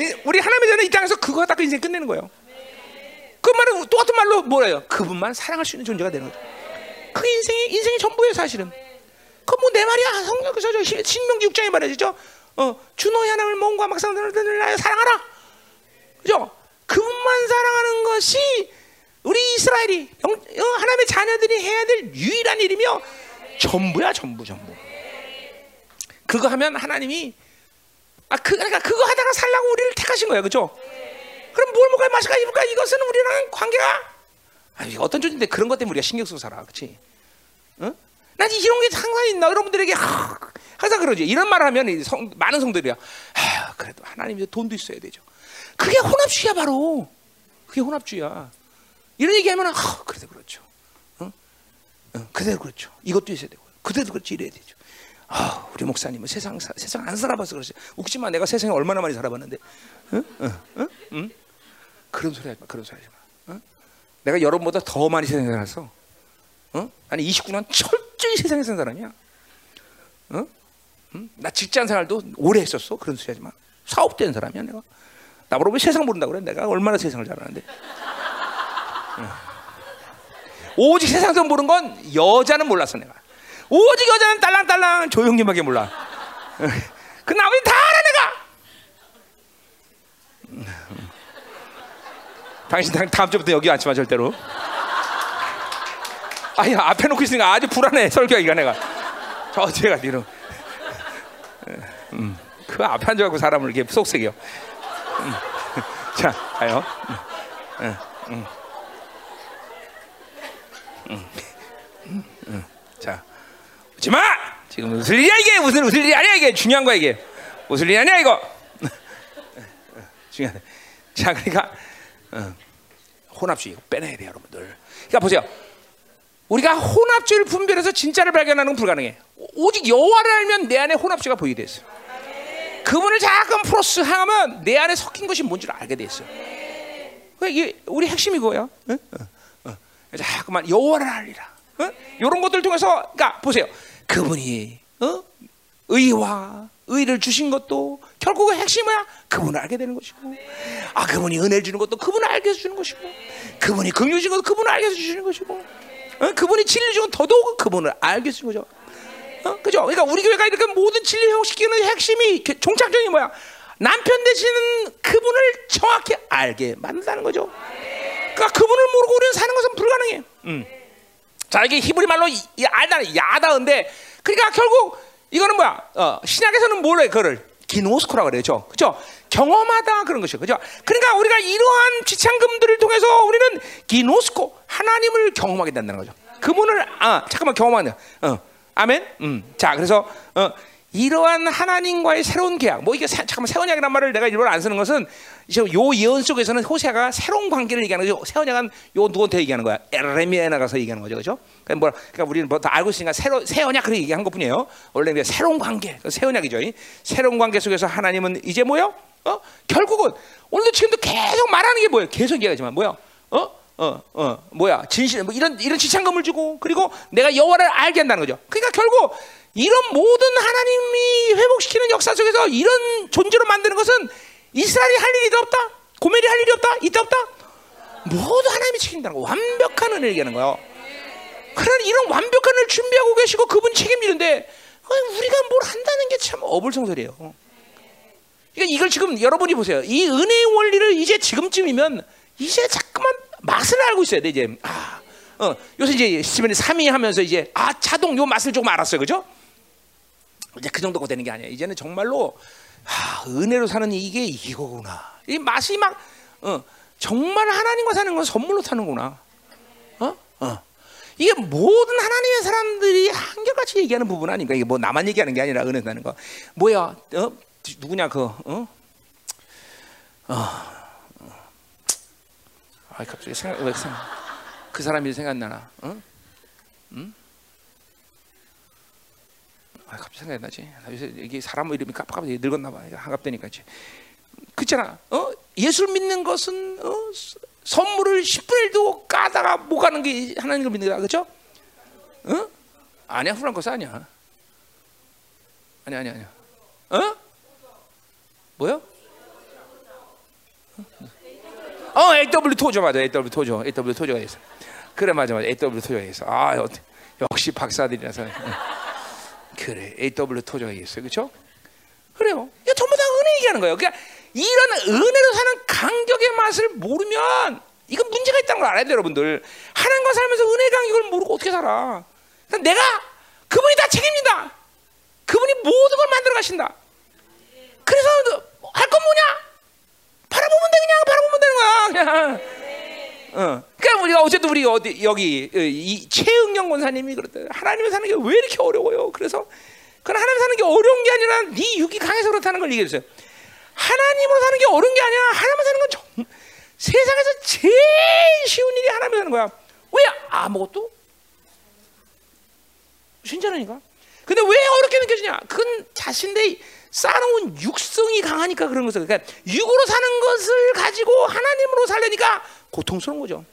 이- 우리 하나님의 자녀 이 땅에서 그거 갖다 인생 끝내는 거예요. 그 말은 똑같은 말로 뭐예요? 그분만 사랑할 수 있는 존재가 되는 거죠. 그 인생이 인생이 전부예요, 사실은. 그 뭐 내 말이야. 성경 그저 신명기 6장에 말해주죠. 어, 주 너희 하나님을 몸과 막상들을 나여 사랑하라. 그죠? 그분만 사랑하는 것이 우리 이스라엘이 영- 어, 하나님의 자녀들이 해야 될 유일한 일이며 전부야, 전부, 전부. 그거 하면 하나님이 아, 그, 그러니까 그거 하다가 살라고 우리를 택하신 거예요, 그죠? 그럼 뭘 먹어야 맛을까 입을까 이것은 우리랑 관계가 아, 이게 어떤 존재인데 그런 것 때문에 우리가 신경 쓰고 살아, 그렇지? 응? 난 이런 게 항상 있나 여러분들에게 하, 항상 그러지. 이런 말을 하면 이 성, 많은 성들이야. 아, 그래도 하나님이 돈도 있어야 되죠. 그게 혼합주의야 바로. 그게 혼합주의야. 이런 얘기하면 아, 그래도 그렇죠. 응? 응, 그대로 그렇죠. 이것도 있어야 되고 그대로 그렇지 이래야 되죠. 아, 우리 목사님은 세상 사- 세상 안 살아봐서 그렇지. 웃지 마. 내가 세상에 얼마나 많이 살아봤는데. 응? 응? 응? 응? 그런 소리 하지 마. 그런 소리 하지 마. 응? 내가 여러분보다 더 많이 세상에 살았어. 어? 아니 29년 철저히 세상에 산 사람이야. 어? 응? 나 직장 생활도 오래 했었어. 그런 소리 하지 마. 사업된 사람이야 내가. 나보다 왜 세상 모른다 그래? 내가 얼마나 세상을 잘 아는데. 응. 오직 세상 좀 모르는 건 여자는 몰랐어 내가. 오직 여자는 딸랑딸랑 조용님밖에 몰라. 응. 그 나머지 다 알아 내가. 응. 당신 당- 다음 주부터 여기 앉지 마 절대로. 아니 앞에 놓고 있으니까 아주 불안해 설교하기가 내가 저 제가 뒤로 음, 그 앞에 앉아갖고 사람을 이렇게 속색여 음. 자 가요 음, 음, 음. 오지마 지금 웃을 일이야 이게 무슨 웃을 일이 아니야 이게 중요한 거야 이게 웃을 일이 아니야 이거 중요하다 자 그러니까 어, 혼합주의 빼내야 돼요 여러분들 그러니까 보세요 우리가 혼합주의를 분별해서 진짜를 발견하는 건 불가능해. 오- 오직 여호와를 알면 내 안에 혼합주의가 보이게 됐어. 그분을 자꾸 플러스하면 내 안에 섞인 것이 뭔지를 알게 됐어. 그 이게 우리 핵심이 그거야. 응? 어, 어. 자꾸만 여호와를 알리라. 어? 이런 것들 을 통해서, 그러니까 보세요. 그분이 어? 의와 의를 주신 것도 결국은 핵심이 뭐야? 그분을 알게 되는 것이고, 아 그분이 은혜를 주는 것도 그분을 알게 해서 주는 것이고, 그분이 긍휼 주신 것도 그분을 알게 해서 주시는 것이고. 어? 그분이 진리 주건 더더욱 그분을 알게 해주는 거죠. 어? 그죠? 그러니까 우리 교회가 이렇게 모든 진리 회복시키는 핵심이 그 종착점이 뭐야? 남편 되시는 그분을 정확히 알게 만든다는 거죠. 그러니까 그분을 모르고 우리는 사는 것은 불가능해. 음. 자 이게 히브리 말로 알다 야다인데 그러니까 결국 이거는 뭐야? 어, 신약에서는 뭐래 그를 기노스코라 그래죠. 그죠? 경험하다 그런 것이죠. 그죠? 그러니까 우리가 이러한 지창금들을 통해서 우리는 기노스코 하나님을 경험하게 된다는 거죠. 그분을 아 잠깐만 경험하는 어 아멘. 음. 자 그래서 어 이러한 하나님과의 새로운 계약. 뭐 이게 새, 잠깐만 새 언 약이란 말을 내가 일부러 안 쓰는 것은 이제 요 예언 속에서는 호세아가 새로운 관계를 얘기하는 거죠. 새 언 약은 요 누구한테 얘기하는 거야? 에레미야에 나가서 얘기하는 거죠, 그렇죠? 그러니까 뭐 그러니까 우리는 뭐다 알고 있으니까 새로 새 언 약 그렇게 얘기한 것뿐이에요. 원래 는 새로운 관계, 그새 언 약이죠. 이 새로운 관계 속에서 하나님은 이제 뭐요? 어? 결국은 오늘도 지금도 계속 말하는 게 뭐예요? 계속 얘기하지만 뭐요? 어? 어, 어, 뭐야? 진실, 뭐 이런 이런 지창금을 주고 그리고 내가 여호와를 알게 한다는 거죠. 그러니까 결국 이런 모든 하나님이 회복시키는 역사 속에서 이런 존재로 만드는 것은 이스라엘이 할 일이 더 없다. 고멜이 할 일이 없다. 이때 없다. 모두 하나님이 책임다는 거. 완벽한 은혜를 얘기하는 거예요. 그런 이런 완벽한 은혜를 준비하고 계시고 그분 책임지는데 어, 우리가 뭘 한다는 게 참 어불성설이에요. 그러니까 이걸 지금 여러분이 보세요. 이 은혜의 원리를 이제 지금쯤이면 이제 자꾸만 맛을 알고 있어야 돼 이제. 아, 어, 요새 이제 시면에 3위 하면서 이제 아 자동 요 맛을 조금 알았어요, 그죠? 이제 그 정도가 되는 게 아니야. 이제는 정말로 아, 은혜로 사는 이게 이거구나. 이 맛이 막 어, 정말 하나님과 사는 건 선물로 사는구나. 어? 어. 이게 모든 하나님의 사람들이 한결같이 얘기하는 부분 아닌가? 이게 뭐 나만 얘기하는 게 아니라 은혜라는 거. 뭐야? 어? 누구냐 그 어? 어. 아 갑자기 생각 왜 생각 그 사람이 생각나나? 어? 응? 아 갑자기 생각이 나지. 나 요새 이게 사람 이름이 깜빡깜빡 늙었나 봐. 한갑되니까 이제. 그렇잖아. 어? 예수를 믿는 것은 어? 선물을 10분의 1도 까다가 못 가는 게 하나님을 믿는 거야. 그렇죠? 어? 아니야. 후란 것은 아니야. 아니야, 아니야, 아니야. 어? 뭐요? 어, AW 토저 맞아. AW 토저. AW 토저가 있어. 그래 맞아 맞아. AW 토저가 있어. 아, 여- 역시 박사들이라서. 응. 그래. AW 토저가 있어. 그렇죠? 그래요. 이게 전부 다 은혜 얘기하는 거예요. 그러니까 이런 은혜로 사는 간격의 맛을 모르면 이건 문제가 있다는 걸 알아야 돼요, 여러분들. 하나님과 살면서 은혜 간격을 모르고 어떻게 살아? 그러니까 내가 그분이 다 책임진다. 그분이 모든 걸 만들어 가신다. 그래서 할 건 뭐냐? 바라보면 돼 그냥 바라보면 되는 거야. 그냥. 어. 그러니까 우리가 어쨌든 우리 어디 여기 어, 이 최응영 권사님이 그랬대. 하나님을 사는 게 왜 이렇게 어려워요? 그래서 그건 하나님 사는 게 어려운 게 아니라 네 육이 강해서 그렇다는 걸 얘기했어요. 하나님으로 사는 게 어려운 게 아니라 하나님을 사는 건 정, 세상에서 제일 쉬운 일이 하나님을 사는 거야. 왜 아무것도 신자라니까. 근데 왜 어렵게 느껴지냐? 그건 자신의 쌓아놓은 육성이 강하니까 그런 것을. 그러니까 육으로 사는 것을 가지고 하나님으로 살려니까 고통스러운 거죠.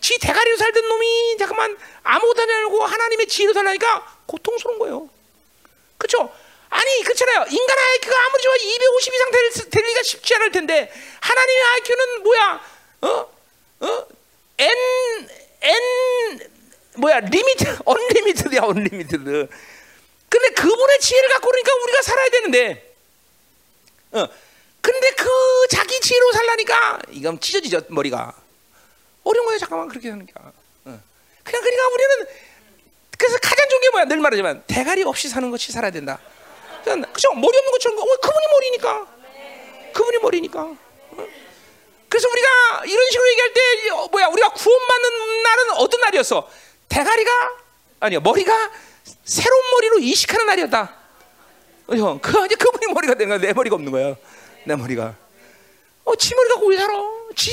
지 대가리로 살던 놈이 잠깐만 아무것도 안 알고 하나님의 지혜로 살려니까 고통스러운 거예요. 그렇죠? 아니 그렇잖아요. 인간 IQ가 아무리 좋아 250 이상 될, 될 리가 쉽지 않을 텐데 하나님의 IQ는 뭐야? 어? 어? N N 뭐야? limit unlimited야 unlimited. 근데 그분의 지혜를 갖고 그러니까 우리가 살아야 되는데. 어. 근데 그 자기 지혜로 살라니까 이건 찢어지죠 머리가. 어려운 거예요 잠깐만 그렇게 하는 게. 어. 그냥 그러니까 우리는 그래서 가장 좋은 게 뭐야? 늘 말하지만 대가리 없이 사는 것이 살아야 된다. 그냥 그죠? 머리 없는 것처럼 어, 그분이 머리니까. 그분이 머리니까. 어? 그래서 우리가 이런 식으로 얘기할 때 어, 뭐야? 우리가 구원받는 날은 어떤 날이었어? 대가리가 아니야 머리가 새로운 머리로 이식하는 날이었다 어, 형, 그 이제 그분이 머리가 되는 거야. 내 머리가 없는 거야. 내 머리가. 어, 지 머리 갖고 왜 살아? 지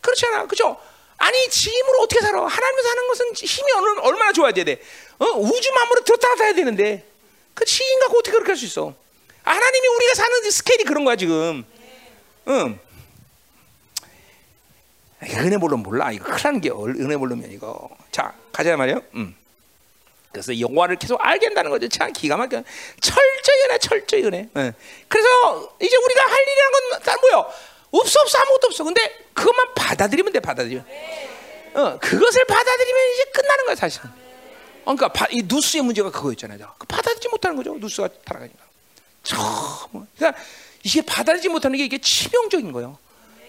그렇지 않아, 그죠? 아니, 지 힘으로 어떻게 살아? 하나님을 사는 것은 힘이 어느, 얼마나 좋아야 돼? 어, 우주 만물을 들었다 놨다 해야 되는데, 그지 힘 갖고 어떻게 그렇게 할 수 있어? 하나님이 우리가 사는 스케일이 그런 거야 지금. 응. 은혜 모르면 몰라. 이거 큰일 게 은혜 모르면 이거. 자, 가자 말이요. 음. 그래서 영화를 계속 알게 된다는 거죠. 참 기가 막혀. 철저히 은혜, 철저히 은혜. 예. 그래서 이제 우리가 할 일이라는 건 뭐요? 없어 없어 아무것도 없어. 근데 그것만 받아들이면 돼, 받아들이면. 어, 그것을 받아들이면 이제 끝나는 거야, 사실은. 어, 그러니까 바, 이 누스의 문제가 그거였잖아요. 그 받아들이지 못하는 거죠. 누스가 타락하니까. 참, 그러니까 이게 받아들이지 못하는 게 이게 치명적인 거예요.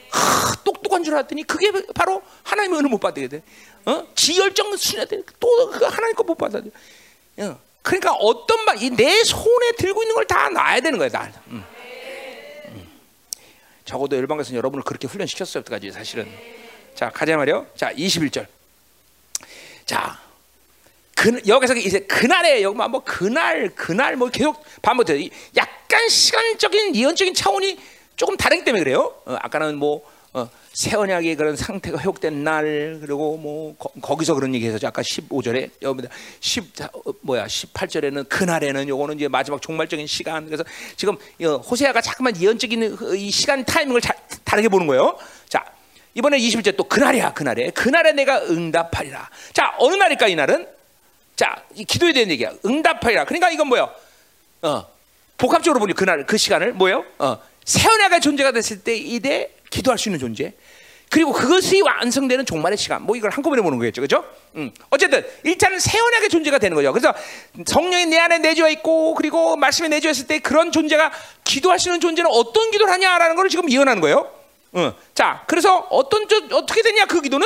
하, 똑똑한 줄 알았더니 그게 바로 하나님의 은혜 못 받게 돼. 어? 지열정 순야 돼. 또그 하나님 거 못 받아. 어. 그러니까 어떤 말내 손에 들고 있는 걸 다 놔야 되는 거야, 다. 음. 음. 적어도 열방에서 여러분을 그렇게 훈련시켰어요, 여기까지 사실은. 자, 가자 말이요. 자, 21절. 자, 그, 여기서 이제 그날에 여기 뭐 그날 그날 뭐 계속 반복돼요. 약간 시간적인 예언적인 차원이 조금 다르기 때문에 그래요. 어, 아까는 뭐 어, 새 언약의 그런 상태가 회복된 날 그리고 뭐 거, 기서 그런 얘기해서 아까 15절에 여러분들 10 어, 뭐야 18절에는 그날에는 요거는 이제 마지막 종말적인 시간 그래서 지금 어, 호세아가 자꾸만 예언적인 이 시간 타이밍을 자, 다르게 보는 거예요. 자 이번에 21절 또 그날이야 그날에 그날에 내가 응답하리라. 자 어느 날일까 이 날은 자 기도해야 되는 얘기야 응답하리라. 그러니까 이건 뭐요? 어 복합적으로 보니 그날 그 시간을 뭐요? 어 세언약의 존재가 됐을 때 이때 기도할 수 있는 존재. 그리고 그것이 완성되는 종말의 시간. 뭐 이걸 한꺼번에 보는 거겠죠. 그죠? 음. 어쨌든 일단은 세언약의 존재가 되는 거죠. 그래서 성령이 내 안에 내주어 있고 그리고 말씀이 내주어 있을 때 그런 존재가 기도할 수 있는 존재는 어떤 기도를 하냐라는 걸 지금 예언하는 거예요. 음. 자, 그래서 어떤 어떻게 되냐 그 기도는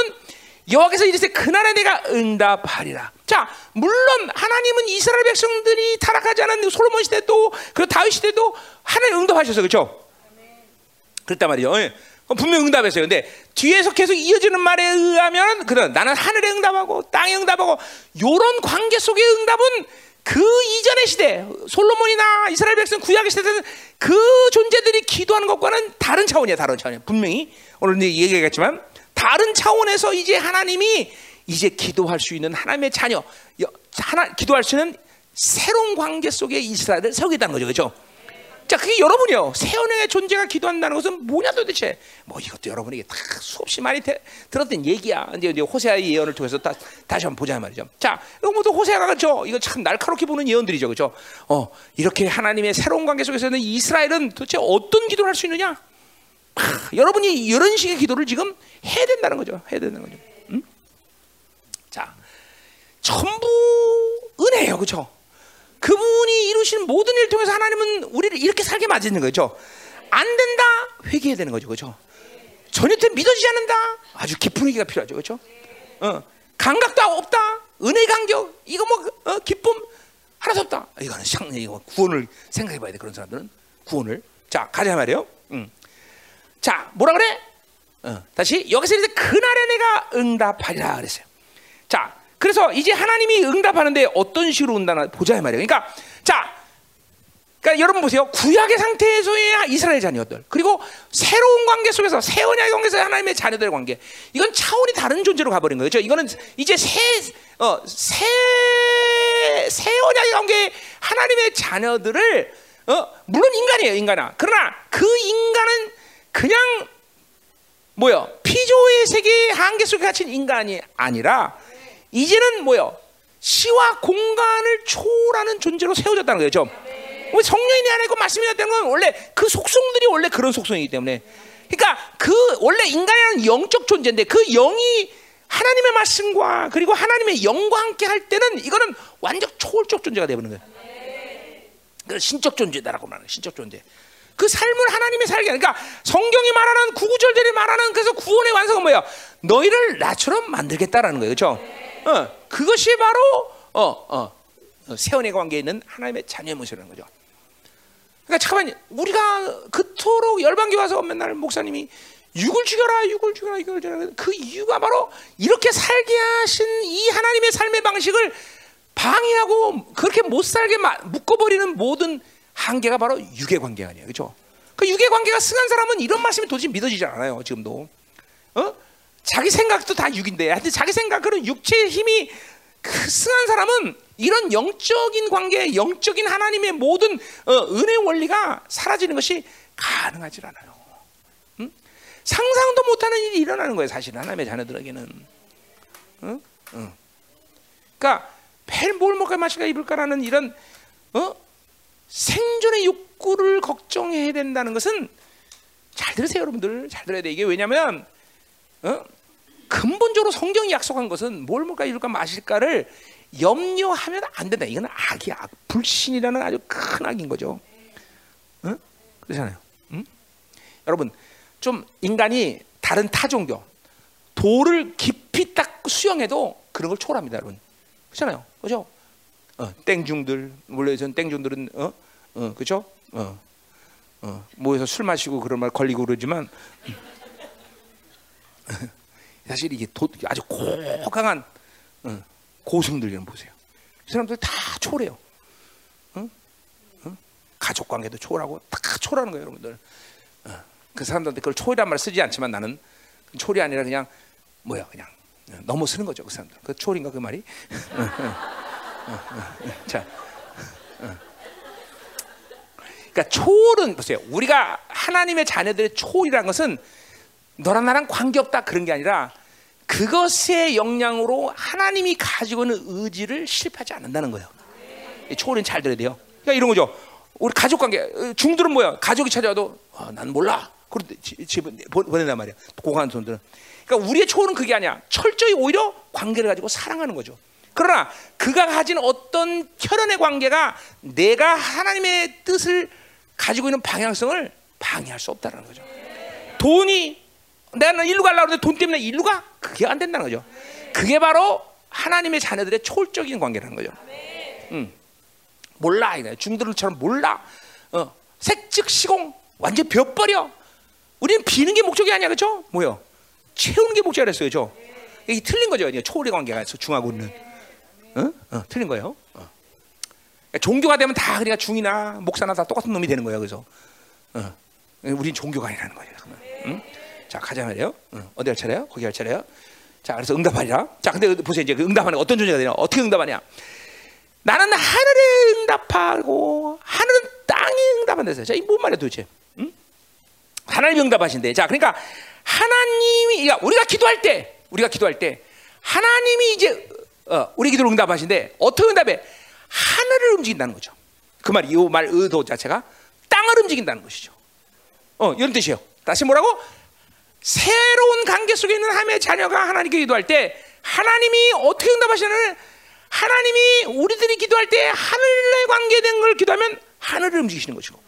여호와께서 이르세 그날에 내가 응답하리라. 자, 물론 하나님은 이스라엘 백성들이 타락하지 않은 솔로몬 시대도 그 다윗 시대도 하나님 응답하셨어요. 그렇죠? 그랬단 말이에요. 예. 분명 응답했어요. 근데 뒤에서 계속 이어지는 말에 의하면 그런 나는 하늘에 응답하고 땅에 응답하고 요런 관계 속의 응답은 그 이전의 시대 솔로몬이나 이스라엘 백성 구약의 시대는 그 존재들이 기도하는 것과는 다른 차원이야. 다른 차원이야. 분명히 오늘 이제 얘기하겠지만 다른 차원에서 이제 하나님이 이제 기도할 수 있는 하나님의 자녀 하나 기도할 수 있는 새로운 관계 속에 이스라엘을 세우겠다는 거죠. 그렇죠? 자, 그게 여러분이요. 새 언약의 존재가 기도한다는 것은 뭐냐 도대체? 뭐 이것도 여러분에게 다 수없이 많이 대, 들었던 얘기야. 이제, 이제 호세아의 예언을 통해서 다, 다시 한번 보자 말이죠. 자, 이거 모두 호세아가 저 이거 참 날카롭게 보는 예언들이죠, 그렇죠? 어, 이렇게 하나님의 새로운 관계 속에서는 이스라엘은 도대체 어떤 기도를 할 수 있느냐? 하, 여러분이 이런 식의 기도를 지금 해야 된다는 거죠. 해야 된다는 거죠. 음? 자, 전부 은혜예요, 그렇죠? 그분이 이루신 모든 일을 통해서 하나님은 우리를 이렇게 살게 만드는 거죠. 안 된다 회개해야 되는 거죠, 그렇죠? 전혀 믿어지지 않는다 아주 깊은 회개가 필요하죠, 그렇죠? 어, 감각도 없다 은혜 감격 이거 뭐 어, 기쁨 하나도 없다. 이거는 상 이거 구원을 생각해봐야 돼 그런 사람들은 구원을 자 가자 말이에요. 음. 자 뭐라 그래? 어, 다시 여기서 이제 그날에 내가 응답하리라 그랬어요. 자 그래서 이제 하나님이 응답하는데 어떤 식으로 응답하나 보자 말이에요. 그러니까 자, 그러니까 여러분 보세요. 구약의 상태에서의 이스라엘 자녀들 그리고 새로운 관계 속에서 새 언약의 관계에서 하나님의 자녀들의 관계 이건 차원이 다른 존재로 가버린 거죠. 이거는 이제 새 어, 새, 새 언약의 관계 하나님의 자녀들을 어, 물론 인간이에요, 인간아. 그러나 그 인간은 그냥 뭐요? 피조의 세계 한계 속에 갇힌 인간이 아니라 이제는 뭐요? 시와 공간을 초월하는 존재로 세워졌다는 거죠. 왜 성령이 내 안에 있고 말씀이 있다는 건 원래 그 속성들이 원래 그런 속성이기 때문에. 그러니까 그 원래 인간이라는 영적 존재인데 그 영이 하나님의 말씀과 그리고 하나님의 영과 함께 할 때는 이거는 완전 초월적 존재가 되버는 거예요. 그 신적 존재다라고 말하는 신적 존재. 그 삶을 하나님이 살게 그러니까 성경이 말하는 구구절절이 말하는 그래서 구원의 완성은 뭐야? 너희를 나처럼 만들겠다라는 거예요. 그렇죠? 어, 그것이 바로 어, 어, 어, 세원의 관계에 있는 하나님의 자녀의 모습이라는 거죠. 그러니까 잠깐만 우리가 그토록 열방교 와서 맨날 목사님이 육을 죽여라, 육을 죽여라, 육을 죽여라. 그 이유가 바로 이렇게 살게 하신 이 하나님의 삶의 방식을 방해하고 그렇게 못 살게 묶어버리는 모든 한계가 바로 육의 관계 아니에요, 그렇죠? 그 육의 관계가 승한 사람은 이런 말씀이 도저히 믿어지지 않아요, 지금도. 어? 자기 생각도 다 육인데, 하여튼 자기 생각은 육체의 힘이 그 승한 사람은 이런 영적인 관계, 영적인 하나님의 모든 어, 은혜 원리가 사라지는 것이 가능하지 않아요. 응? 상상도 못하는 일이 일어나는 거예요, 사실 하나님의 자녀들에게는. 응? 응. 그러니까 뭘 먹을까 마실까 입을까라는 이런 어? 생존의 욕구를 걱정해야 된다는 것은 잘 들으세요, 여러분들. 잘 들어야 돼. 이게 왜냐하면 어? 근본적으로 성경이 약속한 것은 뭘 먹을까 입을까 마실까를 염려하면 안 된다. 이건 악이야. 악. 불신이라는 아주 큰 악인 거죠. 어? 그렇잖아요. 응? 여러분, 좀 인간이 다른 타 종교 돌을 깊이 딱 수영해도 그런 걸 초월합니다, 여러분. 그렇잖아요. 그죠? 어, 땡중들 원래 전 땡중들은 어, 어, 그죠? 어, 어, 모여서 술 마시고 그런 말 걸리고 그러지만 사실 이게 도, 아주 고강한 어, 고승들이는 보세요. 이 사람들 다 초래요. 어? 어? 가족 관계도 초월하고 다 초월하는 거예요, 여러분들. 어, 그 사람들한테 그걸 초월이란 말 쓰지 않지만 나는 초월이 아니라 그냥 뭐야, 그냥 너무 쓰는 거죠, 그 사람들. 그 초월인가 그 말이? 자, 그러니까 초월은 보세요. 우리가 하나님의 자녀들의 초월이라는 것은 너랑 나랑 관계 없다 그런 게 아니라 그것의 영향으로 하나님이 가지고 있는 의지를 실패하지 않는다는 거예요. 초월은 잘 들어야 돼요. 그러니까 이런 거죠. 우리 가족 관계 중들은 뭐야? 가족이 찾아와도 아, 난 몰라. 그런데 집에 보낸단 말이야. 고관한 손들은. 그러니까 우리의 초월은 그게 아니야. 철저히 오히려 관계를 가지고 사랑하는 거죠. 그러나 그가 가진 어떤 혈연의 관계가 내가 하나님의 뜻을 가지고 있는 방향성을 방해할 수 없다는 거죠. 돈이 내가 일루 가려고 하는데 돈 때문에 일루가 그게 안 된다는 거죠. 그게 바로 하나님의 자녀들의 초월적인 관계라는 거죠. 음. 몰라 이거 중들처럼 몰라. 어. 색즉 시공 완전 벼버려. 우리는 비는 게 목적이 아니야, 그렇죠? 뭐요? 채우는 게 목적이랬어요, 그렇죠? 이 틀린 거죠, 초월의 관계가 중하고 있는. 어? 어, 틀린 거예요. 어. 그러니까 종교가 되면 다 그러니까 중이나 목사나 다 똑같은 놈이 되는 거예요. 그래서 어. 우린 종교가 아니라는 거예요. 응? 자 가자 말이에요. 어. 어디 할 차례요? 거기 할 차례요. 자 그래서 응답하리라. 자 근데 보세요 이제 그 응답하는 어떤 존재가 되냐? 어떻게 응답하냐? 나는 하늘에 응답하고 하늘은 땅에 응답한다. 자, 이 뭔 말이야 도대체? 응? 하나님 응답하신대. 자, 그러니까 하나님이 그러니까 우리가 기도할 때, 우리가 기도할 때 하나님이 이제 어, 우리 기도를 응답하신데 어떻게 응답해? 하늘을 움직인다는 거죠. 그 말이 이말 의도 자체가 땅을 움직인다는 것이죠. 어, 이런 뜻이에요. 다시 뭐라고? 새로운 관계 속에 있는 하나님의 자녀가 하나님께 기도할 때 하나님이 어떻게 응답하시냐면 하나님이 우리들이 기도할 때 하늘에 관계된 걸 기도하면 하늘을 움직이시는 것이고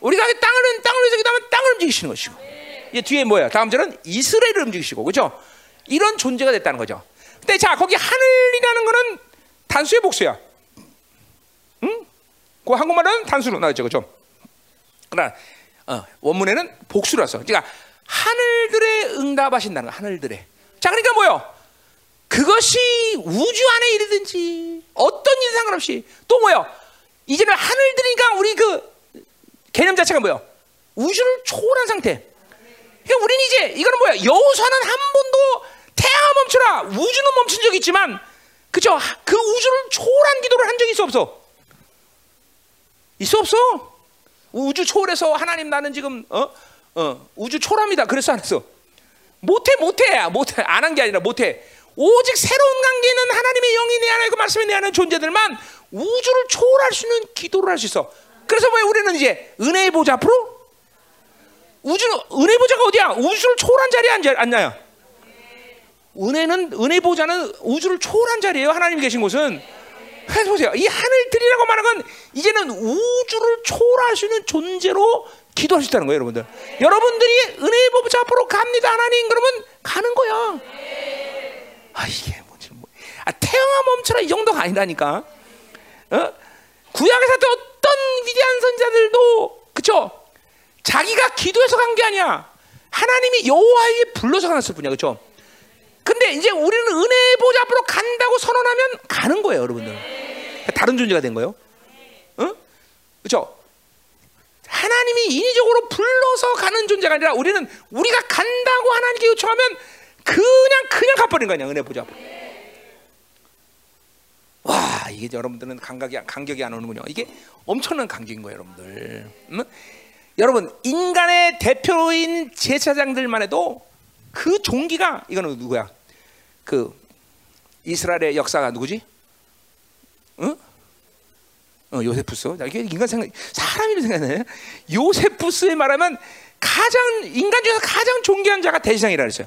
우리가 땅을 땅을 위해서 기도하면 땅을 움직이시는 것이고 이제 뒤에 뭐야? 다음 절은 이스라엘을 움직이시고 그죠? 이런 존재가 됐다는 거죠. 근데 자 거기 하늘이라는 거는 단수의 복수야. 응? 그 한국말은 단수로 나왔죠, 그죠? 그러나 어, 원문에는 복수라서. 그러니까 하늘들의 응답하신다는 거, 하늘들의. 자, 그러니까 뭐요? 그것이 우주 안에 일이든지 어떤 일 상관없이 또 뭐요? 이제는 하늘들이니까 우리 그 개념 자체가 뭐요? 우주를 초월한 상태. 그러니까 우리는 이제 이거는 뭐야? 여호수아는 한 번도 태양아 멈춰라. 우주는 멈춘 적이 있지만, 그죠? 그 우주를 초월한 기도를 한 적이 있어 없어? 있어 없어? 우주 초월해서 하나님 나는 지금 어? 어, 우주 초월합니다. 그래서 안 했어. 못해 못해 못해 안 한 게 아니라 못해. 오직 새로운 관계는 하나님의 영이 내 안에 그 말씀이 내 안에 존재들만 우주를 초월할 수 있는 기도를 할 수 있어. 그래서 왜 우리는 이제 은혜의 보좌 앞으로 우주 은혜 보좌가 어디야? 우주를 초월한 자리에 앉아 앉나요? 은혜는 은혜 보좌는 우주를 초월한 자리예요. 하나님 계신 곳은. 그래서 보세요. 이 하늘들이라고 말하는 건 이제는 우주를 초월할 수 있는 존재로 기도할 수 있다는 거예요, 여러분들. 여러분들이 은혜의 보좌 앞으로 갑니다, 하나님. 그러면 가는 거야. 아 이게 뭐지? 뭐. 아 태양아 멈춰라 이 정도가 아니라니까. 어? 구약에서 어떤 위대한 선자들도 그쵸? 자기가 기도해서 간 게 아니야. 하나님이 여호와에게 불러서 갔을 뿐이야, 그렇죠? 근데 이제 우리는 은혜 보좌 앞으로 간다고 선언하면 가는 거예요, 여러분들. 다른 존재가 된 거예요. 응? 그렇죠? 하나님이 인위적으로 불러서 가는 존재가 아니라 우리는 우리가 간다고 하나님께 요청하면 그냥 그냥 가버린 거냐 은혜 보좌. 와 이게 여러분들은 감각이 간격이 안 오는군요. 이게 엄청난 간격인 거예요, 여러분들. 응? 여러분 인간의 대표인 제사장들만 해도 그 종기가 이거는 누구야? 그 이스라엘의 역사가 누구지? 응? 어, 요세푸스. 이게 인간 생각, 사람이 생각나네. 요세푸스에 말하면 가장 인간 중에서 가장 존귀한 자가 대지상이라 그랬어요.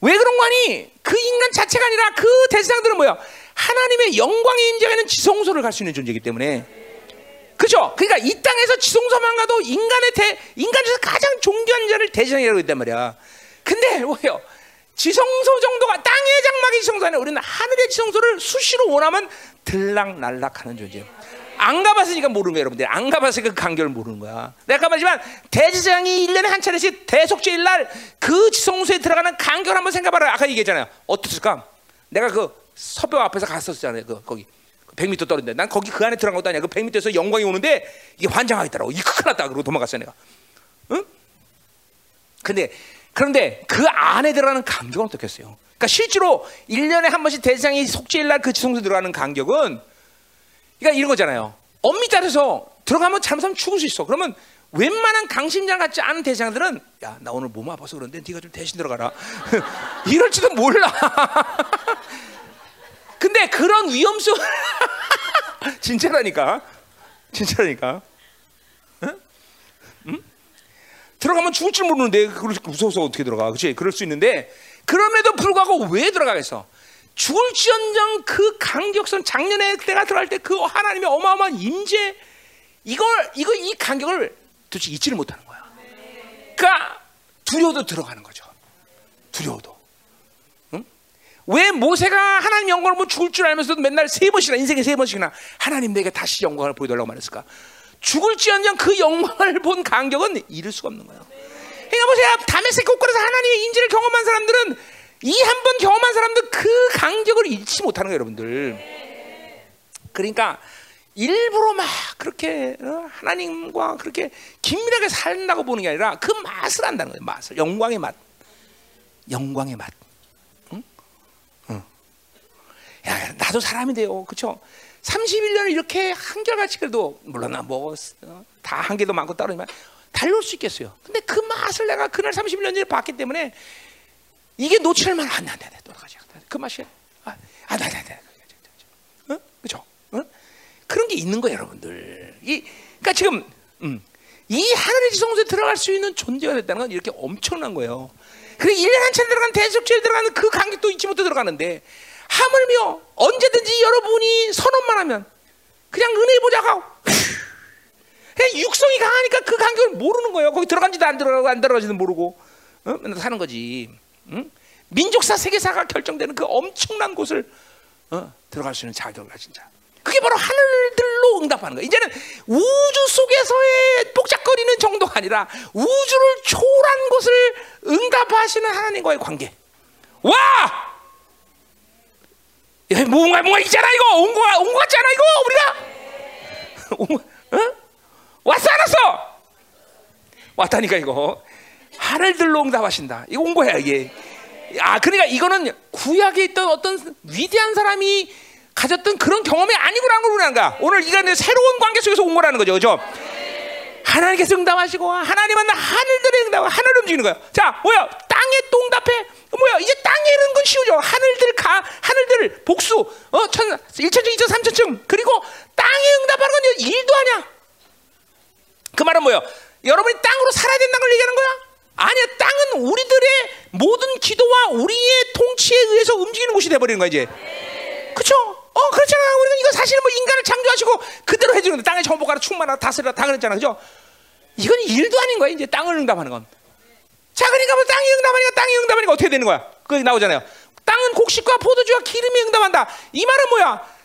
왜 그런 거 아니? 그 인간 자체가 아니라 그 대지상들은 뭐야? 하나님의 영광의 임재가 있는 지성소를 갈 수 있는 존재이기 때문에. 그죠? 그러니까 이 땅에서 지성소만 가도 인간의 대, 인간 중에서 가장 존귀한 자를 대지상이라고 했단 말이야. 근데 뭐예요? 지성소 정도가 땅의 장막의 지성소 아니라 우리는 하늘의 지성소를 수시로 원하면 들락날락하는 존재예요. 안 가봤으니까 모르는 거예요, 여러분들. 안 가봤으니까 그 간격을 모르는 거야. 내가 말지만 대지장이 1년에 한 차례씩 대속죄일 날그 지성소에 들어가는 간격을 한번 생각해봐라. 아까 얘기했잖아요. 어떻을까? 내가 그 서벽 앞에서 갔었잖아요. 그 거기 100m 떨어진데 난 거기 그 안에 들어간 것도 아니야. 그 100m에서 영광이 오는데 이게 환장하겠더라고. 이거 큰일 났다. 그러고 도망갔어 내가. 응? 근데 그런데 그 안에 들어가는 간격은 어떻겠어요? 그러니까 실제로 1년에 한 번씩 대장이 속죄일 날 그 지성소 들어가는 간격은 그러니까 이런 거잖아요. 엄밀히 따라서 들어가면 잘못하면 죽을 수 있어. 그러면 웬만한 강심장 같지 않은 대장들은 야 나 오늘 몸 아파서 그런데 네가 좀 대신 들어가라. 이럴지도 몰라. 근데 그런 위험성 진짜라니까. 진짜라니까. 응? 응? 들어가면 죽을 줄 모르는데 그렇게 무서워서 어떻게 들어가? 그렇지? 그럴 수 있는데 그럼에도 불구하고 왜 들어가겠어? 죽을지언정 그 간격선 작년에 때가 들어갈 때 그 하나님의 어마어마한 임재 이걸 이거 이 간격을 도대체 잊지를 못하는 거야. 그러니까 두려워도 들어가는 거죠. 두려워도. 응? 왜 모세가 하나님 영광을 뭐 죽을 줄 알면서도 맨날 세 번씩이나 인생에 세 번씩이나 하나님 내게 다시 영광을 보여달라고 말했을까? 죽을지언정 그 영광을 본 간격은 잃을 수가 없는 거예요. 그러니까 보세요. 다메섹 곳곳에서 하나님의 인지를 경험한 사람들은 이 한 번 경험한 사람들 그 간격을 잃지 못하는 거예요, 여러분들. 그러니까 일부러 막 그렇게 어, 하나님과 그렇게 긴밀하게 산다고 보는 게 아니라 그 맛을 안다는 거예요. 맛을 영광의 맛, 영광의 맛. 응? 응. 야, 나도 사람인데요. 그쵸? 31년을 이렇게 한결같이 그래도, 물론 뭐다 한계도 많고 따르지만, 달려올 수 있겠어요. 근데 그 맛을 내가 그날 31년 전에 봤기 때문에, 이게 놓칠만 안 돼, 안 돼, 돌아가지. 그 맛이, 아, 나, 나. 어? 그죠? 어? 그런 게 있는 거예요, 여러분들. 이, 그러니까 지금, 음, 이 하늘의 지성소에 들어갈 수 있는 존재가 됐다는 건 이렇게 엄청난 거예요. 그래 1년 한참 들어간 대속죄에 들어가는 그 관계도 잊지 못해 들어가는데 하물며 언제든지 여러분이 선언만 하면 그냥 은혜 보자고 그냥 육성이 강하니까 그 간격을 모르는 거예요. 거기 들어간지도 안 들어가고 안 들어가지도 모르고 어? 맨날 사는 거지. 응? 민족사 세계사가 결정되는 그 엄청난 곳을 어? 들어갈 수 있는 자격을 가진 자. 그게 바로 하늘들로 응답하는 거예요. 이제는 우주 속에서의 복잡거리는 정도가 아니라 우주를 초월한 곳을 응답하시는 하나님과의 관계. 와! 야, 뭔가 뭔가 있잖아 이거 온 거 온 거 같잖아 이거 우리가 온, 어? 왔어 안 왔어? 왔다니까 이거 하늘 들로 응답하신다. 이거 온 거야 이게. 아 그러니까 이거는 구약에 있던 어떤 위대한 사람이 가졌던 그런 경험이 우리는 가 오늘 이가 새로운 관계 속에서 온 거라는 거죠, 그죠? 하나님께서 응답하시고 하나님은 하늘들의 응답, 하늘 움직이는 거야. 자, 뭐야? 땅에 또 응답해. 뭐야? 이제 땅에 이런 건 쉬우죠. 하늘들 가, 하늘들 복수. 어, 천, 1천층, 2천, 3천층. 그리고 땅에 응답하는 건 일도 아니야. 그 말은 뭐야? 여러분이 땅으로 살아야 된다는 걸 얘기하는 거야? 아니야. 땅은 우리들의 모든 기도와 우리의 통치에 의해서 움직이는 곳이 돼버리는 거야 이제. 그렇죠? 어 그렇잖아. 우리가 이거 사실은 뭐 인간을 창조하시고 그대로 해주는데 땅에 정복하라 충만하라 다스리라 다 그랬잖아, 그죠? 이건 일도 아닌 거야. 이제 땅을 응답하는 건. 자, 그러니까 뭐 땅이 응답하니까 땅이 응답하니까 어떻게 되는 거야? 그게 나오잖아요. 땅은 곡식과 포도주와 기름이 응답한다. 이 말은 뭐야?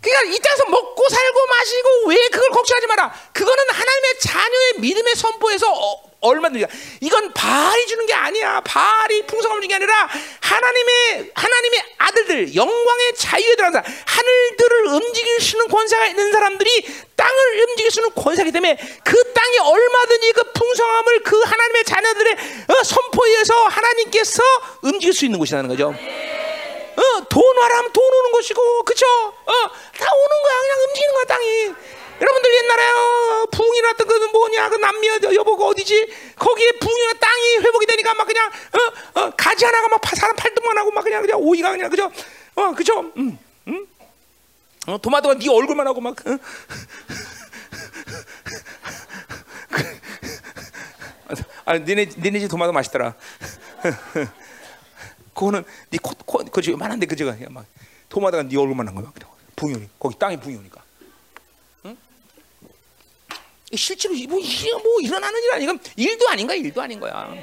그러니까 이 땅에서 먹고 살고 마시고 왜 그걸 걱정하지 마라. 그거는 하나님의 자녀의 믿음의 선포에서 어, 얼마든지 이건 바알이 주는 게 아니야. 바알이 풍성함을 주는 게 아니라 하나님의 하나님의 아들들 영광의 자유에 들어간 사 하늘들을 움직일 수 있는 권세가 있는 사람들이 땅을 움직일 수 있는 권세이기 때문에 그 땅이 얼마든지 그 풍성함을 그 하나님의 자녀들의 어, 선포에 의해서 하나님께서 움직일 수 있는 곳이라는 거죠. 어, 돈 와라면 돈 오는 것이고, 그쵸? 어, 다 오는 거야. 그냥 움직이는 거야, 땅이. 여러분들 옛날에 어, 부흥이 났던 그 뭐냐 그 남미 여보가 어디지? 거기에 부흥이 땅이 회복이 되니까 막 그냥 어, 어, 가지 하나가 막 사람 팔뚝만 하고 막 그냥 그냥 오이가 그냥 그죠? 어 그죠? 음, 음? 어, 도마도가 네 얼굴만 하고 막 어? 아 니네 니네 집 도마도 맛있더라. 그거는 네 코 코 그지 만한데 그지가 막 도마도가 네 얼굴만 한 거야. 부흥이 거기 땅이 부흥이 오니까 실제로 뭐, 뭐 일어나는 일 아니야. 일도 아닌 거야. 일도 아닌 거야.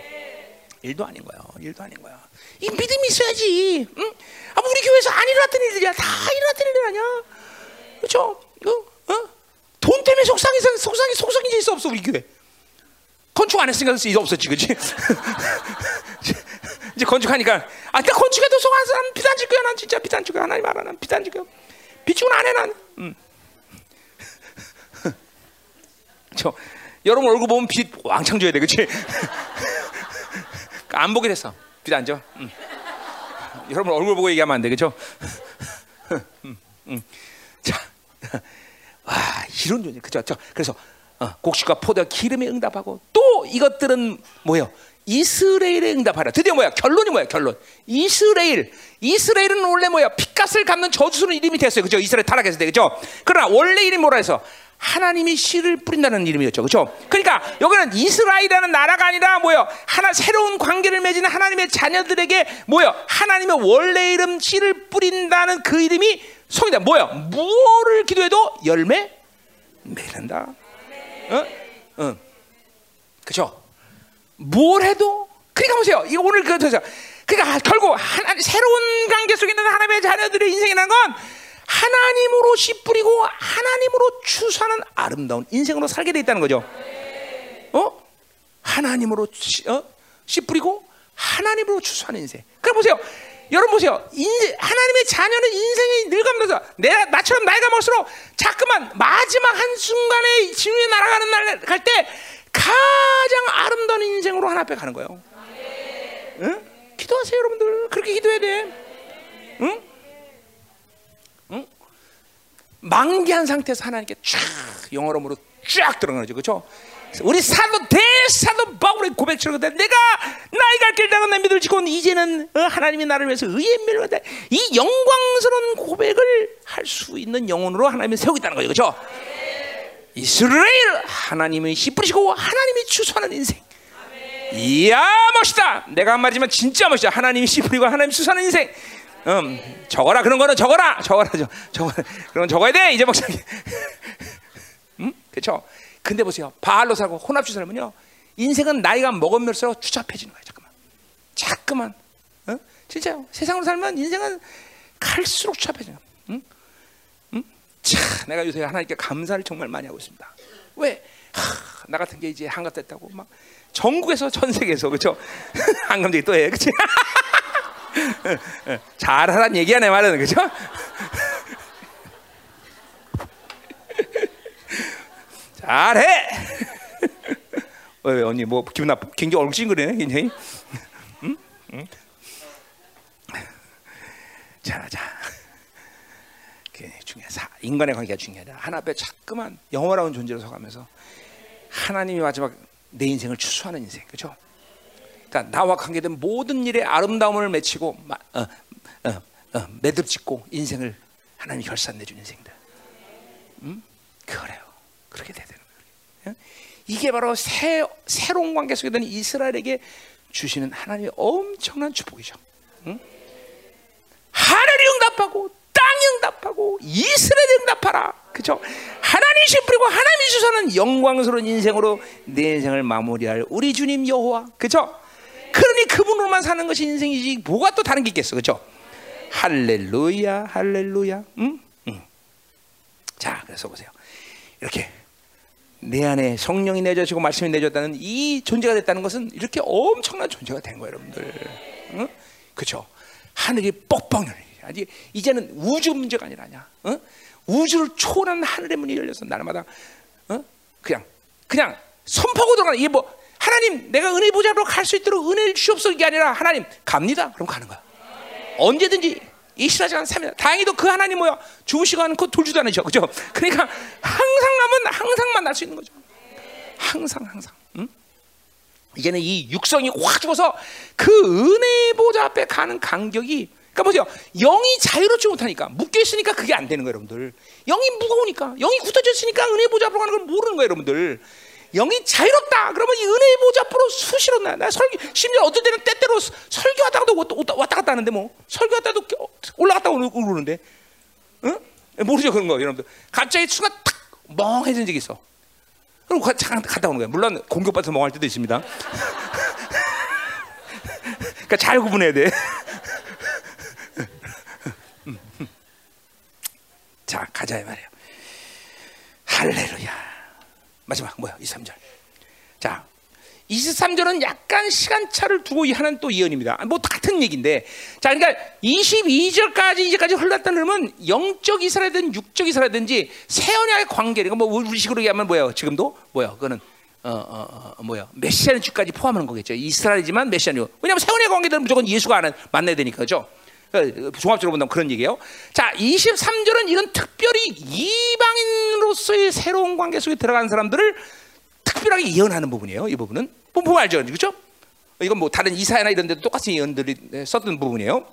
일도 아닌 거야. 일도 아닌 거야. 이 믿음이 있어야지. 응? 아, 우리 교회에서 안 일어났던 일들이야. 다 일어났던 일들 아니야. 그렇죠? 어? 어? 돈 때문에 속상이 속상이 속상이 있어 없어 우리 교회. 건축 안 했으니까 이제 없었지, 그렇지? 이제 건축하니까 아, 나 건축해도 속안 사람 비단 질 거야. 난 진짜 비단 질 거야. 하나님 알아. 난 비단 질 거야. 비축은 안 해, 난. 음. 저 여러분 얼굴 보면 빛 왕창 줘야 돼, 그렇지? 안 보게 됐어. 빛 안 줘. 응. 여러분 얼굴 보고 얘기하면 안 돼, 그렇죠? 응, 응. 자, 와 이런 존재, 그죠? 저 그래서 어, 곡식과 포도 기름에 응답하고 또 이것들은 뭐예요? 이스라엘에 응답하라. 드디어 뭐야? 결론이 뭐야? 결론. 이스라엘. 이스라엘은 원래 뭐야? 핏값을 갚는 저주스러운 이름이 됐어요. 그죠? 이스라엘 타락했을 때. 그죠? 그러나 원래 이름이 뭐라 해서 하나님이 씨를 뿌린다는 이름이었죠. 그렇죠? 그러니까 여기는 이스라엘이라는 나라가 아니라 뭐요? 하나 새로운 관계를 맺는 하나님의 자녀들에게 뭐요? 하나님의 원래 이름 씨를 뿌린다는 그 이름이 성이다. 뭐요? 무엇을 기도해도 열매 맺는다. 어? 어. 그렇죠? 뭘 해도 그러니까 보세요. 이거 오늘 그래서 그러니까 결국 하나 새로운 관계 속에 있는 하나님의 자녀들의 인생이라는 건 하나님으로 씨 뿌리고 하나님으로 추수하는 아름다운 인생으로 살게 돼 있다는 거죠. 어? 하나님으로 씨, 어? 씨 뿌리고 하나님으로 추수하는 인생. 그럼 보세요. 여러분 보세요. 인생, 하나님의 자녀는 인생이 늙어가면서 내가 나처럼 나이가 먹을수록 자꾸만 마지막 한 순간에 지위에 날아가는 날 갈 때 가장 아름다운 인생으로 하나 앞에 가는 거예요. 응? 기도하세요, 여러분들. 그렇게 기도해야 돼. 응? 응? 만개한 상태에서 하나님께 쫙 영어로으로 쫙 들어가는 거죠. 그렇죠? 우리 사도 대사도 바울의 고백처럼 내가 나이 갈길 당한 내 믿을 지고 이제는 어, 하나님이 나를 위해서 의의 밀어다 이 영광스러운 고백을 할 수 있는 영혼으로 하나님이 세우겠다는 거죠. 그렇죠? 이스라엘 하나님이 희뿌리시고 하나님이 추수하는 인생. 이야 멋있다. 내가 한 말이지만 진짜 멋있다. 하나님이 씨뿌리고 하나님이 추수하는 인생. 음, 적어라 그런 거는 적어라. 적어라. 적어. 그런 적어야 돼. 이제 목사님. 음? 그렇죠? 근데 보세요. 바알로 살고 혼합주 살면요. 인생은 나이가 먹으면서 추잡해지는 거예요. 잠깐만. 자꾸만. 어? 진짜요. 세상으로 살면 인생은 갈수록 거예요. 응? 응? 차, 내가 요새 하나님께 감사를 정말 많이 하고 있습니다. 왜? 하, 나 같은 게 이제 한갑 됐다고 막 전국에서 전 세계에서 그렇죠? 한감독이 또 해, 그렇지? 잘하란 얘기야 내 말은 그렇죠? 잘해. 왜, 왜 언니 뭐 기분 나빠? 굉장히 얼굴 찡그리네 굉장히. 응? 응? 자, 자. 중요해. 인간의 관계가 중요하다. 하나 앞에 자꾸만 영원한 존재로 서가면서 하나님이 마지막 내 인생을 추수하는 인생, 그렇죠? 그러니까 나와 관계된 모든 일에 아름다움을 맺히고 어, 어, 어, 매듭 짓고 인생을 하나님이 결산 내준 인생들. 음? 그래요. 그렇게 돼야 되는 거예요. 이게 바로 새, 새로운 관계 속에 든 이스라엘에게 주시는 하나님의 엄청난 축복이죠. 응? 하늘이 응답하고 땅이 응답하고 이스라엘이 응답하라. 그죠? 하나님이 뿌리고 하나님이 주서는 영광스러운 인생으로 내 인생을 마무리할 우리 주님 여호와. 그죠? 그러니 그분으로만 사는 것이 인생이지 뭐가 또 다른 게 있겠어. 그죠? 할렐루야, 할렐루야. 응? 응. 자, 그래서 보세요. 이렇게 내 안에 성령이 내주시고 말씀이 내줬다는 이 존재가 됐다는 것은 이렇게 엄청난 존재가 된 거예요, 여러분들. 응? 그렇죠? 하늘이 뻑뻑 열리. 아직 이제는 우주 문제가 아니라냐. 어? 우주를 초월한 하늘의 문이 열려서 날마다 어? 그냥 그냥 선포하고 들어가는 이게 뭐 하나님 내가 은혜 보좌로 갈 수 있도록 은혜를 주옵소서 이게 아니라 하나님 갑니다. 그럼 가는 거야. 언제든지 이시라지간 3일. 다행히도 그 하나님 뭐야? 죽으시고 않고 돌지도 않으셔. 그죠? 그러니까 항상 가면 항상 만날 수 있는 거죠. 항상 항상. 응? 이제는 이 육성이 확 죽어서 그 은혜 보좌 앞에 가는 간격이 그러니까 보세요. 영이 자유롭지 못하니까 묶여 있으니까 그게 안 되는 거예요, 여러분들. 영이 무거우니까 영이 굳어져 있으니까 은혜 보좌 앞으로 가는 걸 모르는 거예요, 여러분들. 영이 자유롭다. 그러면 이 은혜 보좌 앞으로 수시로 나. 나 설교 심지어 어떨 때는 때때로 설교하다가도 왔다 갔다 하는데 뭐 설교하다도 올라갔다 오르는데, 응? 모르죠 그런 거 여러분들. 갑자기 순간 탁 멍해진 적이 있어. 그럼 잠깐 갔다 오는 거예요. 물론 공격받아서 멍할 때도 있습니다. 그러니까 잘 구분해야 돼. 자, 가자 이 말이에요. 할렐루야. 마지막 뭐야? 23절. 자, 23절은 약간 시간차를 두고 하는 또 예언입니다. 뭐 같은 얘기인데. 자, 그러니까 22절까지 이제까지 흘렀다는 건 영적 이스라엘든 육적 이스라엘든지 세언의 관계. 그러니까 뭐 우리식으로 얘기하면 뭐야? 지금도 뭐야? 그거는 어, 어, 어, 뭐야? 메시아는 주까지 포함하는 거겠죠. 이스라엘이지만 메시아는 왜냐하면 세원의 관계들은 무조건 예수가 안 만나야 되니까 그 죠? 그, 종합적으로 본다면 그런 얘기예요. 자, 23절은 이건 특별히 이방인으로서의 새로운 관계 속에 들어간 사람들을 특별하게 예언하는 부분이에요. 이 부분은 뭐 보면 알죠, 그렇죠? 이건 뭐 다른 이사야나 이런 데도 똑같은 예언들이 썼던 부분이에요.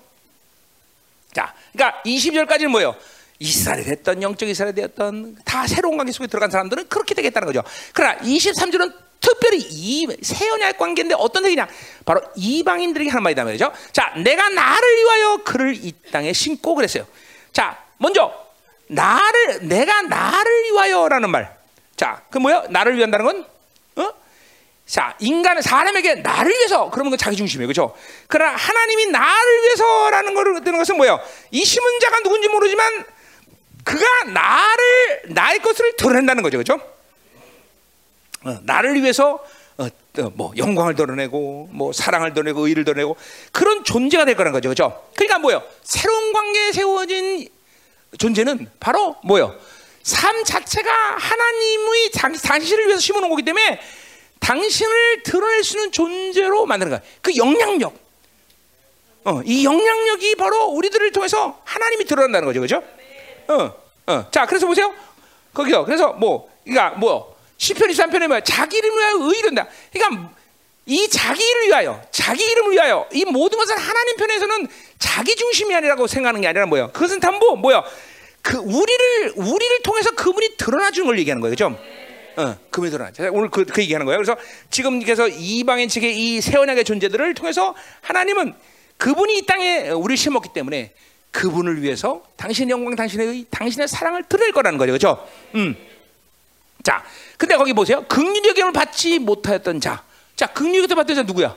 자, 그러니까 20절까지는 뭐예요? 이스라엘 됐던 영적 이스라엘 되었던 다 새로운 관계 속에 들어간 사람들은 그렇게 되겠다는 거죠. 그러나 23절은 특별히 이 세연의 관계인데 어떤 얘기냐? 바로 이방인들에게 하는 말이다 말이죠. 자, 내가 나를 위하여 그를 이 땅에 심고 그랬어요. 자, 먼저 나를 내가 나를 위하여라는 말. 자, 그 뭐야? 나를 위한다는 건 어? 자, 인간은 사람에게 나를 위해서 그러면 그 자기 중심이에요. 그렇죠? 그러나 하나님이 나를 위해서라는 거를 듣는 것은 뭐예요? 이 심은 자가 누군지 모르지만 그가 나를 나의 것을 드러낸다는 거죠. 그렇죠? 어, 나를 위해서 어, 어, 뭐 영광을 드러내고 뭐 사랑을 드러내고 의를 드러내고 그런 존재가 될 거라는 거죠. 그렇죠? 그러니까 뭐요? 새로운 관계에 세워진 존재는 바로 뭐요? 삶 자체가 하나님의 당신을 위해서 심어놓은 거기 때문에 당신을 드러낼 수 있는 존재로 만드는 거야. 그 영향력. 어, 이 영향력이 바로 우리들을 통해서 하나님이 드러난다는 거죠. 그죠? 어, 어. 자, 그래서 보세요. 거기요. 그래서 뭐, 그러니까 뭐 시편 23편에 뭐야? 자기 이름을 위하여 의롭다. 그러니까 이 자기 이름을 위하여, 자기 이름을 위하여 이 모든 것은 하나님 편에서는 자기 중심이 아니라고 생각하는 게 아니라 뭐야? 그것은 담보 뭐야? 그 우리를 우리를 통해서 그분이 드러나 주는 걸 얘기하는 거예요, 그죠? 어, 그분이 드러나. 자, 오늘 그, 그 얘기하는 거예요. 그래서 지금 그래서 이방인 측의 이 세원약의 존재들을 통해서 하나님은 그분이 이 땅에 우리를 심었기 때문에 그분을 위해서 당신의 영광, 당신의 의, 당신의 사랑을 드릴 거라는 거죠, 그죠? 음. 자, 근데 거기 보세요. 극률의 경을 받지 못하였던 자. 자, 극률의 경 받던 자 누구야?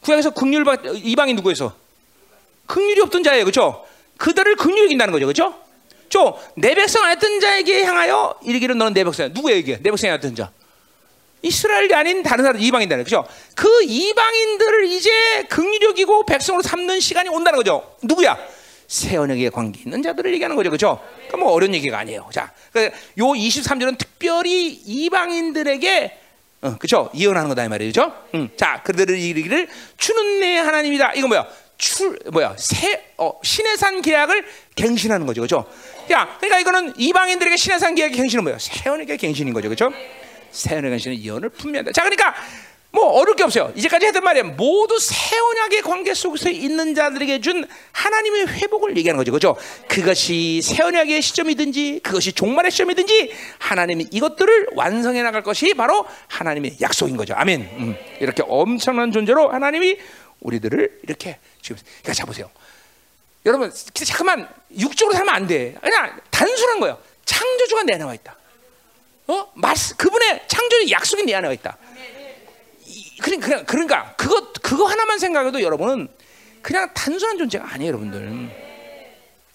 구약에서 극률 받 이방인 누구에서? 극률이 없던 자예요, 그렇죠? 그들을 극률 이긴다는 거죠, 그렇죠? 저내 백성 아니었던 자에게 향하여 이르기를 너는 내 백성이야. 누구야 이게? 내 백성이 아니었던 자. 이스라엘이 아닌 다른 사람 이방인들 그죠? 그 이방인들을 이제 극률력이고 백성으로 삼는 시간이 온다는 거죠. 누구야? 새 언약에 관계 있는 자들을 얘기하는 거죠, 그죠? 그뭐 그러니까 어려운 얘기가 아니에요. 자, 요 23절은 특별히 이방인들에게 어, 그죠? 예언하는 거다 이 말이죠. 음, 자, 그들을 이르기를 주는 내 하나님이다. 이거 뭐야? 출 뭐야? 새 어, 신의 산 계약을 갱신하는 거죠, 그죠? 야, 그러니까 이거는 이방인들에게 신의 산 계약의 갱신은 뭐야? 새 언약의 갱신인 거죠, 그죠? 새 언약의 갱신은 예언을 분명한다. 자, 그러니까 뭐 어려울 게 없어요. 이제까지 했던 말이야. 모두 새 언약의 관계 속에서 있는 자들에게 준 하나님의 회복을 얘기하는 거죠. 그죠? 그것이 새 언약의 시점이든지 그것이 종말의 시점이든지 하나님이 이것들을 완성해 나갈 것이 바로 하나님의 약속인 거죠. 아멘. 음. 이렇게 엄청난 존재로 하나님이 우리들을 이렇게 지금 그러니까 자 보세요. 여러분 잠깐만 육적으로 살면 안 돼. 그냥 단순한 거예요. 창조주가 내 안에 와 있다. 어? 말씀 그분의 창조의 약속이 내 안에 와 있다. 그러니까, 그러니까 그거 그거 하나만 생각해도 여러분은 그냥 단순한 존재가 아니에요, 여러분들.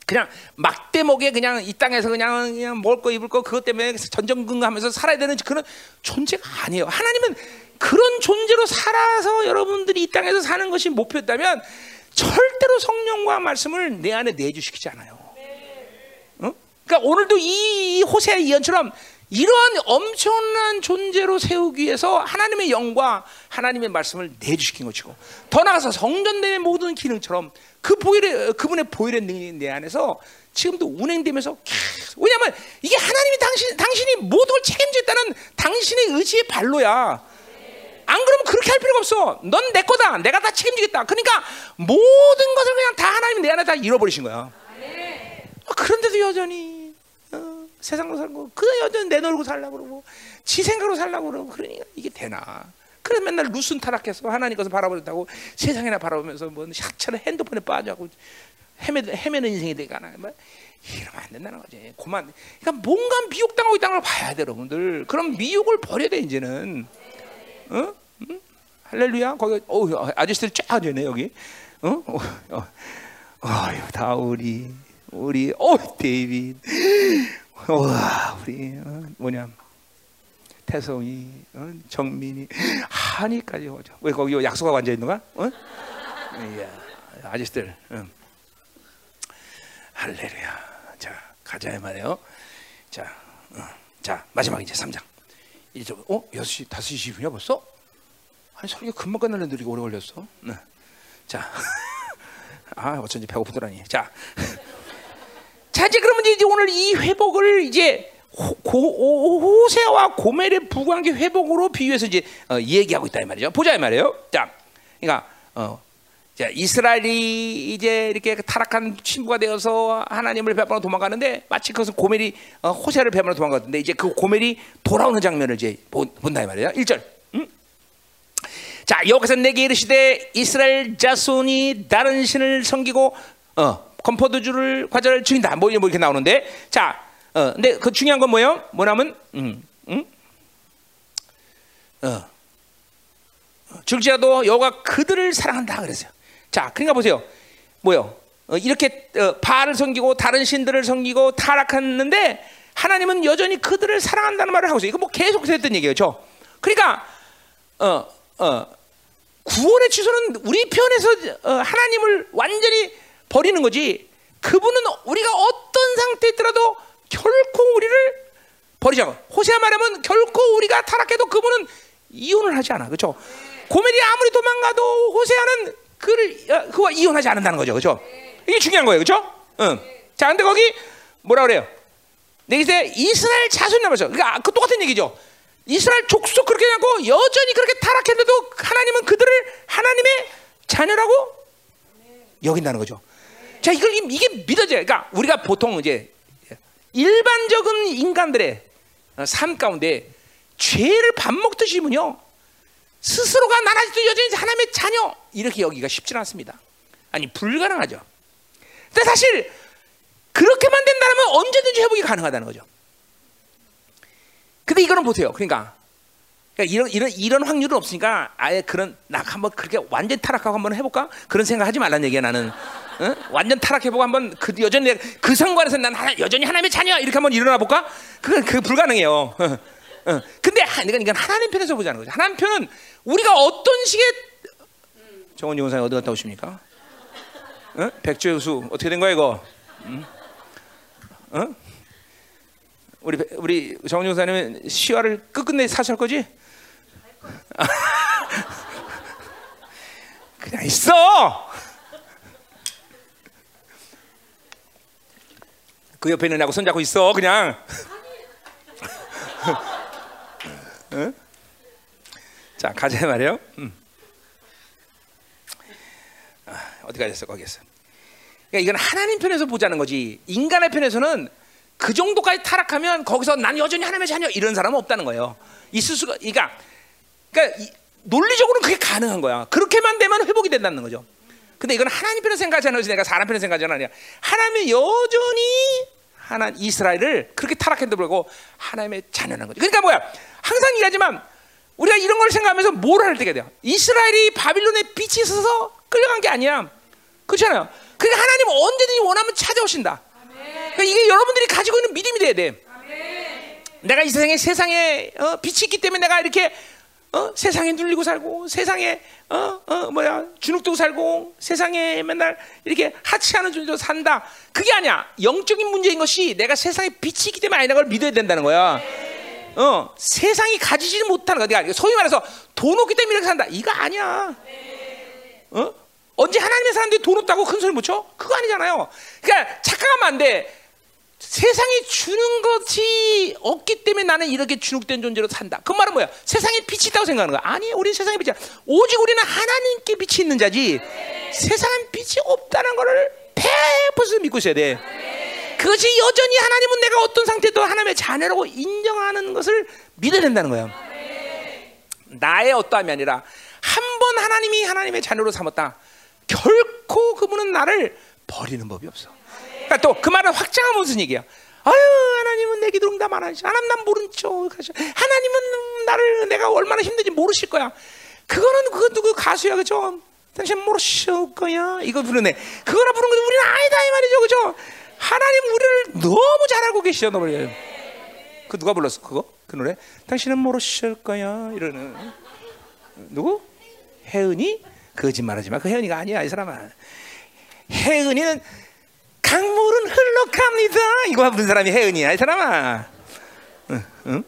그냥 막대목에 그냥 이 땅에서 그냥 그냥 먹을 거 입을 거 그것 때문에 전전긍긍하면서 살아야 되는 그런 존재가 아니에요. 하나님은 그런 존재로 살아서 여러분들이 이 땅에서 사는 것이 목표였다면 절대로 성령과 말씀을 내 안에 내주시키지 않아요. 어? 그러니까 오늘도 이 호세아 이언처럼 이러한 엄청난 존재로 세우기 위해서 하나님의 영과 하나님의 말씀을 내주시킨 것이고 더 나아가서 성전됨의 모든 기능처럼 그 보일의 그분의 보일의 능력이 내 안에서 지금도 운행되면서 왜냐하면 이게 하나님이 당신 당신이 모든 걸 책임지겠다는 당신의 의지의 발로야. 안 그러면 그렇게 할 필요가 없어. 넌 내 거다. 내가 다 책임지겠다. 그러니까 모든 것을 그냥 다 하나님 내 안에 다 잃어버리신 거야. 아, 그런데도 여전히 어, 세상으로 살고 그 여전히 내놓고 살라고 그러고 지 생각으로 살라고 그러고 그러니까 이게 되나? 그래 맨날 루슨 타락해서 하나님 것을 바라보다고 세상이나 바라보면서 뭐 샤처럼 핸드폰에 빠져고 헤매, 헤매는 인생이 되가나 뭐 이러면 안 된다는 거지. 그만. 그러니까 뭔가 미혹당하고 있다는 걸 봐야 돼, 여러분들. 그럼 미혹을 버려야 돼 이제는. 어? 응? 할렐루야. 거기 어 아저씨들 쫙 앉네 여기. 어? 어, 어. 어휴, 다 우리 우리 어 데이빗. 와, 우리 어, 뭐냐? 태성이, 어, 정민이, 한이까지 오죠. 왜 거기 약속하고 앉아 있는 거야? 어? 아저씨들. 응. 할렐루야. 자, 가자 말이에요. 자, 어. 자 마지막 이제 3장. 이제 어? 6시, 5시 20분이야 벌써? 아니 설교 금방 끝날는데 이렇게 오래 걸렸어. 네. 자, 아 어쩐지 배고프더라니. 자, 자 이제 그러면 이제 오늘 이 회복을 이제 호, 고, 호세와 고멜의 부관계 회복으로 비유해서 이제 어, 얘기하고 있다 이 말이죠. 보자 이 말이에요. 자, 그러니까 어, 자, 이스라엘이 이제 이렇게 타락한 친구가 되어서 하나님을 배반하고 도망가는데 마치 그것은 고멜이 어, 호세를 배반하고 도망갔는데 이제 그 고멜이 돌아오는 장면을 이제 본다 이 말이야. 1절. 음? 자, 여기서 내게 이르시되 이스라엘 자손이 다른 신을 섬기고 어, 건포도주를 과자를 죽인다. 뭐, 뭐 이렇게 나오는데 자, 어, 근데 그 중요한 건 뭐예요? 뭐냐면 음, 음? 어. 줄지라도 여호가 그들을 사랑한다 그랬어요. 자, 그러니까 보세요. 뭐요? 어, 이렇게 어, 바알을 섬기고 다른 신들을 섬기고 타락했는데 하나님은 여전히 그들을 사랑한다는 말을 하고 있어요. 이거 뭐 계속 했던 얘기예요. 저. 그러니까 어, 어, 구원의 취소는 우리 편에서 어, 하나님을 완전히 버리는 거지. 그분은 우리가 어떤 상태에 있더라도 결코 우리를 버리지 않아. 호세아 말하면 결코 우리가 타락해도 그분은 이혼을 하지 않아. 그렇죠? 고멜이 아무리 도망가도 호세아는 그를 어, 그와 이혼하지 않는다는 거죠, 그렇죠? 이게 중요한 거예요, 그렇죠? 응. 자, 근데 거기 뭐라 그래요? 내게 이스라엘 자손 남아서 그러니까 그 똑같은 얘기죠. 이스라엘 족속 그렇게 하고 여전히 그렇게 타락했는데도 하나님은 그들을 하나님의 자녀라고 여긴다는 거죠. 자, 이걸 이게 믿어져요. 그러니까 우리가 보통 이제 일반적인 인간들의 삶 가운데 죄를 밥 먹듯이 문요 스스로가 난 아직도 여전히 하나님의 자녀 이렇게 여기가 쉽지 않습니다. 아니 불가능하죠. 근데 사실 그렇게만 된다면 언제든지 회복이 가능하다는 거죠. 근데 이거는 보세요. 그러니까, 그러니까 이런 이런 이런 확률은 없으니까 아예 그런 나 한번 그렇게 완전 타락하고 한번 해볼까 그런 생각하지 말란 얘기야 나는. 어? 완전 타락해보고 한번 그 여전히 그 상관에서 난 하나, 여전히 하나님의 자녀야 이렇게 한번 일어나 볼까? 그건 그 불가능해요. 어. 근데 그러니까 이건 하나님 편에서 보자는 거죠. 하나님 편은 우리가 어떤 식의 정원 용사님 어디 갔다 오십니까? 어? 백조수 어떻게 된 거야 이거? 응? 어? 우리 우리 정원 용사님은 시화를 끝끝내 사실 거지? 그냥 있어. 그 옆에 있는 나하고 손잡고 있어 그냥. 응? 자 가자 말이요. 음. 아, 어디 가셨어 거기에서. 그러니까 이건 하나님 편에서 보자는 거지. 인간의 편에서는 그 정도까지 타락하면 거기서 난 여전히 하나님의 자녀 이런 사람은 없다는 거예요. 있을 수가, 그러니까, 그러니까 논리적으로는 그게 가능한 거야. 그렇게만 되면 회복이 된다는 거죠. 근데 이건 하나님 편에서 생각하지 않아서 내가 사람 편에서 생각하지 않아. 하나님의 여전히 하나 이스라엘을 그렇게 타락했는데 불구하고 하나님의 자녀라는 거죠. 그러니까 뭐야? 항상 얘기하지만 우리가 이런 걸 생각하면서 뭘 할 때가 돼요? 이스라엘이 바빌론의 빛이 있어서 끌려간 게 아니야. 그렇잖아요. 그러니까 하나님 언제든지 원하면 찾아오신다. 그러니까 이게 여러분들이 가지고 있는 믿음이 돼야 돼. 내가 이 세상에 세상에 어, 빛이 있기 때문에 내가 이렇게 어? 세상에 눌리고 살고 세상에 어? 어, 뭐야 주눅 고 살고 세상에 맨날 이렇게 하치하는 존재로 산다. 그게 아니야. 영적인 문제인 것이 내가 세상에 빛이 있기 때문에 아니라는 걸 믿어야 된다는 거야. 어, 세상이 가지지 못하는 거야. 소위 말해서 돈 없기 때문에 이렇게 산다. 이거 아니야. 어? 언제 하나님의 사람들이 돈 없다고 큰 소리 못 쳐? 그거 아니잖아요. 그러니까 착각하면 안 돼. 세상이 주는 것이 없기 때문에 나는 이렇게 주눅된 존재로 산다. 그 말은 뭐야? 세상에 빛이 있다고 생각하는 거야? 아니, 우리 세상에 빛이 오직 우리는 하나님께 빛이 있는 자지. 네. 세상에 빛이 없다는 것을 100% 믿고 있어야 돼. 네. 그것이 여전히 하나님은 내가 어떤 상태도 하나님의 자녀라고 인정하는 것을 믿어야 된다는 거야. 네. 나의 어떠함이 아니라 한 번 하나님이 하나님의 자녀로 삼았다. 결코 그분은 나를 버리는 법이 없어. 그러니까 또 그 말은 확장하면 무슨 얘기야? 아유 하나님은 내 기도 응답 안 하시. 하나님 난 모른 척 하나님은 나를 내가 얼마나 힘든지 모르실 거야. 그거는 그거 누구 가수야 그죠? 당신 모르실 거야. 이거 부르네. 그거나 부른 거 우리는 아니다 이 말이죠 그죠? 하나님 우리를 너무 잘 알고 계시죠 너를. 그 누가 불렀어 그거? 그 노래? 당신은 모르실 거야 이러는 누구? 혜은이? 거짓말하지 마. 그 혜은이가 아니야 이 사람아. 혜은이는 강물은 흘러갑니다. 이거 부른 사람이 혜은이야, 이 사람아. 응, 응?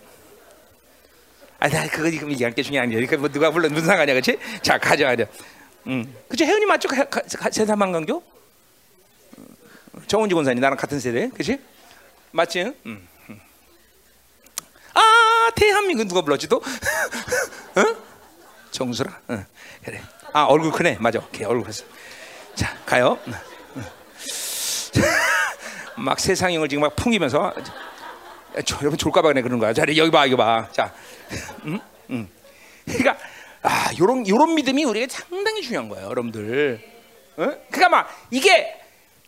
아, 나 그거 지금 얘기할 게 중요한 게뭐 누가 불러 무슨 상관이야, 그렇지? 자, 가져가자. 응, 그죠? 혜은이 맞죠? 세사만강교? 정은지 권사님 나랑 같은 세대, 그렇지? 맞지? 응. 응. 아, 대한민국 누가 불렀지 또? 응? 정수라. 응, 그래. 아, 얼굴 크네, 맞아. 오케이, 얼굴 크어. 자, 가요. 막 세상형을 지금 막 풍기면서 저, 여러분 졸까봐 그래 그런 거야. 자, 여기 봐, 이거 봐. 자, 음, 음. 그러니까 아, 요런 요런 믿음이 우리에게 상당히 중요한 거예요, 여러분들. 어? 그러니까 막 이게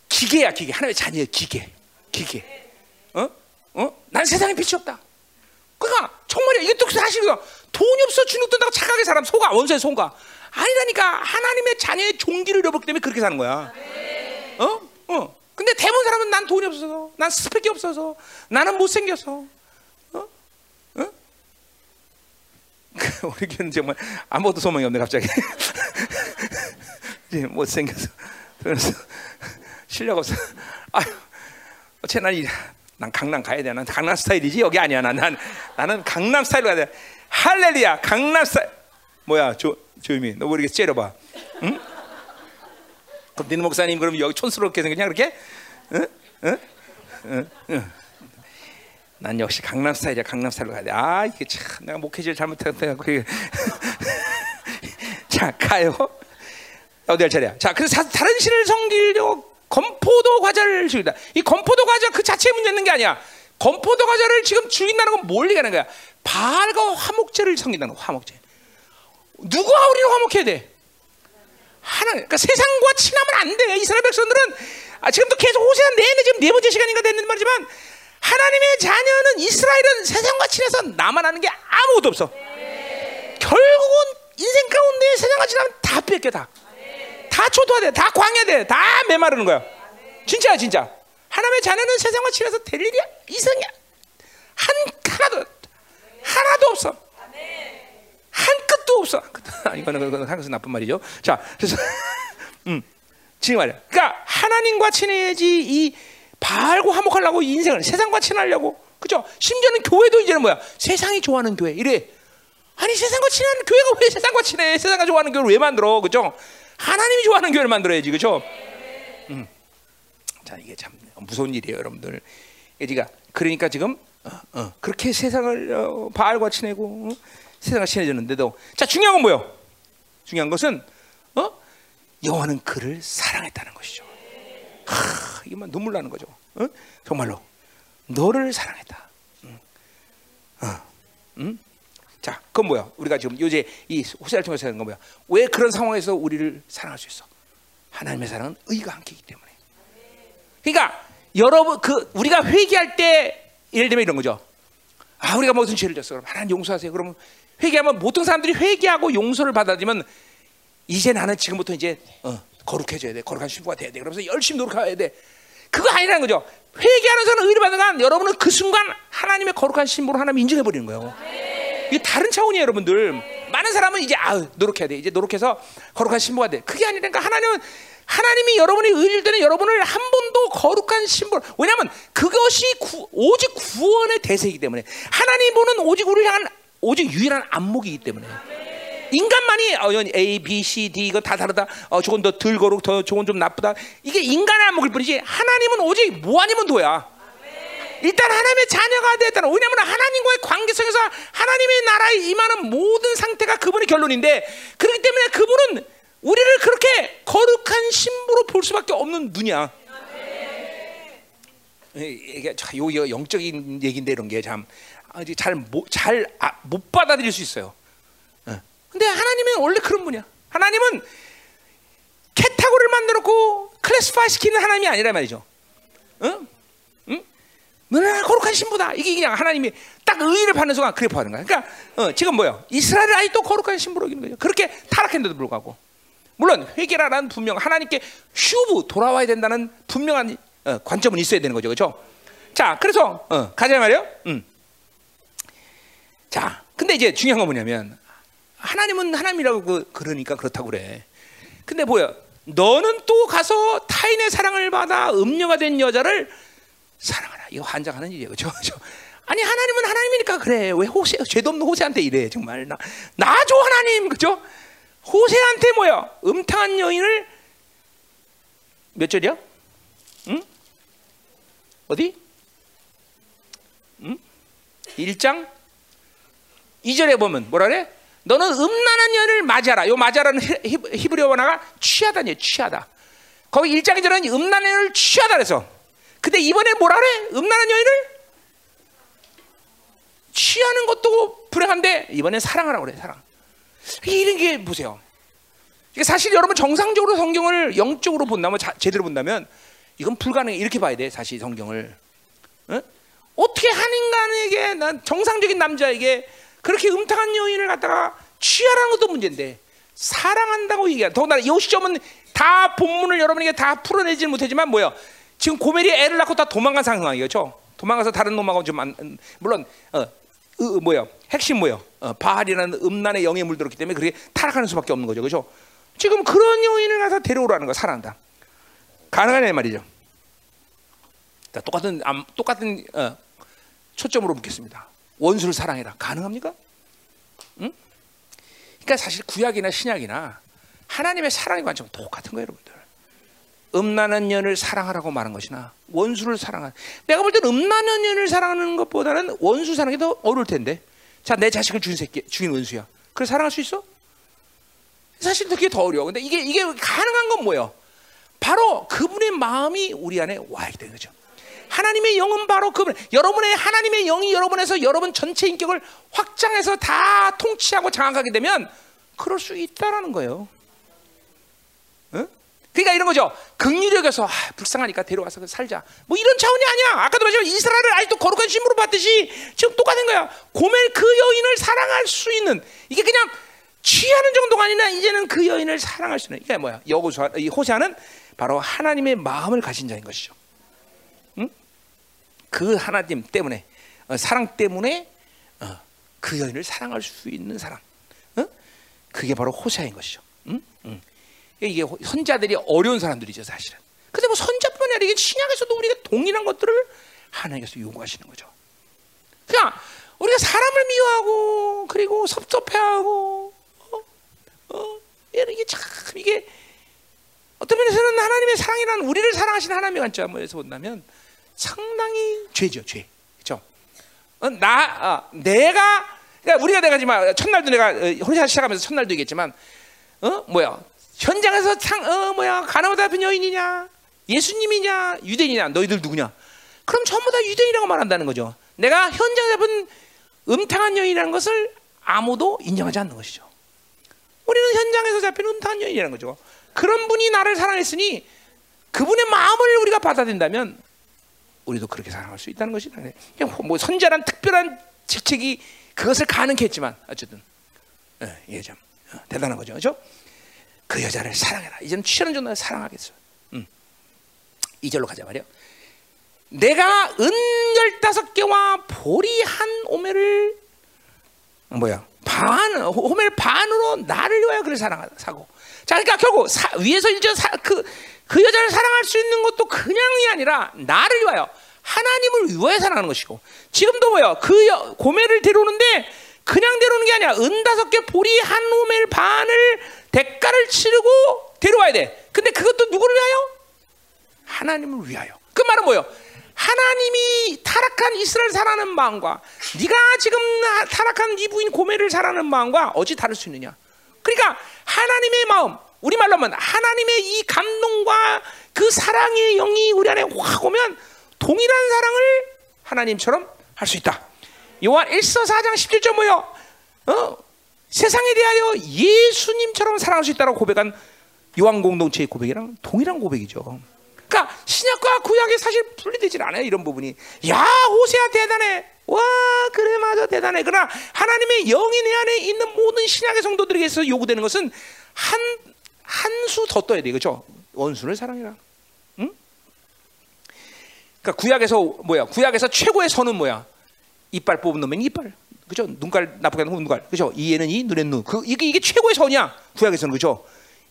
기계야, 기계. 하나의 자녀의 기계, 기계. 어? 어? 난 세상에 빛이 없다. 그러니까 정말이야. 또 사실이야. 돈이 없어 주눅 든다고 착하게 사람 속아 원수의 속아. 아니라니까 하나님의 자녀의 종기를 잃어버렸기 때문에 그렇게 사는 거야. 어? 어. 근데 대부분 사람은 난 돈이 없어서, 난 스펙이 없어서, 나는 못생겨서, 어? 어? 우리 교회는 정말 아무것도 소망이 없네, 갑자기. 못생겨서. 그래서 실력 없어. 아유, 어째 난, 이, 난 강남 가야 돼. 난 강남 스타일이지. 여기 아니야. 난, 난 나는 강남 스타일로 가야 돼. 할렐루야. 강남 스타일. 뭐야, 조, 조유미. 너왜 이렇게 째려봐. 응? 니네 목사님 그럼 여기 촌스럽게 생겼냐 그렇게? 응? 응? 응, 응. 난 역시 강남 스타일이야. 강남 스타일로 가야 돼. 아 이게 참 내가 잘못해갖고 이게. 자 가요. 어디 할 차례야? 자 그래서 사- 다른 신을 섬기려고 건포도 과자를 죽이다. 이 건포도 과자 그 자체에 문제 있는 게 아니야. 건포도 과자를 지금 죽인다는 건 뭘 얘기하는 거야? 바알과 화목제를 섬긴다는 거. 화목제. 누구와 우리는 화목해야 돼? 하나, 그러니까 세상과 친하면 안 돼. 이스라엘 백성들은 아, 지금도 계속 호세아 내내 지금 네 번째 시간인가 됐는 말이지만 하나님의 자녀는 이스라엘은 세상과 친해서 나만 하는 게 아무것도 없어. 결국은 인생 가운데 세상과 친하면 다 뺏겨 다. 다 초토화돼, 다 광야돼, 다 메마르는 거야. 진짜야 진짜. 하나님의 자녀는 세상과 친해서 될 일이 이상이야. 한 하나도 하나도 없어. 없어. 아, 이거는 이거는 한것은 나쁜 말이죠. 자, 그래서 음, 지금 말이야. 그러니까 하나님과 친해야지 이 바알고 화목하려고 이 인생을 세상과 친하려고 그죠? 심지어는 교회도 이제는 뭐야? 세상이 좋아하는 교회 이래. 아니 세상과 친한 교회가 왜 세상과 친해? 세상과 좋아하는 교회를 왜 만들어? 그죠? 하나님이 좋아하는 교회를 만들어야지, 그죠? 음. 자 이게 참 무서운 일이에요, 여러분들. 그러니까 그러니까 지금 어, 어, 그렇게 세상을 어, 바알과 친해고 어? 세상과 친해졌는데도 자 중요한 건 뭐요? 중요한 것은 어? 여호와는 그를 사랑했다는 것이죠. 하, 이만 눈물 나는 거죠. 어? 정말로 너를 사랑했다. 응. 어. 응? 자, 그건 뭐야? 우리가 지금 요새 이 호세를 통해서 하는 건 뭐야? 왜 그런 상황에서 우리를 사랑할 수 있어? 하나님의 사랑은 의가 함께이기 때문에. 그러니까 여러분 그 우리가 회개할 때 예를 들면 이런 거죠. 아 우리가 무슨 죄를 졌어? 그럼 하나님 용서하세요. 그러면 회개하면 보통 사람들이 회개하고 용서를 받아들이면 이제 나는 지금부터 이제 어, 거룩해져야 돼. 거룩한 신부가 돼야 돼. 그러면서 열심히 노력해야 돼. 그거 아니라는 거죠. 회개하는 사람은 의를 받는 한 여러분은 그 순간 하나님의 거룩한 신부로 하나님 인정해 버리는 거예요. 이게 다른 차원이에요, 여러분들. 많은 사람은 이제 아 노력해야 돼. 이제 노력해서 거룩한 신부가 돼. 그게 아니라니까 하나님은 하나님이 여러분이 의를 때는 여러분을 한 번도 거룩한 신부. 왜냐하면 그것이 구, 오직 구원의 대세이기 때문에 하나님 보는 오직 우리를 향한 오직 유일한 안목이기 때문에. 인간만이 어, A, B, C, D 이거 다 다르다. 어, 저건 더덜 거룩, 더 저건 좀 나쁘다. 이게 인간의 안목일 뿐이지 하나님은 오직 뭐 아니면 도야. 일단 하나님의 자녀가 됐다는 왜냐하면 하나님과의 관계 속에서 하나님의 나라에 임하는 모든 상태가 그분의 결론인데 그렇기 때문에 그분은 우리를 그렇게 거룩한 신부로 볼 수밖에 없는 눈이야. 이게 참 요, 요 영적인 얘기인데 이런 게 참 아, 못 받아들일 수 있어요. 어. 근데 하나님은 원래 그런 분이야. 하나님은 캐타고리를 만들었고 클래스파이 시키는 하나님이 아니란 말이죠. 응? 응? 너는 거룩한 신부다. 이게 그냥 하나님이 딱 의의를 받는 순간 그래 보는 거야. 그러니까 어, 지금 뭐야? 이스라엘 아직도 거룩한 신부로 여기는 거죠. 그렇게 타락했는데도 불구하고 물론 회개라는 분명 하나님께 슈브 돌아와야 된다는 분명한 어, 관점은 있어야 되는 거죠, 그렇죠? 자, 그래서 어, 가자 말이요. 음. 자, 근데 이제 중요한 건 뭐냐면 하나님은 하나님이라고 그, 그러니까 그렇다고 그래. 근데 뭐야? 너는 또 가서 타인의 사랑을 받아 음녀가 된 여자를 사랑하라. 이거 환장하는 일이에요, 그렇죠? 아니 하나님은 하나님이니까 그래. 왜 호세 죄도 없는 호세한테 이래 정말 나 나줘 하나님, 그죠? 호세한테 뭐야? 음탕한 여인을 몇 절이야? 응? 어디? 응? 1장 2절에 보면 뭐라 그래? 너는 음란한 여인을 맞이하라. 요 맞이하라는 히- 히브리어 원어가 취하다니 취하다. 거기 1장 2절은 음란한 여인을 취하다 그래서. 근데 이번에 뭐라 그래? 음란한 여인을 취하는 것도 불행한데 이번엔 사랑하라고 그래. 사랑. 이런 게 보세요. 이게 사실 여러분 정상적으로 성경을 영적으로 본다면 자- 제대로 본다면 이건 불가능해 이렇게 봐야 돼 사실 성경을 어? 어떻게 한 인간에게 난 정상적인 남자에게 그렇게 음탕한 여인을 갖다가 취하라는 것도 문제인데 사랑한다고 얘기해 더군다나 이 시점은 다 본문을 여러분에게 다 풀어내지 못하지만 뭐야 지금 고멜이 애를 낳고 다 도망간 상황이에요. 그렇죠? 도망가서 다른 놈하고 좀 안, 음, 물론 어, 으, 으, 뭐야 핵심 뭐야 어, 바알이라는 음란의 영에 물들었기 때문에 그렇게 타락하는 수밖에 없는 거죠. 그렇죠? 지금 그런 여인을 가서 데려오라는 거 사랑한다. 가능하냐 말이죠. 자, 똑같은 암, 똑같은 어, 초점으로 묻겠습니다. 원수를 사랑해라. 가능합니까? 응? 그러니까 사실 구약이나 신약이나 하나님의 사랑의 관점은 똑같은 거예요, 여러분들. 음란한 년을 사랑하라고 말한 것이나 원수를 사랑하. 내가 볼 때는 음란한 년을 사랑하는 것보다는 원수 사랑이 더 어려울 텐데. 자, 내 자식을 죽인 새끼, 죽인 원수야. 그래 사랑할 수 있어? 사실 그게 더 어려워. 근데 이게 이게 가능한 건 뭐예요? 바로 그분의 마음이 우리 안에 와 있기 때문에 거죠. 하나님의 영은 바로 그분. 여러분의 하나님의 영이 여러분에서 여러분 전체 인격을 확장해서 다 통치하고 장악하게 되면 그럴 수 있다라는 거예요. 응? 그러니까 이런 거죠. 극률력에서 아, 불쌍하니까 데려와서 살자. 뭐 이런 차원이 아니야. 아까도 말했지만 이스라엘을 아직도 거룩한 신부로 봤듯이 지금 똑같은 거야. 고멜 그 여인을 사랑할 수 있는 이게 그냥 취하는 정도가 아니라 이제는 그 여인을 사랑할 수 있는 이게 뭐야? 여호수아 이 호세아는 바로 하나님의 마음을 가진 자인 것이죠. 응? 그 하나님 때문에 어, 사랑 때문에 어, 그 여인을 사랑할 수 있는 사람. 어? 그게 바로 호세아인 것이죠. 응? 응. 이게 선자들이 어려운 사람들이죠, 사실은. 근데 뭐 선자뿐만 아니라 이게 신약에서도 우리가 동일한 것들을 하나님께서 요구하시는 거죠. 그냥 우리가 사람을 미워하고 그리고 섭섭해하고 어, 어, 이게 참 이게 어떤 면에서는 하나님의 사랑이라는 우리를 사랑하시는 하나님의 관점에서 본다면 상당히 죄죠, 죄. 그렇죠? 어, 나 어, 내가 그러니까 우리가 내가 지만 첫날도 내가 혼자 시작하면서 첫날도 얘기했지만 어 뭐야 현장에서 상, 어, 뭐야, 가나보다 앞 여인이냐, 예수님이냐, 유대인이냐, 너희들 누구냐? 그럼 전부 다 유대인이라고 말한다는 거죠. 내가 현장에 잡은 음탕한 여인이라는 것을 아무도 인정하지 않는 것이죠. 우리는 현장에서 잡힌 음탕한 여인이라는 거죠. 그런 분이 나를 사랑했으니 그분의 마음을 우리가 받아들인다면 우리도 그렇게 사랑할 수 있다는 것이다. 뭐 선자란 특별한 직책이 그것을 가능케 했지만 어쨌든 예, 예, 참 대단한 거죠. 그렇죠? 그 여자를 사랑해라. 이제는 취하는 정도로 사랑하겠어. 음. 2절로 가자 말이요. 내가 은 열다섯 개와 보리 한 오매를 뭐야 반 호멜 반으로 나를 위하여 그를 사랑하고 자 그러니까 결국 사, 위에서 일절 그그 그 여자를 사랑할 수 있는 것도 그냥이 아니라 나를 위하여 하나님을 위하여 사랑하는 것이고 지금도 뭐야 그 여, 고멜을 데려오는데 그냥 데려오는 게 아니라 은 다섯 개 보리 한 오멜 반을 대가를 치르고 데려와야 돼. 근데 그것도 누구를 위하여? 하나님을 위하여. 그 말은 뭐예요? 하나님이 타락한 이스라엘 사랑하는 마음과 네가 지금 타락한 네 부인 고멜을 사랑하는 마음과 어찌 다를 수 있느냐? 그러니까 하나님의 마음, 우리 말로 하면 하나님의 이 감동과 그 사랑의 영이 우리 안에 확 오면 동일한 사랑을 하나님처럼 할 수 있다. 요한 1서 4장 17절 뭐요? 어? 세상에 대하여 예수님처럼 사랑할 수 있다고 고백한 요한 공동체의 고백이랑 동일한 고백이죠. 그러니까 신약과 구약이 사실 분리되질 않아요. 이런 부분이. 야 호세아 대단해. 와 그래 맞아 대단해. 그러나 하나님의 영이 내 안에 있는 모든 신약의 성도들에게서 요구되는 것은 한 한 수 더 떠야 돼, 그렇죠? 원수를 사랑해라. 응? 그러니까 구약에서 뭐야? 구약에서 최고의 선은 뭐야? 이빨 뽑은 놈은 이빨. 그죠? 눈깔 나쁘게 하는 눈깔. 그죠? 이에는 이, 눈에는 눈. 그 이게 이게 최고의 선이야. 구약에서는 그죠?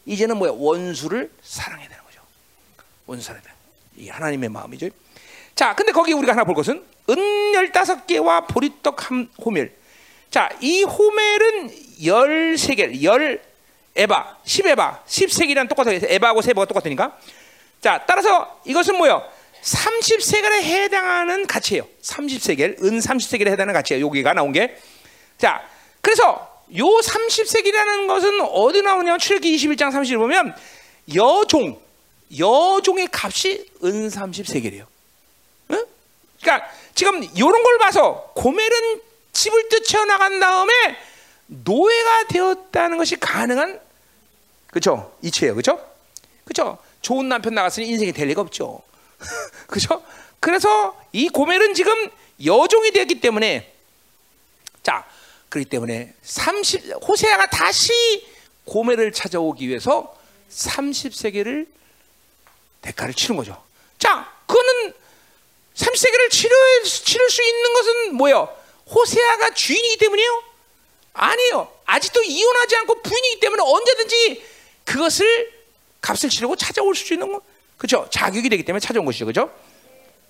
이제는 뭐야? 원수를 사랑해야 되는 거죠. 원수 사랑해야 돼. 이 하나님의 마음이죠. 자, 근데 거기 우리가 하나 볼 것은 은 열다섯 개와 보리떡 한 호멜. 자, 이 호멜은 열세 개, 열 에바, 십에바, 십세기랑 똑같아요. 에바하고 세바가 똑같으니까. 자, 따라서 이것은 뭐요? 30세겔에 해당하는 가치예요. 30세겔, 은 30세겔에 해당하는 가치예요. 여기가 나온 게. 자, 그래서 요 30세겔이라는 것은 어디 나오냐면 출애기 21장 30을 보면 여종, 여종의 값이 은 30세겔이에요. 응? 그러니까 지금 이런 걸 봐서 고멜은 집을 뜯쳐 나간 다음에 노예가 되었다는 것이 가능한 그렇죠? 이치예요. 그렇죠? 그렇죠? 좋은 남편 나갔으니 인생이 될 리가 없죠. 그죠? 그래서 이 고멜은 지금 여종이 되었기 때문에 자, 그렇기 때문에 30 호세아가 다시 고멜을 찾아오기 위해서 30세계를 대가를 치는 거죠. 자, 그거는 30세계를 치료, 치를 수 있는 것은 뭐예요? 호세아가 주인이기 때문이에요? 아니에요. 아직도 이혼하지 않고 부인이기 때문에 언제든지 그것을 값을 치르고 찾아올 수 있는 거. 그렇죠? 자격이 되기 때문에 찾아온 것이죠. 그렇죠?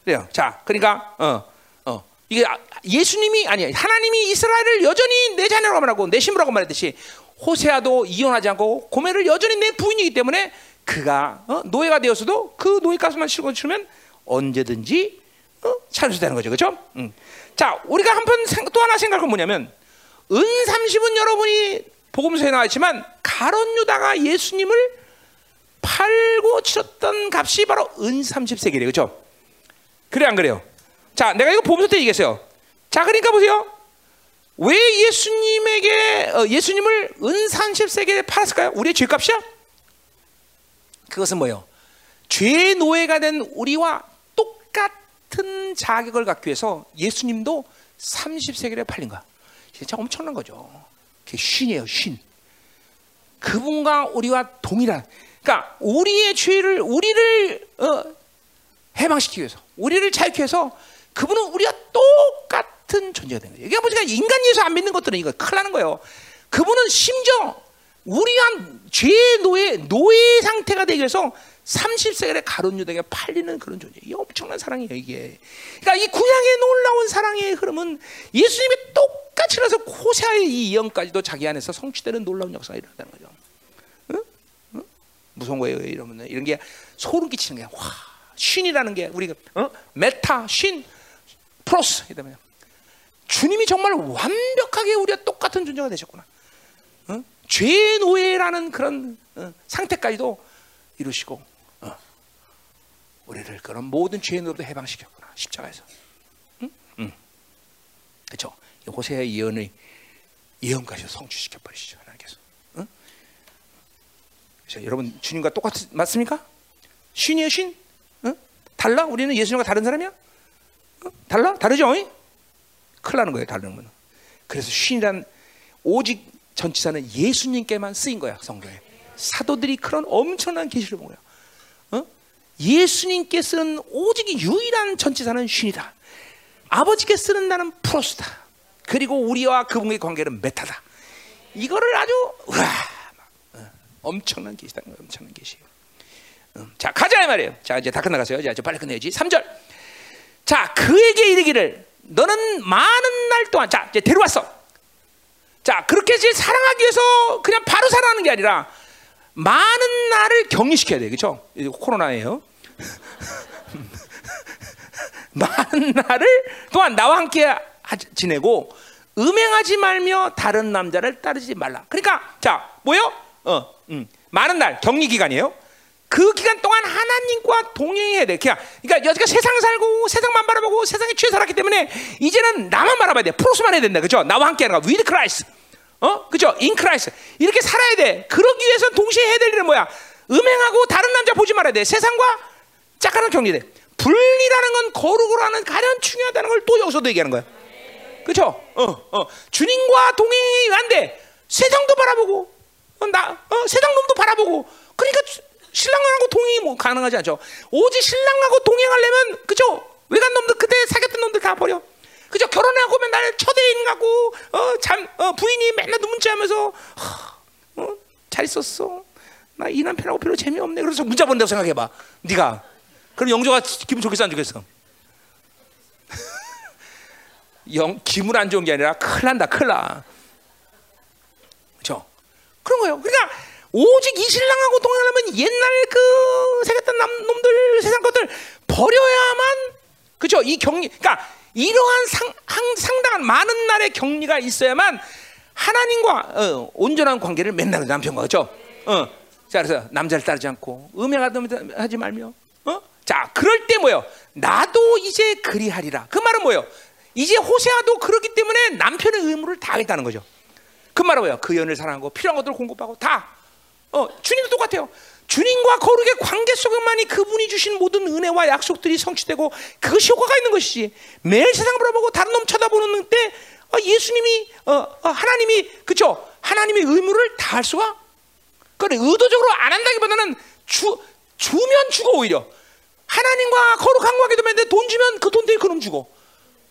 그래요. 자, 그러니까 어, 어. 이게 예수님이 아니 하나님이 이스라엘을 여전히 내 자녀라고 말하고 내 신부라고 말했듯이 호세아도 이혼하지 않고 고멜을 여전히 내 부인이기 때문에 그가 어? 노예가 되었어도 그 노예 값만 치고 치면 언제든지 어? 찾을 수 있다는 거죠, 그렇죠? 음. 자, 우리가 한번 또 하나 생각한 뭐냐면 은 30은 여러분이 복음서에 나와 있지만 가론 유다가 예수님을 팔고 치렀던 값이 바로 은 30세겔이에요, 그렇죠? 그래 안 그래요? 자, 내가 이거 복음서 때 얘기했어요. 자, 그러니까 보세요. 왜 예수님에게 어, 예수님을 은 30세겔에 팔았을까요? 우리의 죄값이야? 그것은 뭐예요? 죄의 노예가 된 우리와 똑같은 자격을 갖기 위해서 예수님도 30세겔에 팔린 거야. 진짜 엄청난 거죠. 그게 신이에요, 신. 그분과 우리와 동일한. 그러니까 우리의 죄를 우리를 어, 해방시키기 위해서, 우리를 자유케 해서 그분은 우리와 똑같은 존재가 되는 거예요. 이게 뭐지? 인간 예수 안 믿는 것들은 이거 큰일 나는 거예요. 그분은 심지어 우리가 죄의 노예, 노예 상태가 되기 위해서 30세겔에 가룟 유다에게 팔리는 그런 존재. 이 엄청난 사랑이에요, 이게. 그러니까 이 구약의 놀라운 사랑의 흐름은 예수님이 똑같이 나서 호세아의 이 예언까지도 자기 안에서 성취되는 놀라운 역사가 일어난다는 거죠. 응? 응? 무서운 거예요, 이러면. 이런 게 소름 끼치는 거야. 와, 신이라는 게 우리가, 어? μετά, σύν, πρός. 이러면. 주님이 정말 완벽하게 우리와 똑같은 존재가 되셨구나. 어? 죄의 노예라는 그런 어, 상태까지도 이루시고 어. 우리를 그런 모든 죄의 노예로도 해방시켰구나 십자가에서. 응? 응. 그렇죠. 호세의 예언의 예언까지 성취시켜 버리시죠 하나님께서. 응? 여러분 주님과 똑같 맞습니까? 신이에요 신? 응? 달라? 우리는 예수님과 다른 사람이야? 응? 달라? 다르죠? 큰일 나는 거예요 다른 건. 그래서 신이란 오직 전치사는 예수님께만 쓰인 거야 성경에. 사도들이 그런 엄청난 계시를 본 거야. 어? 예수님께 쓰는 오직 유일한 전치사는 신이다. 아버지께 쓰는 나는 프로스다. 그리고 우리와 그분의 관계는 메타다. 이거를 아주 와 어, 엄청난 계시다. 엄청난 계시. 어, 자 가자 이 말이에요. 자 이제 다 끝나갔어요. 자 이제 빨리 끝내야지. 3절. 자 그에게 이르기를 너는 많은 날 동안 자 이제 데려왔어. 자 그렇게 이제 사랑하기 위해서 그냥 바로 사랑하는 게 아니라 많은 날을 격리시켜야 돼, 그렇죠? 코로나예요. 많은 날을 동안 나와 함께 지내고 음행하지 말며 다른 남자를 따르지 말라. 그러니까 자 뭐요? 어, 음, 많은 날 격리 기간이에요. 그 기간 동안 하나님과 동행해야 돼. 그냥 그러니까 여자가 세상 살고 세상만 바라보고 세상에 취해 살았기 때문에 이제는 나만 바라봐야 돼. πρός만 해야 된다. 그죠? 나와 함께 하는 거. with Christ. 어? 그죠? in Christ. 이렇게 살아야 돼. 그러기 위해서 동시에 해야 될 일은 뭐야? 음행하고 다른 남자 보지 말아야 돼. 세상과 짝하는 격리돼. 분리라는 건 거룩으로는 가장 중요하다는 걸 또 여기서도 얘기하는 거야. 그죠? 어, 어. 주님과 동행이 안 돼. 세상도 바라보고, 어, 나, 어, 세상 놈도 바라보고. 그러니까 신랑하고 동행이 뭐 가능하지 않죠. 오직 신랑하고 동행하려면, 그죠? 외간 놈들, 그때 사귀었던 놈들 다 버려. 그저 결혼하고 오면 나를 초대인 가고 어 잠 어, 부인이 맨날 문자하면서 어, 잘 있었어. 나 이 남편하고 별로 재미없네. 그래서 문자 본다고 생각해봐. 네가 그럼 영조가 기분 좋겠어 안 좋겠어? 영 기분 안 좋은 게 아니라 큰일 난다 큰일 나. 그렇죠? 그런 거예요. 그러니까 오직 이 신랑하고 동행하려면 옛날 그 새겼던 남 놈들 세상 것들 버려야만 그죠? 이 격리 그러니까 이러한 상, 상당한 많은 날의 격리가 있어야만 하나님과 어, 온전한 관계를 맨날 남편과 그죠? 어. 자 그래서 남자를 따르지 않고 음행하지 말며 어? 자 그럴 때 뭐요? 나도 이제 그리하리라. 그 말은 뭐요? 이제 호세아도 그렇기 때문에 남편의 의무를 다 하겠다는 거죠. 그 말은 뭐요? 그 연을 사랑하고 필요한 것들을 공급하고 다. 어, 주님도 똑같아요. 주님과 거룩의 관계 속에만이 그분이 주신 모든 은혜와 약속들이 성취되고 그것이 효과가 있는 것이지. 매일 세상을 바라보고 다른 놈 쳐다보는 때 어, 예수님이 어, 어, 하나님이 그죠 하나님의 의무를 다할 수가? 그래 의도적으로 안 한다기보다는 주 주면 주고 오히려. 하나님과 거룩한 관계도 맨데 돈 주면 그 돈 대비 그놈 주고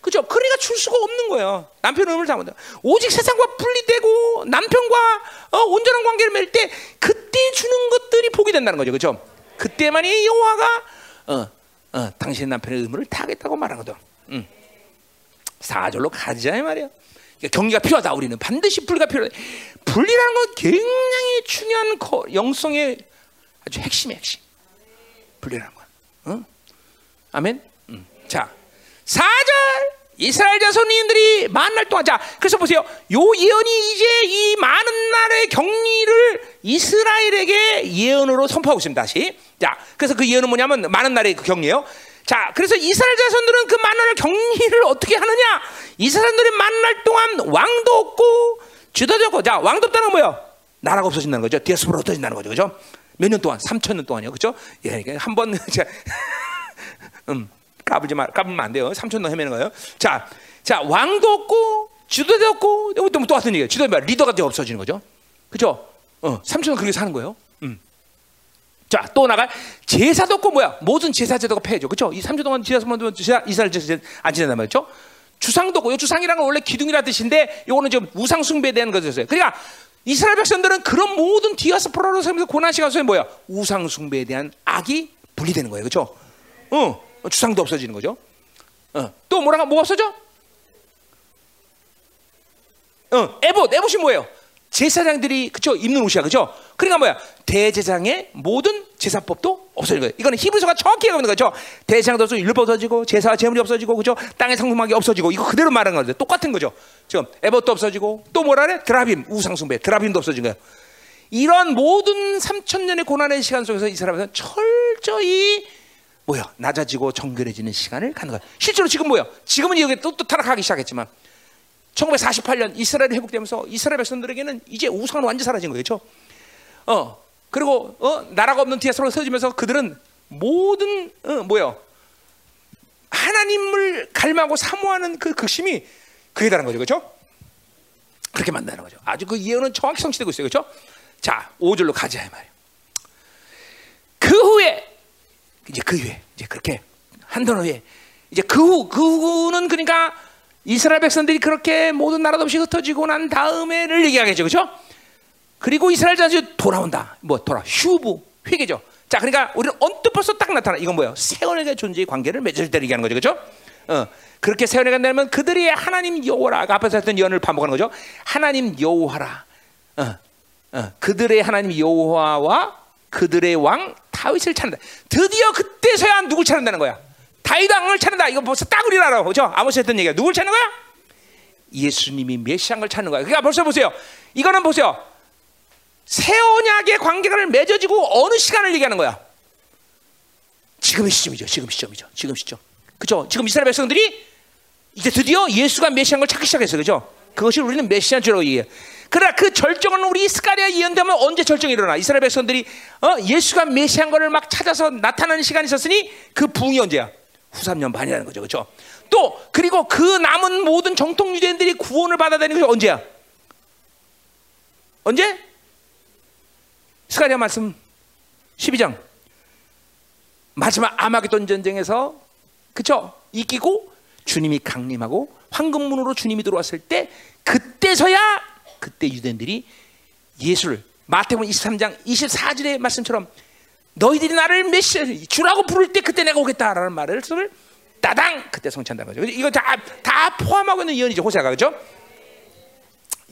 그죠? 그러니까 줄 수가 없는 거예요. 남편 의무를 다한다. 오직 세상과 분리되고 남편과 어, 온전한 관계를 맺을 때 그때 주는 것들이 복이 된다는 거죠. 그죠? 그때만이 여호와가 어, 어, 당신의 남편의 의무를 다하겠다고 말하거든. 음. 사절로 가자 이 말이야. 그러니까 경계가 필요하다. 우리는 반드시 분리가 필요해. 분리라는 건 굉장히 중요한 거, 영성의 아주 핵심의 핵심. 분리라는 거야. 응? 아멘. 음. 자, 4절 이스라엘 자손인들이 만날 동안 자. 그래서 보세요. 요 예언이 이제 이 많은 날의 격리를 이스라엘에게 예언으로 선포하고 있습니다 다시. 자 그래서 그 예언은 뭐냐면 많은 날의 그 격리예요. 자 그래서 이스라엘 자손들은 그 많은 날의 격리를 어떻게 하느냐? 이스라엘들이 많은 날 동안 왕도 없고 주도도 없고 자 왕도 없다는 건 뭐예요? 나라가 없어진다는 거죠. 디아스포라 없어진다는 거죠. 그죠? 몇 년 동안? 3천 년 동안이요. 그죠? 예 한번 음 까불지 마, 까불면 안 돼요. 삼촌도 헤매는 거예요. 자, 자 왕도 없고 지도도 없고 또, 또 같은 얘기예요. 지도 뭐 리더가 되 없어지는 거죠. 그죠? 어, 삼촌은 그렇게 사는 거예요. 음. 자, 또 나가 제사도 없고 뭐야? 모든 제사 제도가 폐해져. 그죠? 이 3주 동안 제사만 제사 이스라엘 제사 안 지낸단 말이죠. 주상도 없고 요 주상이라는 건 원래 기둥이라 뜻인데 요거는 좀 우상 숭배에 대한 것이었어요. 그러니까 이스라엘 백성들은 그런 모든 디아스포라로 살면서 고난 시간 속에 뭐야? 우상 숭배에 대한 악이 분리되는 거예요. 그렇죠? 어. 주상도 없어지는 거죠. 어. 또 뭐라가 뭐 없어져? 어, 에봇, 에봇이 뭐예요? 제사장들이 그쵸 입는 옷이야, 그죠? 그러니까 뭐야? 대제사장의 모든 제사법도 없어지는 거예요. 이거는 히브리서가 정확히 얘기하는 거죠. 대제사장도 없어지고 율법 없어지고 제사 제물이 없어지고 그죠? 땅의 상품하기 없어지고 이거 그대로 말하는 건데 똑같은 거죠. 지금 에봇도 없어지고 또 뭐라 그래? 드라빔 우상숭배 드라빔도 없어진 거예요. 이런 모든 3천 년의 고난의 시간 속에서 이 사람은 철저히 뭐야 낮아지고 정결해지는 시간을 갖는 거야. 실제로 지금 뭐야? 지금은 여기 또, 또 타락하기 시작했지만 1948년 이스라엘이 회복되면서 이스라엘 백성들에게는 이제 우상은 완전 사라진 거죠. 어 그리고 어 나라가 없는 디아스로 서지면서 그들은 모든 어 뭐야 하나님을 갈망하고 사모하는 그 극심이 그에 달한 거죠, 그렇죠? 그렇게 만나는 거죠. 아주 그 예언은 정확히 성취되고 있어요, 그렇죠? 자, 5절로 가자 이 말이에요. 그 후에 이제 그 후에 이제 그렇게 한던 후에 이제 그 후 그 후는 그러니까 이스라엘 백성들이 그렇게 모든 나라도 없이 흩어지고 난 다음에를 얘기하겠죠, 그렇죠? 그리고 이스라엘 자손이 돌아온다. 뭐 돌아 휴부 회개죠. 자, 그러니까 우리는 언뜻 벌써 딱 나타나. 이건 뭐예요? 세원에게 존재의 관계를 맺을 때 얘기하는 거죠, 그렇죠? 어, 그렇게 세원에게 되면 그들이 하나님 여호와라. 앞에서 했던 예언을 반복하는 거죠. 하나님 여호와라. 어, 어, 그들의 하나님 여호와와 그들의 왕 다윗을 찾는다. 드디어 그때서야 누굴 찾는다는 거야. 다윗 왕을 찾는다. 이거 벌써 딱 우리는 알아. 그죠? 아모스 했던 얘기야. 누굴 찾는 거야? 예수님이 메시아를 찾는 거야. 그러니까 벌써 보세요. 이거는 보세요. 새 언약의 관계가 맺어지고 어느 시간을 얘기하는 거야? 지금의 시점이죠. 지금 시점이죠. 지금 시점. 그죠? 지금 이스라엘 백성들이 이제 드디어 예수가 메시아인 걸 찾기 시작했어. 그죠? 그것이 우리는 메시아인 줄 얘기해. 그러나 그 절정은 우리 스가랴 예언되면 언제 절정이 일어나? 이스라엘 백성들이 어? 예수가 메시아인 것을 막 찾아서 나타나는 시간이 있었으니 그 부흥이 언제야? 후 3년 반이라는 거죠. 그렇죠? 또 그리고 그 남은 모든 정통 유대인들이 구원을 받아들이는 것이 언제야? 언제? 스가랴 말씀 12장 마지막 아마겟돈 전쟁에서 그쵸 이기고 주님이 강림하고 황금문으로 주님이 들어왔을 때 그때서야 그때 유대인들이 예수를 마태복음 23장 24절의 말씀처럼 너희들이 나를 메시아 주라고 부를 때 그때 내가 오겠다라는 말을 따당 그때 성취한다는 거죠. 이거 다 다 포함하고 있는 예언이죠 호세가 그죠?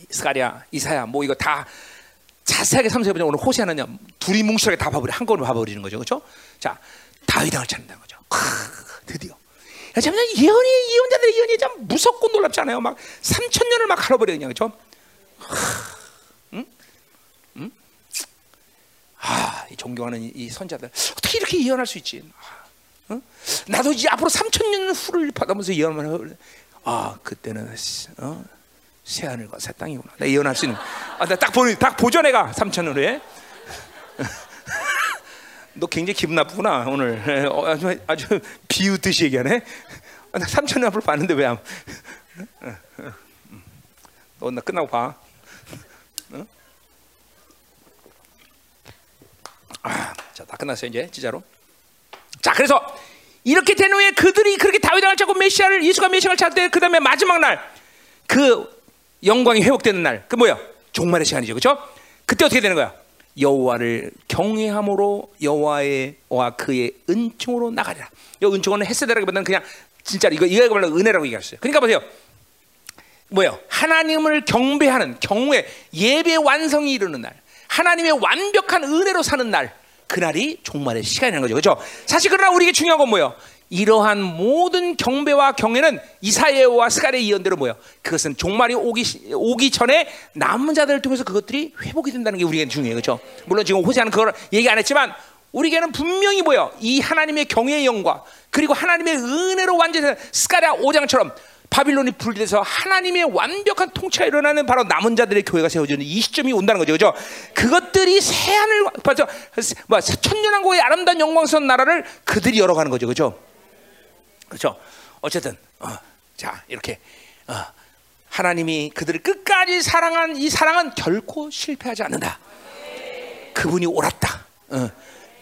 스가랴, 이사야 뭐 이거 다 자세하게 삼세해보면 오늘 호세아는요 둘이 뭉실하게 다 봐버리 한꺼번에 봐버리는 거죠, 그렇죠? 자 다윗왕을 찾는다는 거죠. 크, 드디어. 참 예언이 예언자들의 예언이 참 무섭고 놀랍지 않아요? 막 3천 년을 막 갈아버려 그냥 그렇죠? 응? 응? 아, 이 존경하는 이, 이, 선자들 어떻게 이렇게 예언할 수 있지? 아, 응? 나도 이제 앞으로 3천 년 후를 받아면서 예언만 해. 아, 그때는 어? 새 하늘과 새 땅이구나. 내 예언할 수 있는. 아, 나딱 보는 딱 보죠 내가 3천 년 후에. 너 굉장히 기분 나쁘구나 오늘. 어, 아주 아주 비웃듯이 얘기하네. 아, 나 3천 년 앞으로 봤는데 왜 안? 너나 끝나고 봐. 어? 아, 자, 다 끝났어요 이제 진짜로. 자, 그래서 이렇게 된 후에 그들이 그렇게 다윗을 찾고 메시아를 예수가 메시아를 찾을 때 그다음에 마지막 날 그 영광이 회복되는 날, 그 뭐야? 종말의 시간이죠, 그렇죠? 그때 어떻게 되는 거야? 여호와를 경외함으로 여호와의 와 그의 은총으로 나가리라. 이 은총은 헬세대라기보다는 그냥 진짜 이거 이거야말로 은혜라고 얘기했어요. 그러니까 보세요. 뭐요? 하나님을 경배하는 경외 예배 완성이 이르는 날, 하나님의 완벽한 은혜로 사는 날, 그날이 종말의 시간이라는 거죠. 그렇죠? 사실 그러나 우리에게 중요한 건 뭐예요? 이러한 모든 경배와 경외는 이사야와 스가랴의 예언대로 뭐예요? 그것은 종말이 오기 오기 전에 남은 자들을 통해서 그것들이 회복이 된다는 게 우리에게 중요해요. 그렇죠? 물론 지금 호세아는 그걸 얘기 안 했지만 우리에게는 분명히 뭐예요? 이 하나님의 경외의 영과 그리고 하나님의 은혜로 완전히 스가랴 5장처럼 바빌론이 분리돼서 하나님의 완벽한 통치가 일어나는 바로 남은 자들의 교회가 세워지는 이 시점이 온다는 거죠. 그죠? 그것들이 새하늘, 맞죠? 뭐, 천년왕국의 아름다운 영광스러운 나라를 그들이 열어가는 거죠. 그죠? 그렇죠. 어쨌든 어, 자 이렇게 어, 하나님이 그들을 끝까지 사랑한 이 사랑은 결코 실패하지 않는다. 그분이 옳았다. 어,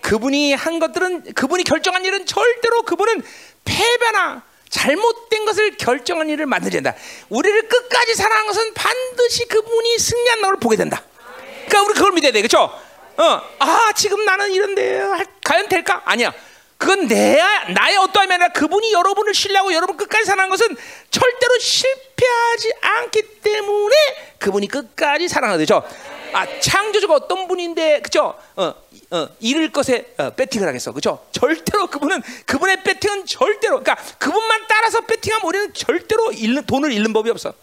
그분이 한 것들은 그분이 결정한 일은 절대로 그분은 패배나 잘못된 것을 결정한 일을 만들지 않는다. 우리를 끝까지 사랑한 것은 반드시 그분이 승리한 널 보게 된다. 그러니까 우리 그걸 믿어야 돼, 그렇죠? 어, 아 지금 나는 이런데 과연 될까? 아니야. 그건 내 나의 어떠함이 아니라 그분이 여러분을 신뢰하고 여러분 끝까지 사랑한 것은 절대로 실패하지 않기 때문에 그분이 끝까지 사랑하는 거죠. 아 창조주가 어떤 분인데 그죠? 어, 어, 잃을 것에 어, 배팅을 하겠어, 그죠? 절대로 그분은 그분의 배팅은 절대로 그러니까 그분만 따라서 배팅하면 우리는 절대로 잃는 돈을 잃는 법이 없어.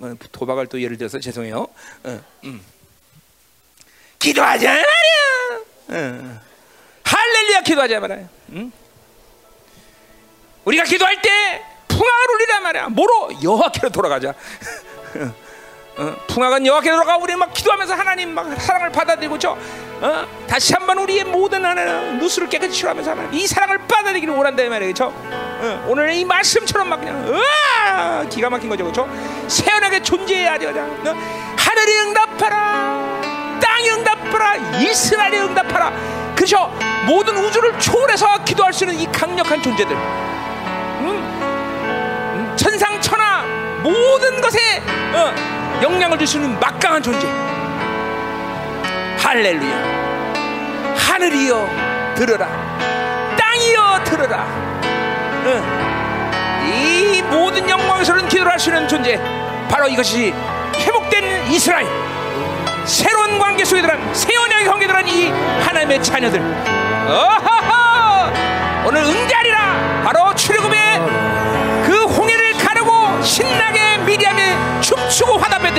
어, 도박을 또 예를 들어서 죄송해요. 어, 음. 기도하자 말이야. 어. 할렐루야 기도하자 말이야. 응? 우리가 기도할 때 풍악을 울리란 말이야. 뭐로 여호와께로 돌아가자. 어, 풍악은 여호와께로 돌아가 우리 막 기도하면서 하나님 막 사랑을 받아들이고 저 어? 다시 한번 우리의 모든 하나님 누수를 깨끗이 치료하면서 하나님 이 사랑을 받아들이기를 원한다 이 말이에요. 어, 오늘 이 말씀처럼 막 그냥 으아 기가 막힌 거죠, 그렇죠? 세연하게 존재해야 돼, 어? 하늘이 응답하라, 땅이 응답하라, 이스라엘이 응답하라. 그죠? 모든 우주를 초월해서 기도할 수 있는 이 강력한 존재들. 음? 음, 모든 것에 어, 영향을 줄 수 있는 막강한 존재. 할렐루야. 하늘이여 들어라. 땅이여 들어라. 어, 이 모든 영광스러운 기도를 있는 존재. 바로 이것이 회복된 이스라엘. 새로운 관계 속에 들어간 새 언약의 관계 들어간 이 하나님의 자녀들 어하하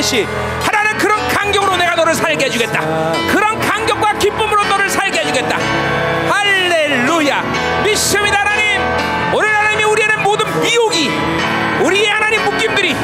화답했듯이 하나는 그런 간격으로 내가 너를 살게 해주겠다. 그런 간격과 기쁨으로 너를 살게 해주겠다. 할렐루야. 믿습니다 하나님. 오늘 하나님이 우리에는 모든 미혹이 우리의 하나님 묶임들이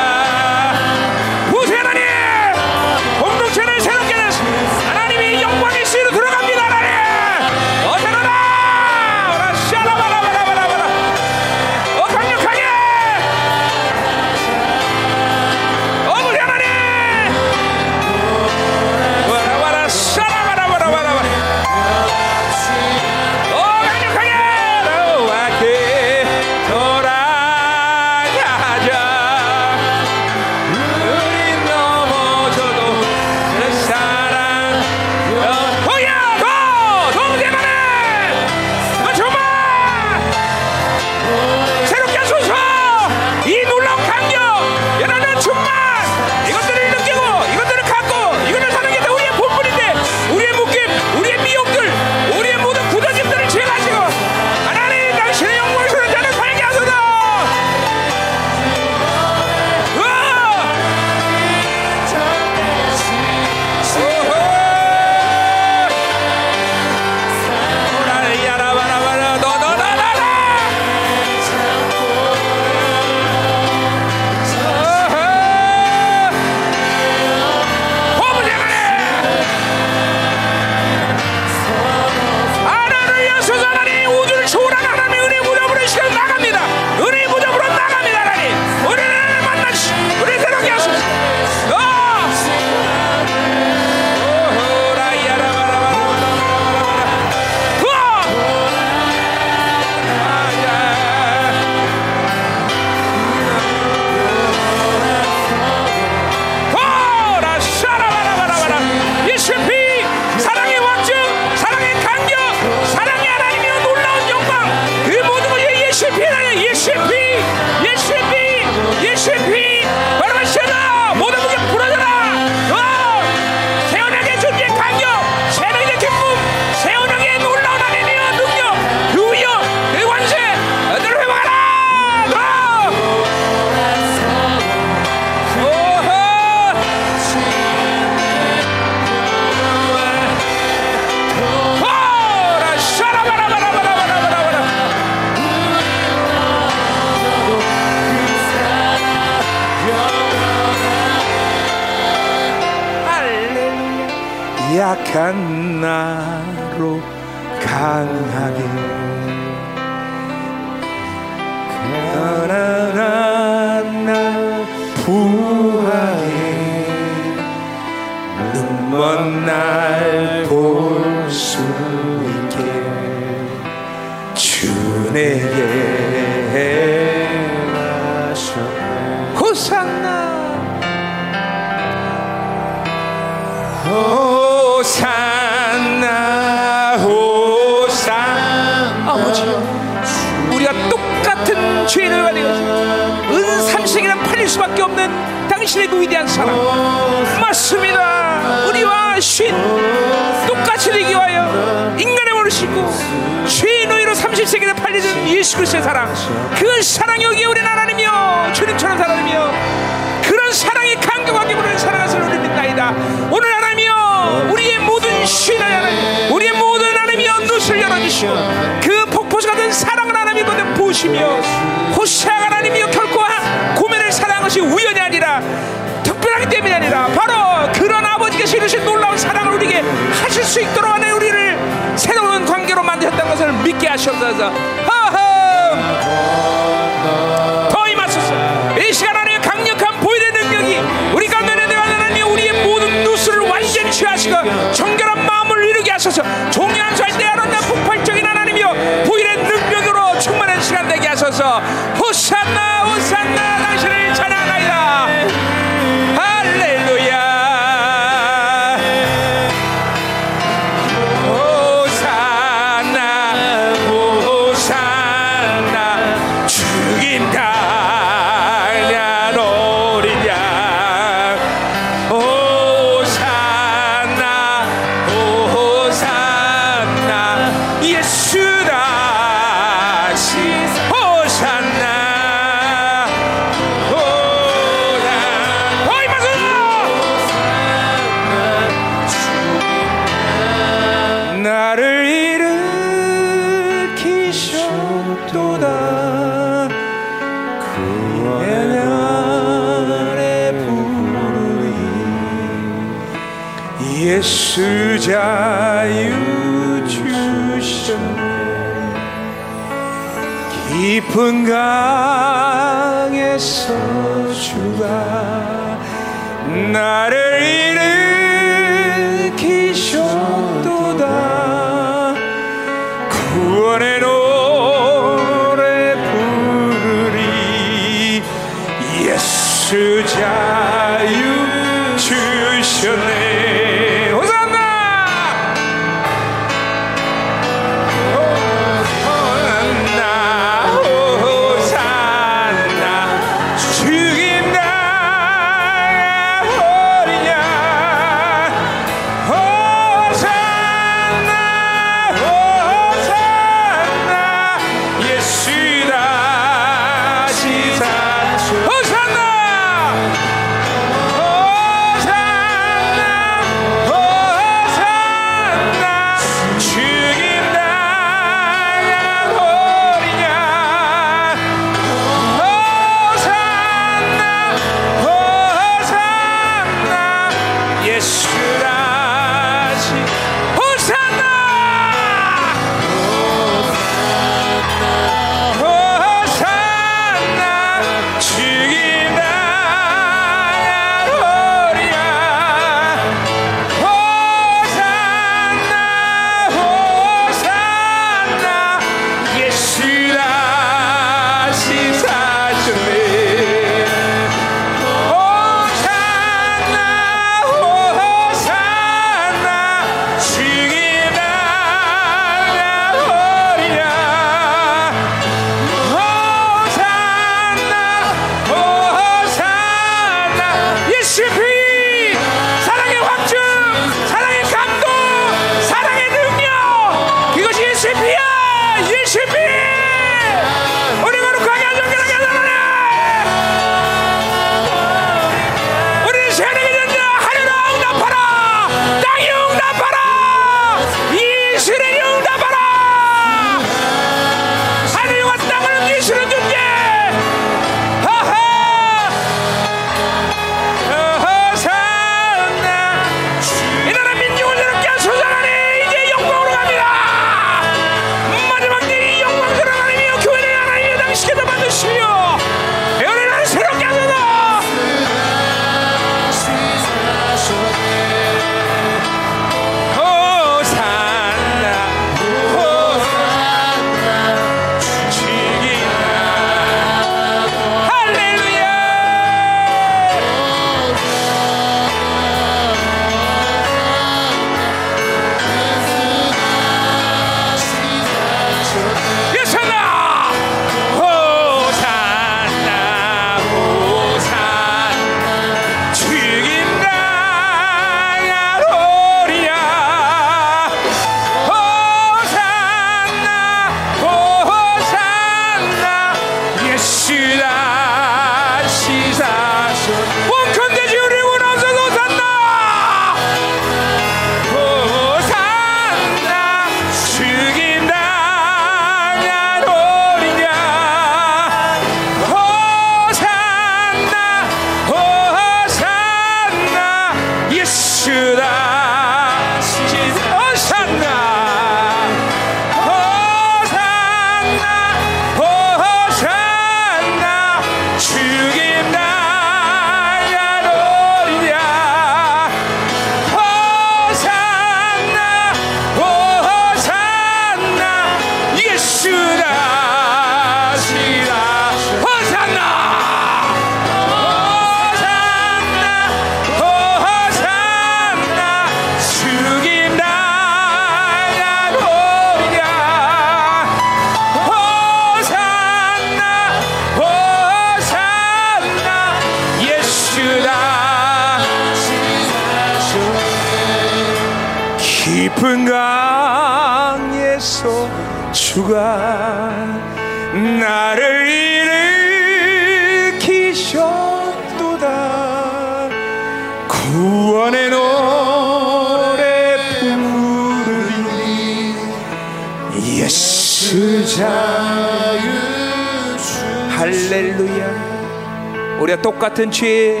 같은 죄에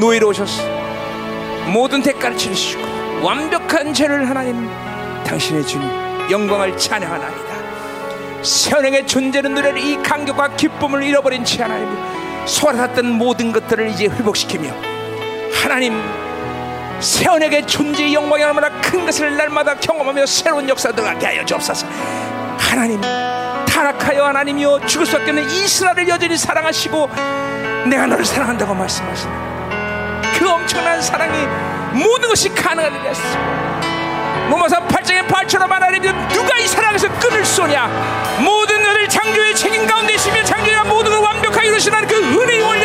노예로 오셨어. 모든 대가를 치르시고 완벽한 죄를 하나님 당신의 주님 영광을 찬양하나이다. 세원에게 존재는 노래를 이 감격과 기쁨을 잃어버린 채 하나님 소홀했던 모든 것들을 이제 회복시키며 하나님 세원에게 존재의 영광이 얼마나 큰 것을 날마다 경험하며 새로운 역사를 들어가게 하여 주옵소서. 하나님 타락하여 하나님이여 죽을 수 없는 이스라엘을 여전히 사랑하시고 내가 너를 사랑한다고 말씀하시는 그 엄청난 사랑이 모든 것이 가능하게 됐어. 로마서 8장의 8처럼 하나님 누가 이 사랑에서 끈을 쏘냐 모든 것을 창조의 책임 가운데 있으며 창조가 모든 걸 완벽하게 이루시는 그 은혜의 원리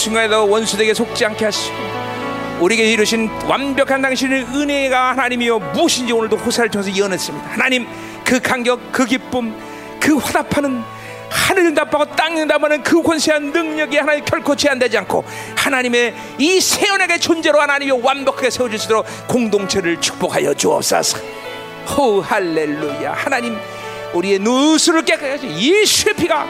순간에도 원수에게 속지 않게 하시고 우리에게 이루신 완벽한 당신의 은혜가 하나님이여 무엇인지 오늘도 호사를 통해서 예언했습니다. 하나님 그 간격, 그 기쁨, 그 화답하는 하늘 응답하고 땅 응답하는 그 권세한 능력이 하나님 결코 제한되지 않고 하나님의 이 세연하게 존재로 하나님이 완벽하게 있도록 공동체를 축복하여 주옵소서. 호 할렐루야 하나님 우리의 누수를 하시고 예수의 피가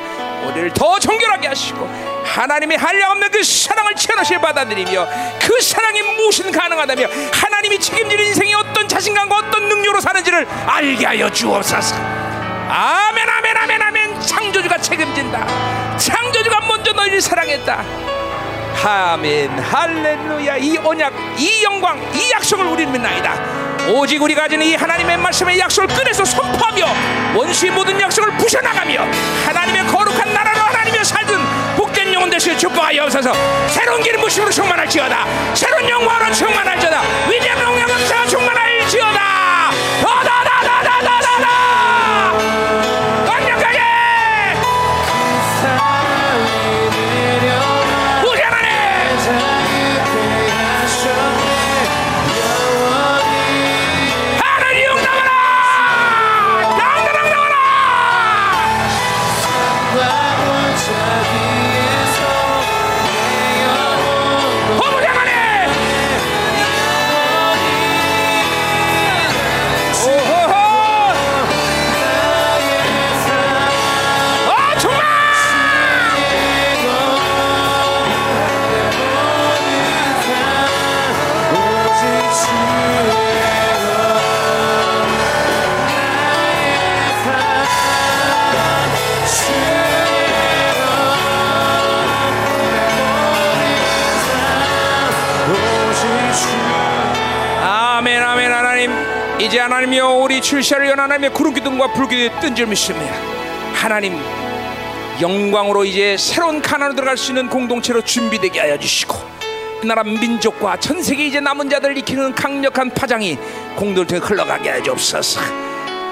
우리를 더 정결하게 하시고 하나님의 한량 없는 그 사랑을 채널시 받아들이며 그 사랑이 무엇은 가능하다며 하나님이 책임지는 인생이 어떤 자신감과 어떤 능력으로 사는지를 알게 하여 주옵소서. 아멘 아멘 아멘 아멘. 창조주가 책임진다. 창조주가 먼저 너희를 사랑했다. 아멘. 할렐루야. 이 언약 이 영광 이 약속을 우리는 믿나이다. 오직 우리가 가진 이 하나님의 말씀의 약속을 꺼내서 선포하며 원수의 모든 약속을 부셔나가며 하나님의 거룩한 나라로 살든 되시어 축복하여 없어서. 새로운 기름 부심으로 충만할지어다. 새로운 영광으로 충만할지어다. 위대한 영광으로 충만할지어다 이제 하나님이여 우리 출시를 연 하나님의 구름 기둥과 불 기둥에 뜬줄 믿습니다 하나님 영광으로 이제 새로운 가나로 들어갈 수 있는 공동체로 준비되게 하여 주시고 이 나라 민족과 전 세계 이제 남은 자들을 일으키는 강력한 파장이 공동체에 흘러가게 하여 주옵소서.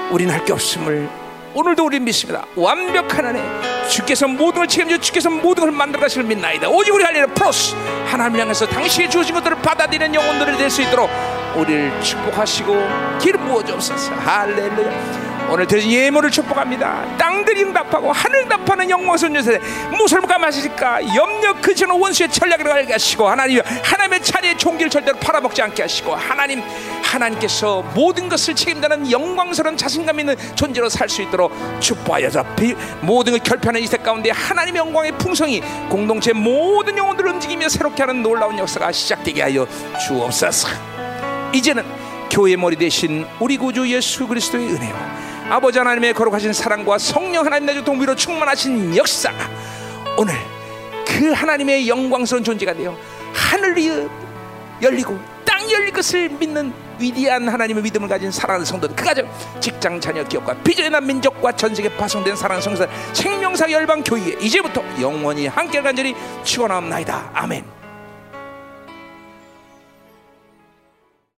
우리는 할 게 없음을 오늘도 우리 믿습니다. 완벽한 안에 주께서 모든 걸 책임져 주께서 모든 걸 만들어 가실 믿나이다. 오직 우리 할 일은 플러스 하나님 향해서 당신이 주신 것들을 받아들이는 영혼들이 될수 있도록 우리를 축복하시고 기름 부어 주옵소서. 할렐루야. 오늘 드린 예물을 축복합니다. 땅들이 응답하고 하늘 응답하는 영광선 요새 무엇을 감하실까? 염려 그치는 원수의 전략을 알게 하시고 하나님 하나님의 차례의 종기를 절대로 팔아먹지 않게 하시고 하나님 하나님께서 모든 것을 책임다는 영광스러운 자신감 있는 존재로 살 수 있도록 축복하여서 비- 모든 걸 결편한 이세 가운데 하나님의 영광의 풍성이 공동체 모든 영혼들을 움직이며 새롭게 하는 놀라운 역사가 시작되게 하여 주옵소서 이제는 교회 머리 대신 우리 구주 예수 그리스도의 은혜와 아버지 하나님의 거룩하신 사랑과 성령 하나님 나주 동비로 충만하신 역사가 오늘 그 하나님의 영광스러운 존재가 되어 하늘이 열리고 땅이 열릴 것을 믿는 위대한 하나님의 믿음을 가진 사랑하는 성도들 그 가정 직장 자녀 기업과 비전한 민족과 전 세계 파송된 사랑하는 성도들 생명사 열방 교회에 이제부터 영원히 함께 간절히 축원하옵나이다. 아멘